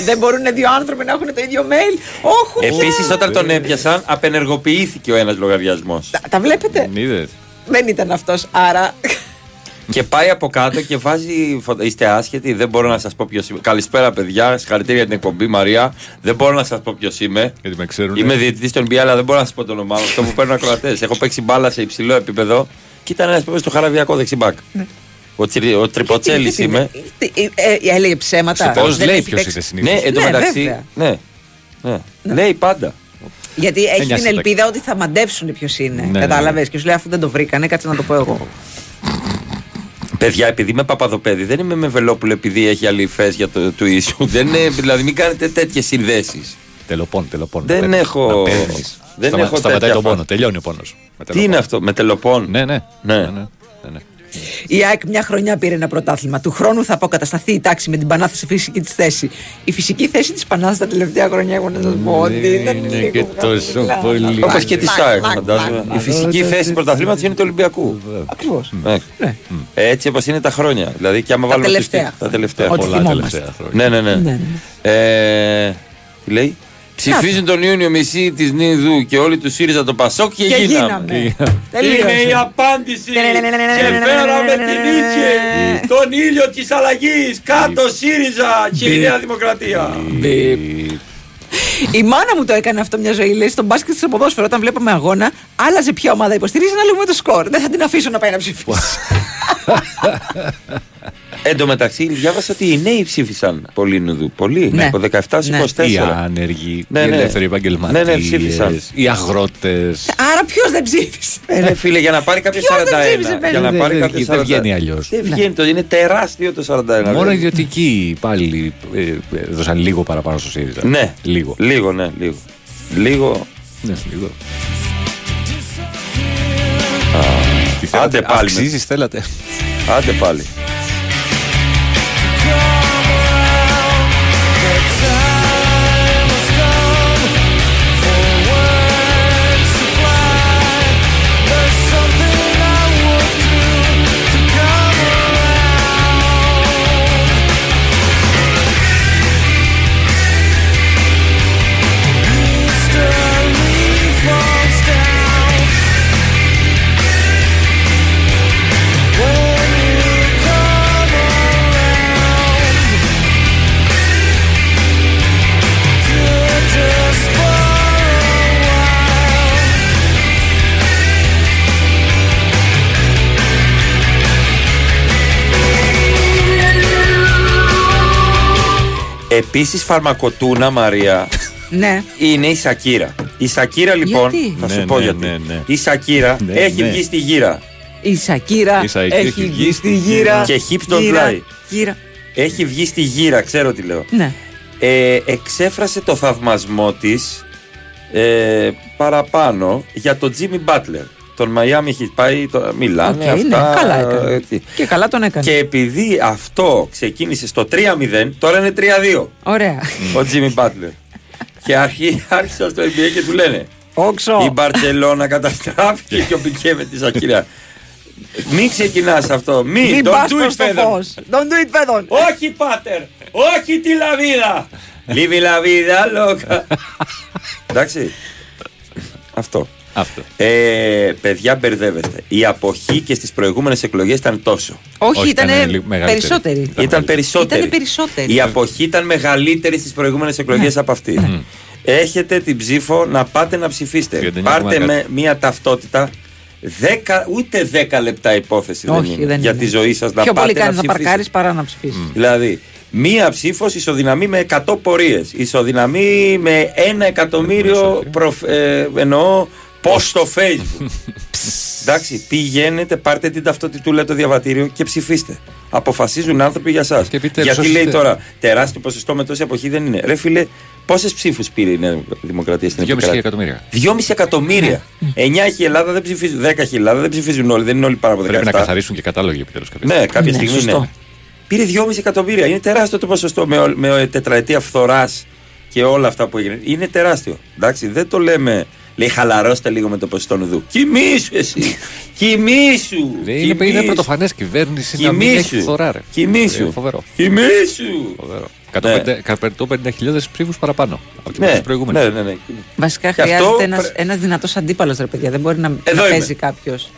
Δεν μπορούν δύο άνθρωποι να έχουν το ίδιο mail. Όχι. Επίσης, όταν τον έπιασαν, απενεργοποιήθηκε ο ένας λογαριασμός. Τα, τα βλέπετε; Είδες. Δεν ήταν αυτός. Άρα. Και πάει από κάτω και βάζει. φω- Είστε άσχετοι, δεν μπορώ να σας πω ποιος είμαι. Καλησπέρα, παιδιά. Συγχαρητήρια για την εκπομπή, Μαρία. Δεν μπορώ να σας πω ποιος είμαι. Γιατί με ξέρουν. Είμαι διαιτητής των NBA, αλλά δεν μπορώ να σας πω το όνομά μου. Αυτό που παίρνουν ακροατές. Έχω παίξει μπάλα σε υψηλό επίπεδο και ήταν ένα που έπαιζε στο χαραβιακό δεξιμπάκ. Ο, Τσιρι- ο Τριποτσέλης είμαι. Τι, ε, ε, έλεγε ψέματα. Πώς Δεν λέει έχει ποιος παίξει. είναι συνήθως. Ναι, εντωμεταξύ. βέβαια. Ναι. ναι. Λέει πάντα. Γιατί έχει την νοιάζεται. ελπίδα ότι θα μαντέψουν ποιος είναι. Ναι, Κατάλαβε. ναι. Και σου λέει αφού δεν το βρήκανε, κάτσε να το πω εγώ. Παιδιά, επειδή είμαι παπαδοπέδι, δεν είμαι με Βελόπουλο επειδή έχει αλήφε για το του ίσου. δεν είναι, δηλαδή, μην κάνετε τέτοιες συνδέσεις. Τελοπών, τελοπών. Δεν Να έχω- παίρνεις. Να παίρνεις. δεν Σταμα- έχω Σταματάει τέτοια τον πόνο. φάση. Τελειώνει ο πόνος. Τι είναι αυτό, με τελοπών; Ναι, ναι. Ναι. ναι, ναι, ναι, ναι. Η ΑΕΚ μια χρονιά πήρε ένα πρωτάθλημα. Του χρόνου θα αποκατασταθεί η τάξη με την Πανάθα σε φυσική της θέση. Η φυσική θέση της Πανάθα τα τελευταία χρόνια, εγώ να σα πω ότι ήταν Είναι λίγο και τόσο χαμηλά. πολύ. Όπως και της Μακ, ΣΑΕΚ, μακ, φαντάζομαι. μακ. Η φυσική θέση του πρωταθλήματος είναι του Ολυμπιακού. Ακριβώς. Ναι. Έτσι όπως είναι τα χρόνια. Δηλαδή, και άμα Τα βάλουμε τελευταία. τους- Τα τελευταία. Ό,τι Πολλά θυμόμαστε. τελευταία χρόνια. Ναι, ναι, ναι. Ναι, Ε, Τι λέει; Ψηφίζουν τον Ιούνιο μισή της Νίδου και όλοι του ΣΥΡΙΖΑ το Πασόκ και, Και γίναμε. γίναμε. Είναι Τελείωσε. η απάντηση. Και φέραμε τη νίκη. Τον ήλιο τη αλλαγή. Κάτω ΣΥΡΙΖΑ και η Νέα Δημοκρατία. Η μάνα μου το έκανε αυτό μια ζωή. Λέει στον μπάσκετ στο ποδόσφαιρο, όταν βλέπαμε αγώνα, άλλαζε ποια ομάδα υποστηρίζει να λέμε το σκορ. Δεν θα την αφήσω να πάει να ψηφίσει. Εν τω μεταξύ, διάβασα ότι οι νέοι ψήφισαν πολύ νουδού. Πολύ. Ναι. Από 17 Ναι. 24. Οι άνεργοι, Ναι, οι ναι. ελεύθεροι επαγγελματίε, Ναι, ναι, ψήφισαν. οι αγρότες. Άρα ποιος δεν ψήφισε; Ε, ναι, φίλε, για να πάρει κάποιος Ποιος δεν 41. ψήφισε, παιδί για να μου. πάρει Δεν- κάποιος δεν 41. βγαίνει αλλιώς. Δεν βγαίνει το, είναι τεράστιο το 41. Μόνο δηλαδή. ιδιωτικοί πάλι ε, ε, έδωσαν λίγο παραπάνω στο ΣΥΡΙΖΑ. Ναι. Λίγο. Λίγο, ναι, λίγο. Λίγο. Ναι, λίγο. Τι Άντε θέλατε, πάλι με- Αυξήσεις θέλατε. Άντε πάλι. Επίσης, φαρμακοτούνα, Μαρία, Ναι. είναι η Σακίρα. Η Σακίρα, λοιπόν, Γιατί; θα σου Ναι, πω ναι, γιατί. ναι, ναι. Η Σακίρα Ναι, έχει ναι. βγει στη γύρα. Η Σακίρα Η Σακίρα έχει βγει στη γύρα. Και hips don't Γύρα, lie. Γύρα. Έχει βγει στη γύρα, ξέρω τι λέω. Ναι. Ε, εξέφρασε το θαυμασμό της ε, παραπάνω για τον Τζίμι Μπάτλερ. Τον Μαϊάμι έχει πάει, το, μιλάνε Οκ, ναι, αυτά. καλά έκανε. ε, τι. Και καλά τον έκανε. Και επειδή αυτό ξεκίνησε στο 3-0, τώρα είναι 3-2 Ωραία. ο Τζίμι Μπάτλερ. και αρχί, άρχισε στο NBA και του λένε Όξο. Η Μπαρσελόνα καταστράφηκε και ο Πικέ με τη Σακύρα. Μην ξεκινάς αυτό. Μην, Μην don't πας do προς it το φέδων. φως. Don't do it φέδων. Όχι, πάτερ! Όχι τη λαβίδα! Λίβει λαβίδα, λόγα. Εντάξει. Αυτό. Αυτό. Ε, παιδιά, μπερδεύεστε. Η αποχή και στις προηγούμενες εκλογές ήταν τόσο. Όχι, Όχι, ήταν ήταν λίγο μεγαλύτερη. περισσότεροι. Ήταν περισσότερη. Ήτανε περισσότερη. Η αποχή ήταν μεγαλύτερη στις προηγούμενες εκλογές από αυτή. Έχετε την ψήφο να πάτε να ψηφίσετε. 39,1. Πάρτε με μία ταυτότητα. 10, ούτε 10 λεπτά υπόθεση Όχι, δεν είναι. δεν για είναι. τη ζωή σας να Πιο πάτε πολύ κάνεις να ψηφίσετε. παρκάρεις παρά να ψηφίσεις. Δηλαδή, μία ψήφος ισοδυναμεί με 100 πορείες. Ισοδυναμεί με ένα εκατομμύριο προφ, ε, εννοώ πώς στο Facebook. Εντάξει, πηγαίνετε, πάρτε την ταυτότητούλα το διαβατήριο και ψηφίστε. Αποφασίζουν άνθρωποι για εσά. επιτέλους, Γιατί λέει όσοι- τώρα, τεράστιο ποσοστό με τόση εποχή δεν είναι. Ρε φίλε, πόσες ψήφους πήρε η Νέα Δημοκρατία στην 2,5 επικράτεια. εκατομμύρια. 2,5 εκατομμύρια. 9 έχει η Ελλάδα, δεν ψηφίζουν. 10 έχει η Ελλάδα, δεν ψηφίζουν όλοι. Δεν είναι όλοι πάρα από 17. Πρέπει να καθαρίσουν και κατάλογοι επιτέλους κάποια Ναι, κάποια Ναι, στιγμή σωστό. ναι. Πήρε 2,5 εκατομμύρια. Είναι τεράστιο το ποσοστό με, όλ- με τετραετία φθοράς και όλα αυτά που έγινε. Είναι τεράστιο. Εντάξει, δεν το λέμε. Λέει χαλαρώστε λίγο με το ποσοστό νουδού. Κοιμήσου εσύ. Κοιμήσου. Είναι, είναι Κοιμήσου. πρωτοφανές κυβέρνηση να μην Κοιμήσου. έχει φθορά. ρε. Κοιμήσου. Ε, Φοβερό. Κοιμήσου. Φοβερό. Ναι. 150.000 ψήφους παραπάνω από την Ναι, προηγούμενη. ναι, ναι, ναι. Βασικά Και αυτό χρειάζεται ένας, πρέ- ένας δυνατός αντίπαλος ρε παιδιά. Δεν μπορεί να, Εδώ να είμαι. παίζει κάποιος.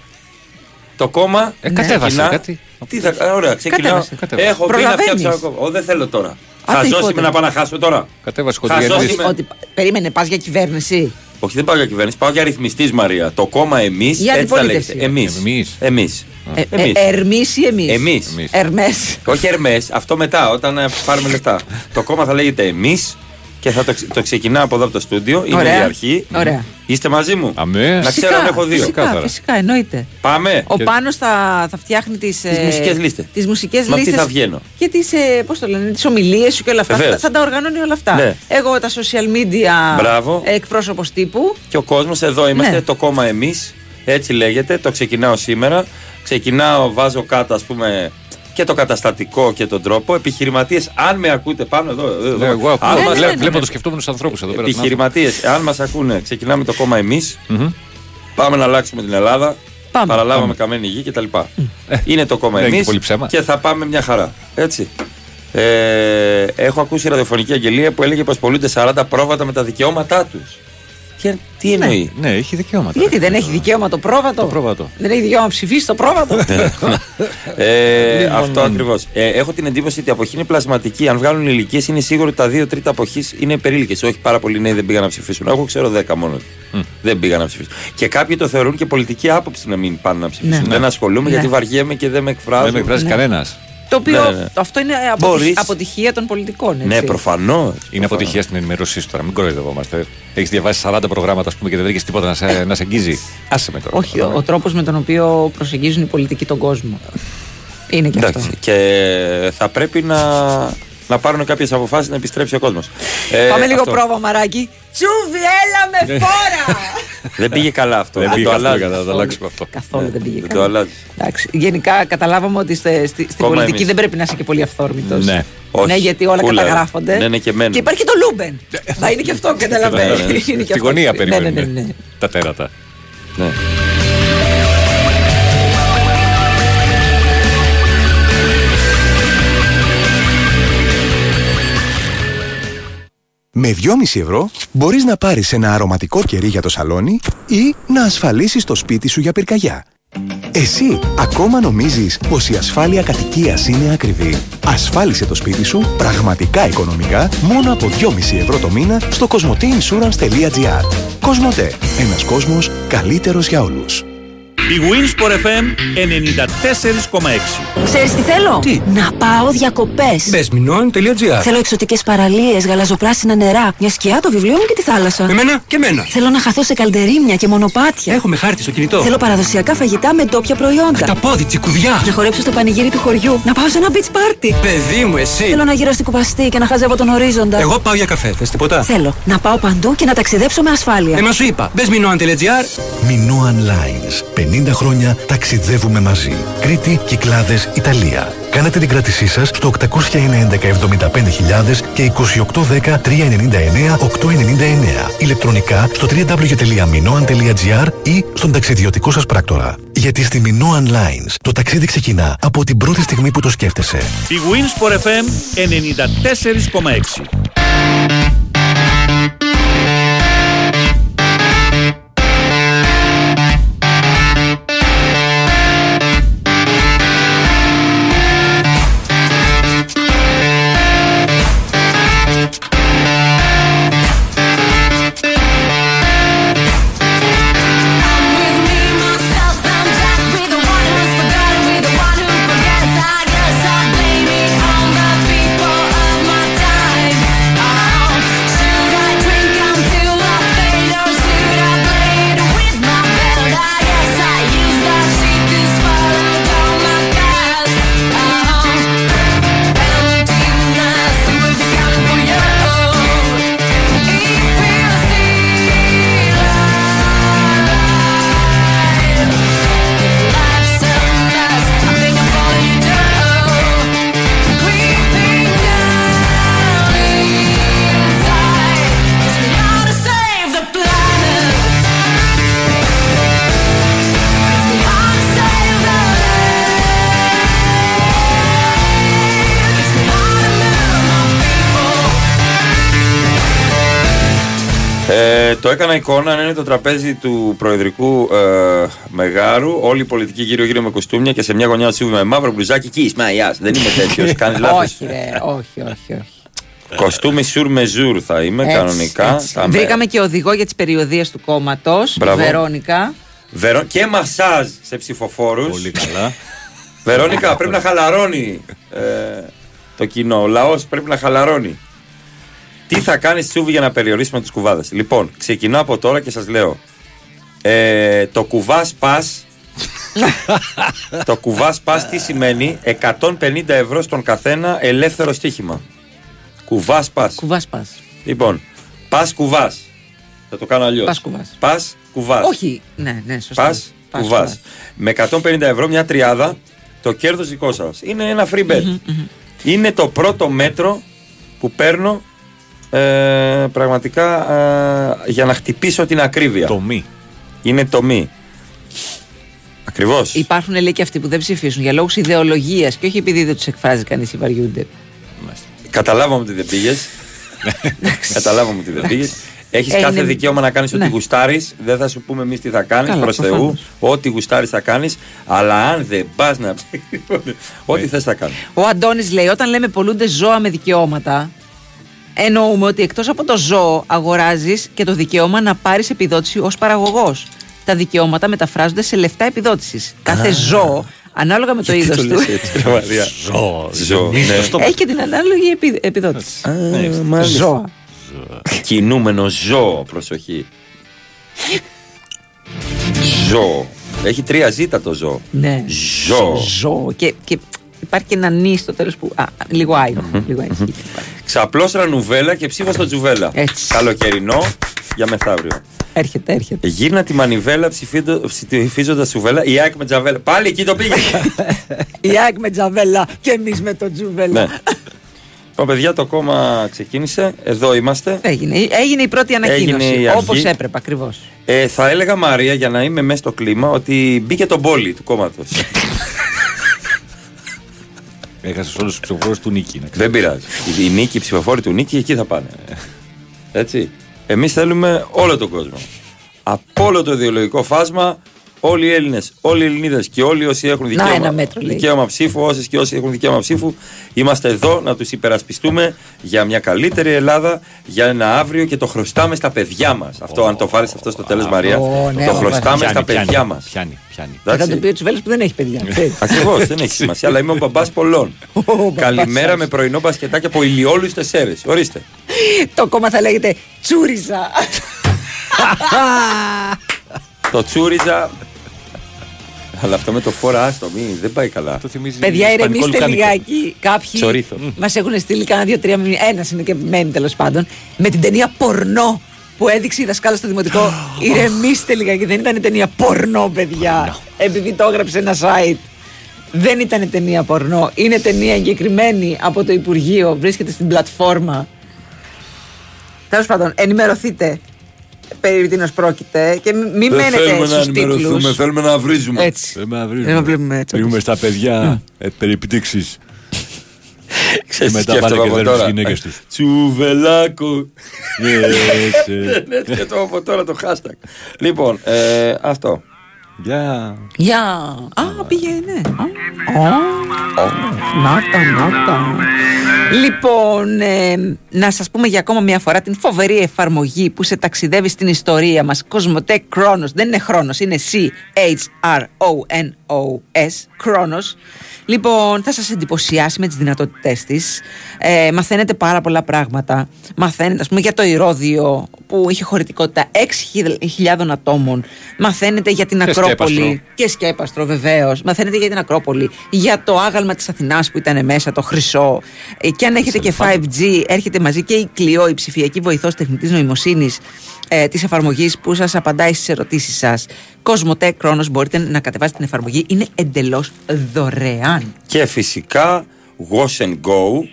Το κόμμα. Ε, κατέβασε ξεκινά- κάτι. Τι θα, α, ωραία, ξεκινάω. Κατέβασε. Κατέβασε. Έχω πει να Προλαβαίνεις. φτιάξω ένα κόμμα. Ω, δεν θέλω τώρα. τι Χαζός πότε. είμαι να πάω να χάσω τώρα. Κατέβασε Χαζός Κοντιανίδης. είμαι. Ότι, περίμενε, πας για κυβέρνηση. Όχι, δεν πάω για κυβέρνηση, πάω για ρυθμιστής Μαρία. Το κόμμα εμείς. Για αντιπολίτευση. Εμείς. Εμείς. Εμείς. Ε, Εμείς. ε, Ερμής ή εμείς. Εμείς; Εμείς. Ερμές. Όχι Ερμές, αυτό μετά, όταν ε, πάρουμε λεφτά. το κόμμα θα λέγεται εμείς και θα το, ξε- το ξεκινάω από εδώ από το στούντιο. Είναι Ωραία. η αρχή. Ωραία. Είστε μαζί μου. Αμέ. Να ξέρω αν έχω δύο. Φυσικά, Κάθαρα. φυσικά, εννοείται. Πάμε. Ο Και- Πάνος θα, θα φτιάχνει τις, Τις ε, μουσικές λίστες. Τις μουσικές Με αυτή λίστες θα βγαίνω. Και τις, ε, πώς το λένε, τις ομιλίες σου και όλα αυτά. Βεβαίως. Θα, θα τα οργανώνει όλα αυτά. Ναι. Εγώ τα social media Μπράβο. εκπρόσωπος τύπου. Και ο κόσμος, εδώ είμαστε, Ναι. το κόμμα εμείς. Έτσι λέγεται. Το ξεκινάω σήμερα. Ξεκινάω, βάζω κάτω, ας πούμε, και το καταστατικό και τον τρόπο. Επιχειρηματίες, αν με ακούτε πάνω εδώ. εδώ, Ναι, εδώ. εγώ ακούω. Αν Ναι, μας- ναι, ναι, Βλέπω ναι. τους σκεφτόμενους ανθρώπους εδώ πέρα. Επιχειρηματίες, αν μας ακούνε, ξεκινάμε το κόμμα εμείς. Μμμ. Πάμε να αλλάξουμε την Ελλάδα. Πάμε. Παραλάβαμε καμένη γη κτλ. Είναι το κόμμα δεν έχει εμείς πολύ ψέμα. και θα πάμε μια χαρά. Έτσι. Ε, έχω ακούσει ραδιοφωνική αγγελία που έλεγε πως πολλούνται 40 πρόβατα με τα δικαιώματά τους. Τι, τι εννοεί; Ναι, έχει δικαιώματα. Γιατί δεν έχει δικαίωμα το πρόβατο; Το πρόβατο. Δεν έχει δικαίωμα να ψηφίσει το πρόβατο; Ε, Λοιπόν, αυτό ακριβώς. Ε, έχω την εντύπωση ότι η αποχή είναι πλασματική. Αν βγάλουν ηλικίες, είναι σίγουρο ότι τα δύο τρίτα αποχής είναι περίλικες. Όχι πάρα πολλοί νέοι δεν πήγαν να ψηφίσουν. Εγώ ξέρω 10 μόνο. Δεν πήγαν να ψηφίσουν. Και κάποιοι το θεωρούν και πολιτική άποψη να μην πάνε να ψηφίσουν. Ναι. Δεν ασχολούμαι Ναι. γιατί βαριέμαι και δεν με εκφράζω. Δεν με εκφράζει Ναι. κανένας. Το οποίο Ναι, ναι. αυτό είναι αποτυχ- Μπορείς. αποτυχία των πολιτικών. Έτσι. Ναι, προφανώς. Είναι αποτυχία στην ενημέρωσή σου τώρα, μην κοροϊδευόμαστε. Έχεις διαβάσει 40 προγράμματα ας πούμε, και δεν βρήκες τίποτα να σε, να σε αγγίζει. Άσε με τώρα. Όχι, ο, ο τρόπος με τον οποίο προσεγγίζουν οι πολιτικοί τον κόσμο. Είναι και αυτό. Εντάξει. Και θα πρέπει να, να πάρουν κάποιες αποφάσεις να επιστρέψει ο κόσμος. Πάμε λίγο πρόβα, μαράκι. Τσούβι, έλα Ναι. με φόρα! Δεν πήγε καλά αυτό. Δεν Δεν πήγε το αυτό, αλλάζεις. κατά, θα το αλλάξουμε αυτό. Καθόλου δεν πήγε Δεν το καλά. αλλάζεις. Εντάξει, γενικά καταλάβαμε ότι στη, στη- στην Κόμμα πολιτική εμείς. δεν πρέπει να είσαι και πολύ αυθόρμητος. Ναι. Όχι. Ναι, γιατί όλα Κούλα, καταγράφονται. ναι, ναι, και μένουν. Και υπάρχει και το Λούμπεν. Θα είναι και αυτό, καταλαβαίνω. Ναι, ναι, ναι. Είναι και Στη αυτό. γωνία Ναι, ναι, ναι, περιμένουν ναι. τα τέρατα. Ναι. Με 2,5 ευρώ μπορείς να πάρεις ένα αρωματικό κερί για το σαλόνι ή να ασφαλίσεις το σπίτι σου για πυρκαγιά. Εσύ ακόμα νομίζεις πως η ασφάλεια κατοικίας είναι ακριβή. Ασφάλισε το σπίτι σου πραγματικά οικονομικά μόνο από 2,5 ευρώ το μήνα στο cosmoteinsurance.gr Κοσμοτέ. Ένας κόσμος καλύτερος για όλους. Η Winsport FM 94,6. Ξέρεις τι θέλω; Να πάω διακοπές. Μπες μηνών.gr Θέλω εξωτικές παραλίες, γαλαζοπράσινα νερά, μια σκιά, το βιβλίο μου και τη θάλασσα. Εμένα και εμένα. Θέλω να χαθώ σε καλντερίμια και μονοπάτια. Έχουμε χάρτη στο κινητό. Θέλω παραδοσιακά φαγητά με ντόπια προϊόντα. Τα πόδι, τσικουδιά. Να χορέψω στο πανηγύρι του χωριού. Να πάω σε ένα beach party. Παιδί μου, εσύ. Θέλω να γύρω στην κουβαστή και να χαζεύω τον ορίζοντα. Εγώ πάω για καφέ. Θες τίποτα; Θέλω να πάω παντού και να ταξιδέψω με ασφάλεια. Ε, μα σου είπα. Μπες μηνών.gr. Minoan Lines. 50 χρόνια ταξιδεύουμε μαζί. Κρήτη, Κυκλάδες, Ιταλία. Κάνετε την κράτησή σας στο 811 75.000 και 2810 399 899. Ηλεκτρονικά στο www.minoan.gr ή στον ταξιδιωτικό σας πράκτορα. Γιατί στη Minoan Lines το ταξίδι ξεκινά από την πρώτη στιγμή που το σκέφτεσαι. Η Winsport FM 94,6. Το έκανα εικόνα αν είναι το τραπέζι του προεδρικού ε, Μεγάρου. Όλοι οι πολιτικοί γύρω-γύρω με κοστούμια και σε μια γωνιά του με μαύρο μπλουζάκι. Κι Ισμαία, δεν είμαι τέτοιος. Κάνει λάθος. όχι, ρε, όχι, όχι, όχι. Κοστούμι σουρ με ζουρ θα είμαι Έτσι, κανονικά. έτσι. Θα με- Βρήκαμε και οδηγό για τις περιοδίες του κόμματος. Μπράβο. Βερόνικα. Βερό... Και μασάζ σε ψηφοφόρους. Πολύ καλά. Βερόνικα, πρέπει να χαλαρώνει ε, το κοινό. Ο λαός πρέπει να χαλαρώνει. Τι θα κάνεις Τσούβι για να περιορίσουμε του κουβάδες; Λοιπόν, ξεκινάω από τώρα και σας λέω. Ε, το κουβάς πας. το κουβάς πας τι σημαίνει; 150 ευρώ στον καθένα ελεύθερο στοίχημα. Κουβάς πας. Κουβάς πας. Λοιπόν, πας κουβάς. Θα το κάνω αλλιώς. Πας κουβάς. Πας κουβάς. Όχι, ναι, ναι, σωστά. Πας Πας κουβάς. κουβάς. Με 150 ευρώ μια τριάδα, το κέρδος δικό σας. Είναι ένα free bet. Είναι το πρώτο μέτρο που παίρνω ε, πραγματικά ε, για να χτυπήσω την ακρίβεια. Το μη. Είναι το μη. Ακριβώς. Υπάρχουν λέει και αυτοί που δεν ψηφίσουν για λόγους ιδεολογίας και όχι επειδή δεν τους εκφράζει κανείς ή βαριούνται. Καταλάβαμε ότι δεν πήγες. Καταλάβαμε ότι δεν πήγες. Έχεις Ε, κάθε είναι- δικαίωμα να κάνεις Ναι. ό,τι γουστάρεις. Δεν θα σου πούμε εμείς τι θα κάνεις Καλά, προς Θεού. προφανώς. Ό,τι γουστάρεις θα κάνεις. Αλλά αν δεν πας να ψηφίσεις. Ό,τι θες θα κάνεις. Ο Αντώνης λέει: Όταν λέμε πολλούνται ζώα με δικαιώματα, εννοούμε ότι εκτός από το ζώο αγοράζεις και το δικαίωμα να πάρεις επιδότηση ως παραγωγός. Τα δικαιώματα μεταφράζονται σε λεφτά επιδότησης. Κάθε Α. ζώο, ανάλογα με το Γιατί είδος το του, λες έτσι, ρε Μαρία; Ζώο. Ζώο, ναι. έχει και την ανάλογη επι- επιδότηση. μάλιστα. Ζώα. Κινούμενο ζώο, προσοχή. ζώο. Έχει τρία ζήτα το ζώο. Ναι. Ζώο. Ζώο. Και, και υπάρχει και ένα νη στο τέλος που. Α, λίγο άϊρο. λίγο άϊρο. Ξαπλώστρα νουβέλα και ψήφα στο τζουβέλα. Καλοκαιρινό για μεθαύριο. Έρχεται, έρχεται. Γύρνα τη μανιβέλα ψηφίζοντας τσουβέλα. Η ΑΕΚ με τζαβέλα. Πάλι εκεί το πήγε. Η ΑΕΚ με τζαβέλα και εμείς με το τζουβέλα. ναι. Λοιπόν, παιδιά, το κόμμα ξεκίνησε. Εδώ είμαστε. Έγινε, έγινε η πρώτη Έγινε ανακοίνωση. η αρχή. Όπως έπρεπε ακριβώς. Ε, θα έλεγα Μαρία για να είμαι μέσα στο κλίμα ότι μπήκε το μπόλι του κόμματος. Έχασες όλους τους ψηφοφόρους του Νίκη. να ξέρεις. Δεν πειράζει. Η, η νίκη, οι ψηφοφόροι του νίκη εκεί θα πάνε. Έτσι. Εμείς θέλουμε όλο τον κόσμο. Από όλο το ιδεολογικό φάσμα, όλοι οι Έλληνες, όλοι οι Ελληνίδες και όλοι όσοι έχουν δικαίωμα, ένα μέτρο, λέει. δικαίωμα ψήφου, όσες και όσοι έχουν δικαίωμα ψήφου, είμαστε εδώ να τους υπερασπιστούμε για μια καλύτερη Ελλάδα, για ένα αύριο και το χρωστάμε στα παιδιά μας. Αυτό, αν το βάλει αυτό στο τέλος, Μαρία, Ω, ναι, το ω, χρωστάμε Πιάνει, στα πιάνει, παιδιά μας. Πιάνει, πιάνει. Και θα το πει ο Τσουβέλης που δεν έχει παιδιά. ξέρεις. Ακριβώς, δεν έχει σημασία, αλλά είμαι ο μπαμπάς πολλών. Καλημέρα με πρωινό μπασκετάκι από ηλιόλου Τεσσέρε. Ορίστε. το κόμμα θα λέγεται Τσούριζα. Το τσούριζα. Αλλά αυτό με το φόρα άστο, μη, δεν πάει καλά. Το θυμίζει Παιδιά, ηρεμήστε λιγάκι. Κάποιοι Τσορίθο. μας έχουν στείλει κανένα δύο-τρία μηνύματα. Ένας είναι και μένει τέλος πάντων. Με την ταινία Πορνό που έδειξε η δασκάλα στο δημοτικό. ηρεμήστε λιγάκι. Δεν ήταν ταινία Πορνό, παιδιά. Επειδή το έγραψε ένα site. Δεν ήταν ταινία πορνό. Είναι ταινία εγκεκριμένη από το Υπουργείο. Βρίσκεται στην πλατφόρμα. Τέλος πάντων, ενημερωθείτε περί τίνο πρόκειται και μην μην Δεν θέλουμε μένετε να στους τίτλου. ενημερωθούμε, θέλουμε να βρίζουμε. Έτσι. Θέλουμε να Θέλουμε να βλέπουμε έτσι. Βρίζουμε στα παιδιά ε, περιπτύξει. Ξέρεις Και τι μετά πάνε σκέφτομαι και από δέρνουν τώρα. τις γυναίκες τους. Τσουβελάκο. Ναι, έτσι. Ναι, σκέφτομαι από τώρα το hashtag. Λοιπόν, ε, αυτό. Γεια. Γεια. Α, πήγαινε. Α, α, Να τα, να τα. Λοιπόν, ε, να σας πούμε για ακόμα μια φορά την φοβερή εφαρμογή που σε ταξιδεύει στην ιστορία μας. Κοσμοτέ Chronos. Δεν είναι χρόνος, είναι C-H-R-O-N-O-S. Chronos. Λοιπόν, θα σας εντυπωσιάσει με τις δυνατότητές της. Ε, μαθαίνετε πάρα πολλά πράγματα. Μαθαίνετε, ας πούμε, για το Ηρώδιο που είχε χωρητικότητα 6.000 ατόμων. Μαθαίνετε για την Και Ακρόπολη. σκέπαστρο. Και σκέπαστρο βεβαίως. Μαθαίνετε για την Ακρόπολη, για το άγαλμα της Αθηνάς που ήταν μέσα, το χρυσό. Ε, Και αν έχετε και 5G, έρχεται μαζί και η Κλειό, η ψηφιακή βοηθός τεχνητής νοημοσύνης ε, της εφαρμογής που σας απαντάει στις ερωτήσεις σας. Κοσμοτέ Κρόνος, μπορείτε να κατεβάσετε την εφαρμογή. Είναι εντελώς δωρεάν. Και φυσικά Wash and Go.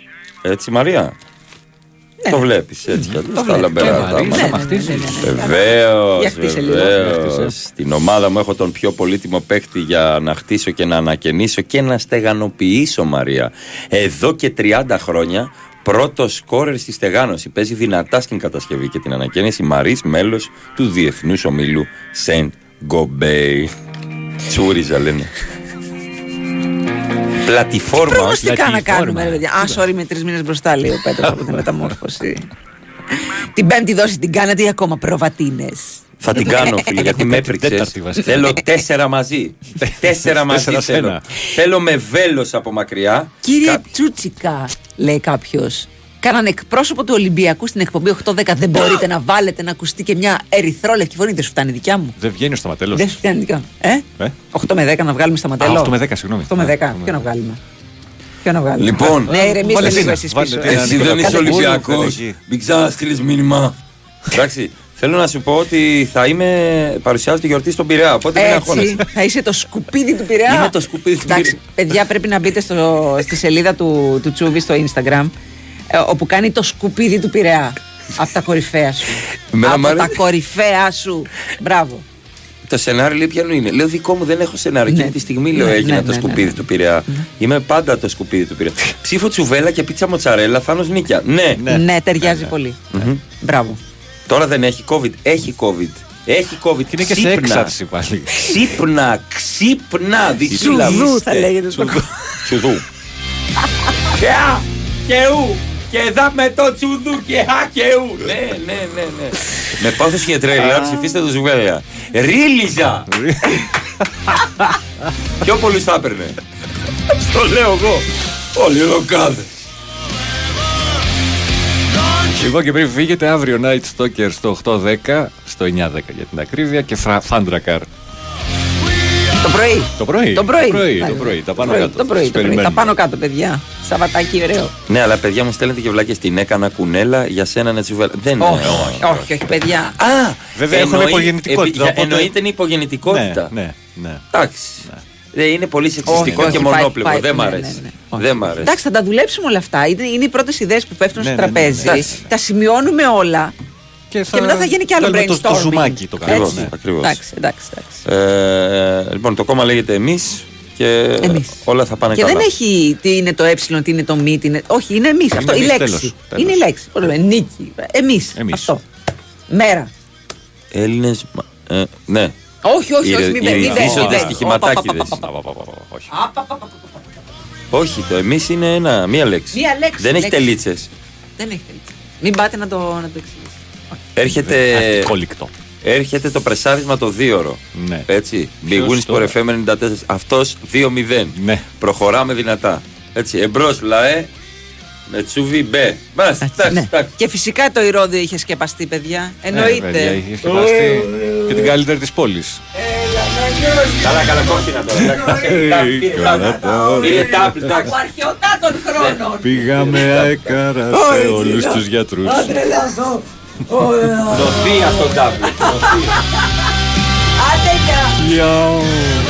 Έτσι, Μαρία; Το βλέπεις έτσι κι αλλιώς, τα βλέπω. λαμπερά Και τα Μαρία, μάτια. ναι, ναι, ναι, ναι, ναι. Βεβαίως. Για χτίσε λίγο. Βεβαίω. Στην ομάδα μου έχω τον πιο πολύτιμο παίκτη για να χτίσω και να ανακαινήσω και να στεγανοποιήσω, Μαρία. Εδώ και 30 χρόνια πρώτος σκόρερ στη στεγάνωση. Παίζει δυνατά στην κατασκευή και την ανακαίνιση. Μαρή, μέλος του Διεθνούς Ομίλου Σεντ Γκομπέι. Τσούριζα λένε. Πλατιφόρμα. Προγνωστικά να κάνουμε, ρε παιδιά. Α, sorry, με τρεις μήνες μπροστά, λέει ο Πέτρος από τη μεταμόρφωση. την Πέμπτη δόση την κάνατε ή ακόμα προβατίνες; Θα την κάνω, φίλε, γιατί με έπριξε. τέταρτη βασικά. Θέλω τέσσερα μαζί. τέσσερα μαζί Τέσσερα σε θέλω. ένα. Θέλω με βέλος από μακριά. Κύριε Κα- Τσούτσικα, λέει κάποιος. Κάναν εκπρόσωπο του Ολυμπιακού στην εκπομπή 8-10. Δεν μπορείτε να βάλετε να ακουστεί και μια ερυθρόλευκη φωνή. Δεν σου φτάνει δικιά μου. Δεν βγαίνει στο ματέλο. Δεν σου φτάνει δικιά μου. Ε; Ε; 8 με 10 να βγάλουμε στα ματέλο. 8 με 10, συγγνώμη. 8 με 10. Α, Ποιο να βγάλουμε; Ποιο να βγάλουμε; Λοιπόν, ναι, ηρεμήστε βάλε λίγο ένα, εσείς βάλε πίσω. ένα. Εσύ δεν Νικόλα, είσαι κάτι Ολυμπιακός. μόνος εκεί. Μην ξαναστείλεις μήνυμα. Εντάξει. Θέλω να σου πω ότι θα είμαι. Παρουσιάζω τη γιορτή στον Πειραιά. Οπότε μην Έτσι, αγχώνεσαι. θα είσαι το σκουπίδι του Πειραιά. Είμαι το σκουπίδι του Εντάξει, Πειραιά. παιδιά, πρέπει να μπείτε στο, στη σελίδα του, του Τσούβι στο Instagram, ε, όπου κάνει το σκουπίδι του Πειραιά. Από τα κορυφαία σου. Εμένα από μ' αρέσει. τα κορυφαία σου. Μπράβο. Το σενάριο λέει ποιανού είναι. Λέω δικό μου δεν έχω σενάριο. Ναι. Εκείνη τη στιγμή λέω Ναι, έγινα ναι, το ναι, σκουπίδι ναι. του Πειραιά. Είμαι πάντα το σκουπίδι του Πειραιά. Ψήφο τσουβέλα και πίτσα μοτσαρέλα, Θάνο Νίκια. Ναι. Ναι, ταιριάζει πολύ. Μμμ. Μπράβο. Τώρα δεν έχει COVID. Έχει COVID. Έχει COVID. Και είναι και σε Ξύπνα. έξαρση πάλι. Ξύπνα, ξύπνα. Δυσύλλαβη Τσουδού είστε. θα λέγεται στο Τσουδού. Τσουδού. Και α, και ου. Και δα με το τσουδού και α και ου. Ναι, ναι, ναι, ναι. Με πάθος και τρέλα ψηφίστε το Ζουβέλια. Ρίλιζα. Πιο πολύ θα έπαιρνε. Στο λέω εγώ. Όλοι εδώ κάθε. Λοιπόν και πριν φύγετε αύριο Night Stalker στο 8.10, στο 9.10 για την ακρίβεια και Thundercar. Το πρωί. Το πρωί. Το πρωί. Το πρωί, Ναι, το ναι. πρωί, τα πάνω πρωί, κάτω. Το πρωί, Σας το πρωί. Τα περιμένουμε. πάνω κάτω, παιδιά. Σαββατάκι, ωραίο. Ναι, αλλά παιδιά μου στέλνετε και βλάκες την έκανα κουνέλα για σένα να τσουβέλα. Δεν είναι. Όχι, όχι, όχι, παιδιά. Α, Βέβαια, έχουμε εννοεί- υπογεννητικότητα, επί- οπότε- Εννοείται η υπογεννητικότητα. Ναι, ναι, ναι. Εντάξει. Ε, είναι πολύ σεξιστικό Όχι, και όχι, πάει- μονόπλευρο. πάει- Δεν μ' ναι, αρέσει. ναι, ναι. Όχι. Δεν μ' αρέσει. Εντάξει, θα τα δουλέψουμε όλα αυτά. Είναι, είναι οι πρώτες ιδέες που πέφτουν Ναι, στο ναι, ναι, τραπέζι. ναι. Τα σημειώνουμε όλα. Και, Και μετά θα γίνει και άλλο βγάλουμε το- brainstorming. Το ζουμάκι το Ακριβώς, κάνουμε. ναι, ακριβώς. Εντάξει, εντάξει, εντάξει. Ε, λοιπόν, το κόμμα λέγεται εμείς και Εμείς. όλα θα πάνε Και καλά. δεν έχει τι είναι το ε, τι είναι το μη, τι είναι. Όχι, είναι εμεί. Αυτό. Η εμείς, λέξη. τέλος, τέλος. Είναι η λέξη. Πώς λέμε, Νίκη. Εμεί. Εμείς. Αυτό. Μέρα. Έλληνε. Ε, ναι. Όχι, όχι, όχι, Οι- μην οι μπαίνει. ρυθίζοντες στοιχηματάκηδες. Όχι, το εμεί είναι ένα, μία λέξη. Μία λέξη, Δεν έχει λέξη. τελίτσε. Δεν έχει τελείξει. Μην πάτε να το, να το εξηγήσετε. Έρχεται. Αρτικόλικτο. Έρχεται το πρεσάρισμα το 2ωρο. Ναι. Έτσι. Big Ποιος Wins τώρα; for FM 94. Αυτός 2-0. Ναι. Προχωράμε δυνατά. Έτσι. Εμπρός Λαέ με τσούβι μπε. Μπας, εντάξει, Ναι. εντάξει. Και φυσικά το ηρόδιο είχε σκεπαστεί, παιδιά. Ναι, παιδιά, Εννοείται. είχε σκεπαστεί και την καλύτερη της πόλης. Καλά, καλά, κόκκινα τώρα. εντάξει. Πήρε τάπλ. Πήρε τάπλ, εντάξει. αρχαιοτά των χρόνων. Πήγαμε αέκαρα σε όλους τους γιατρούς. Τρελαθώ. Νοθεία στον τάπλ. Άντε, γεια. Γεια.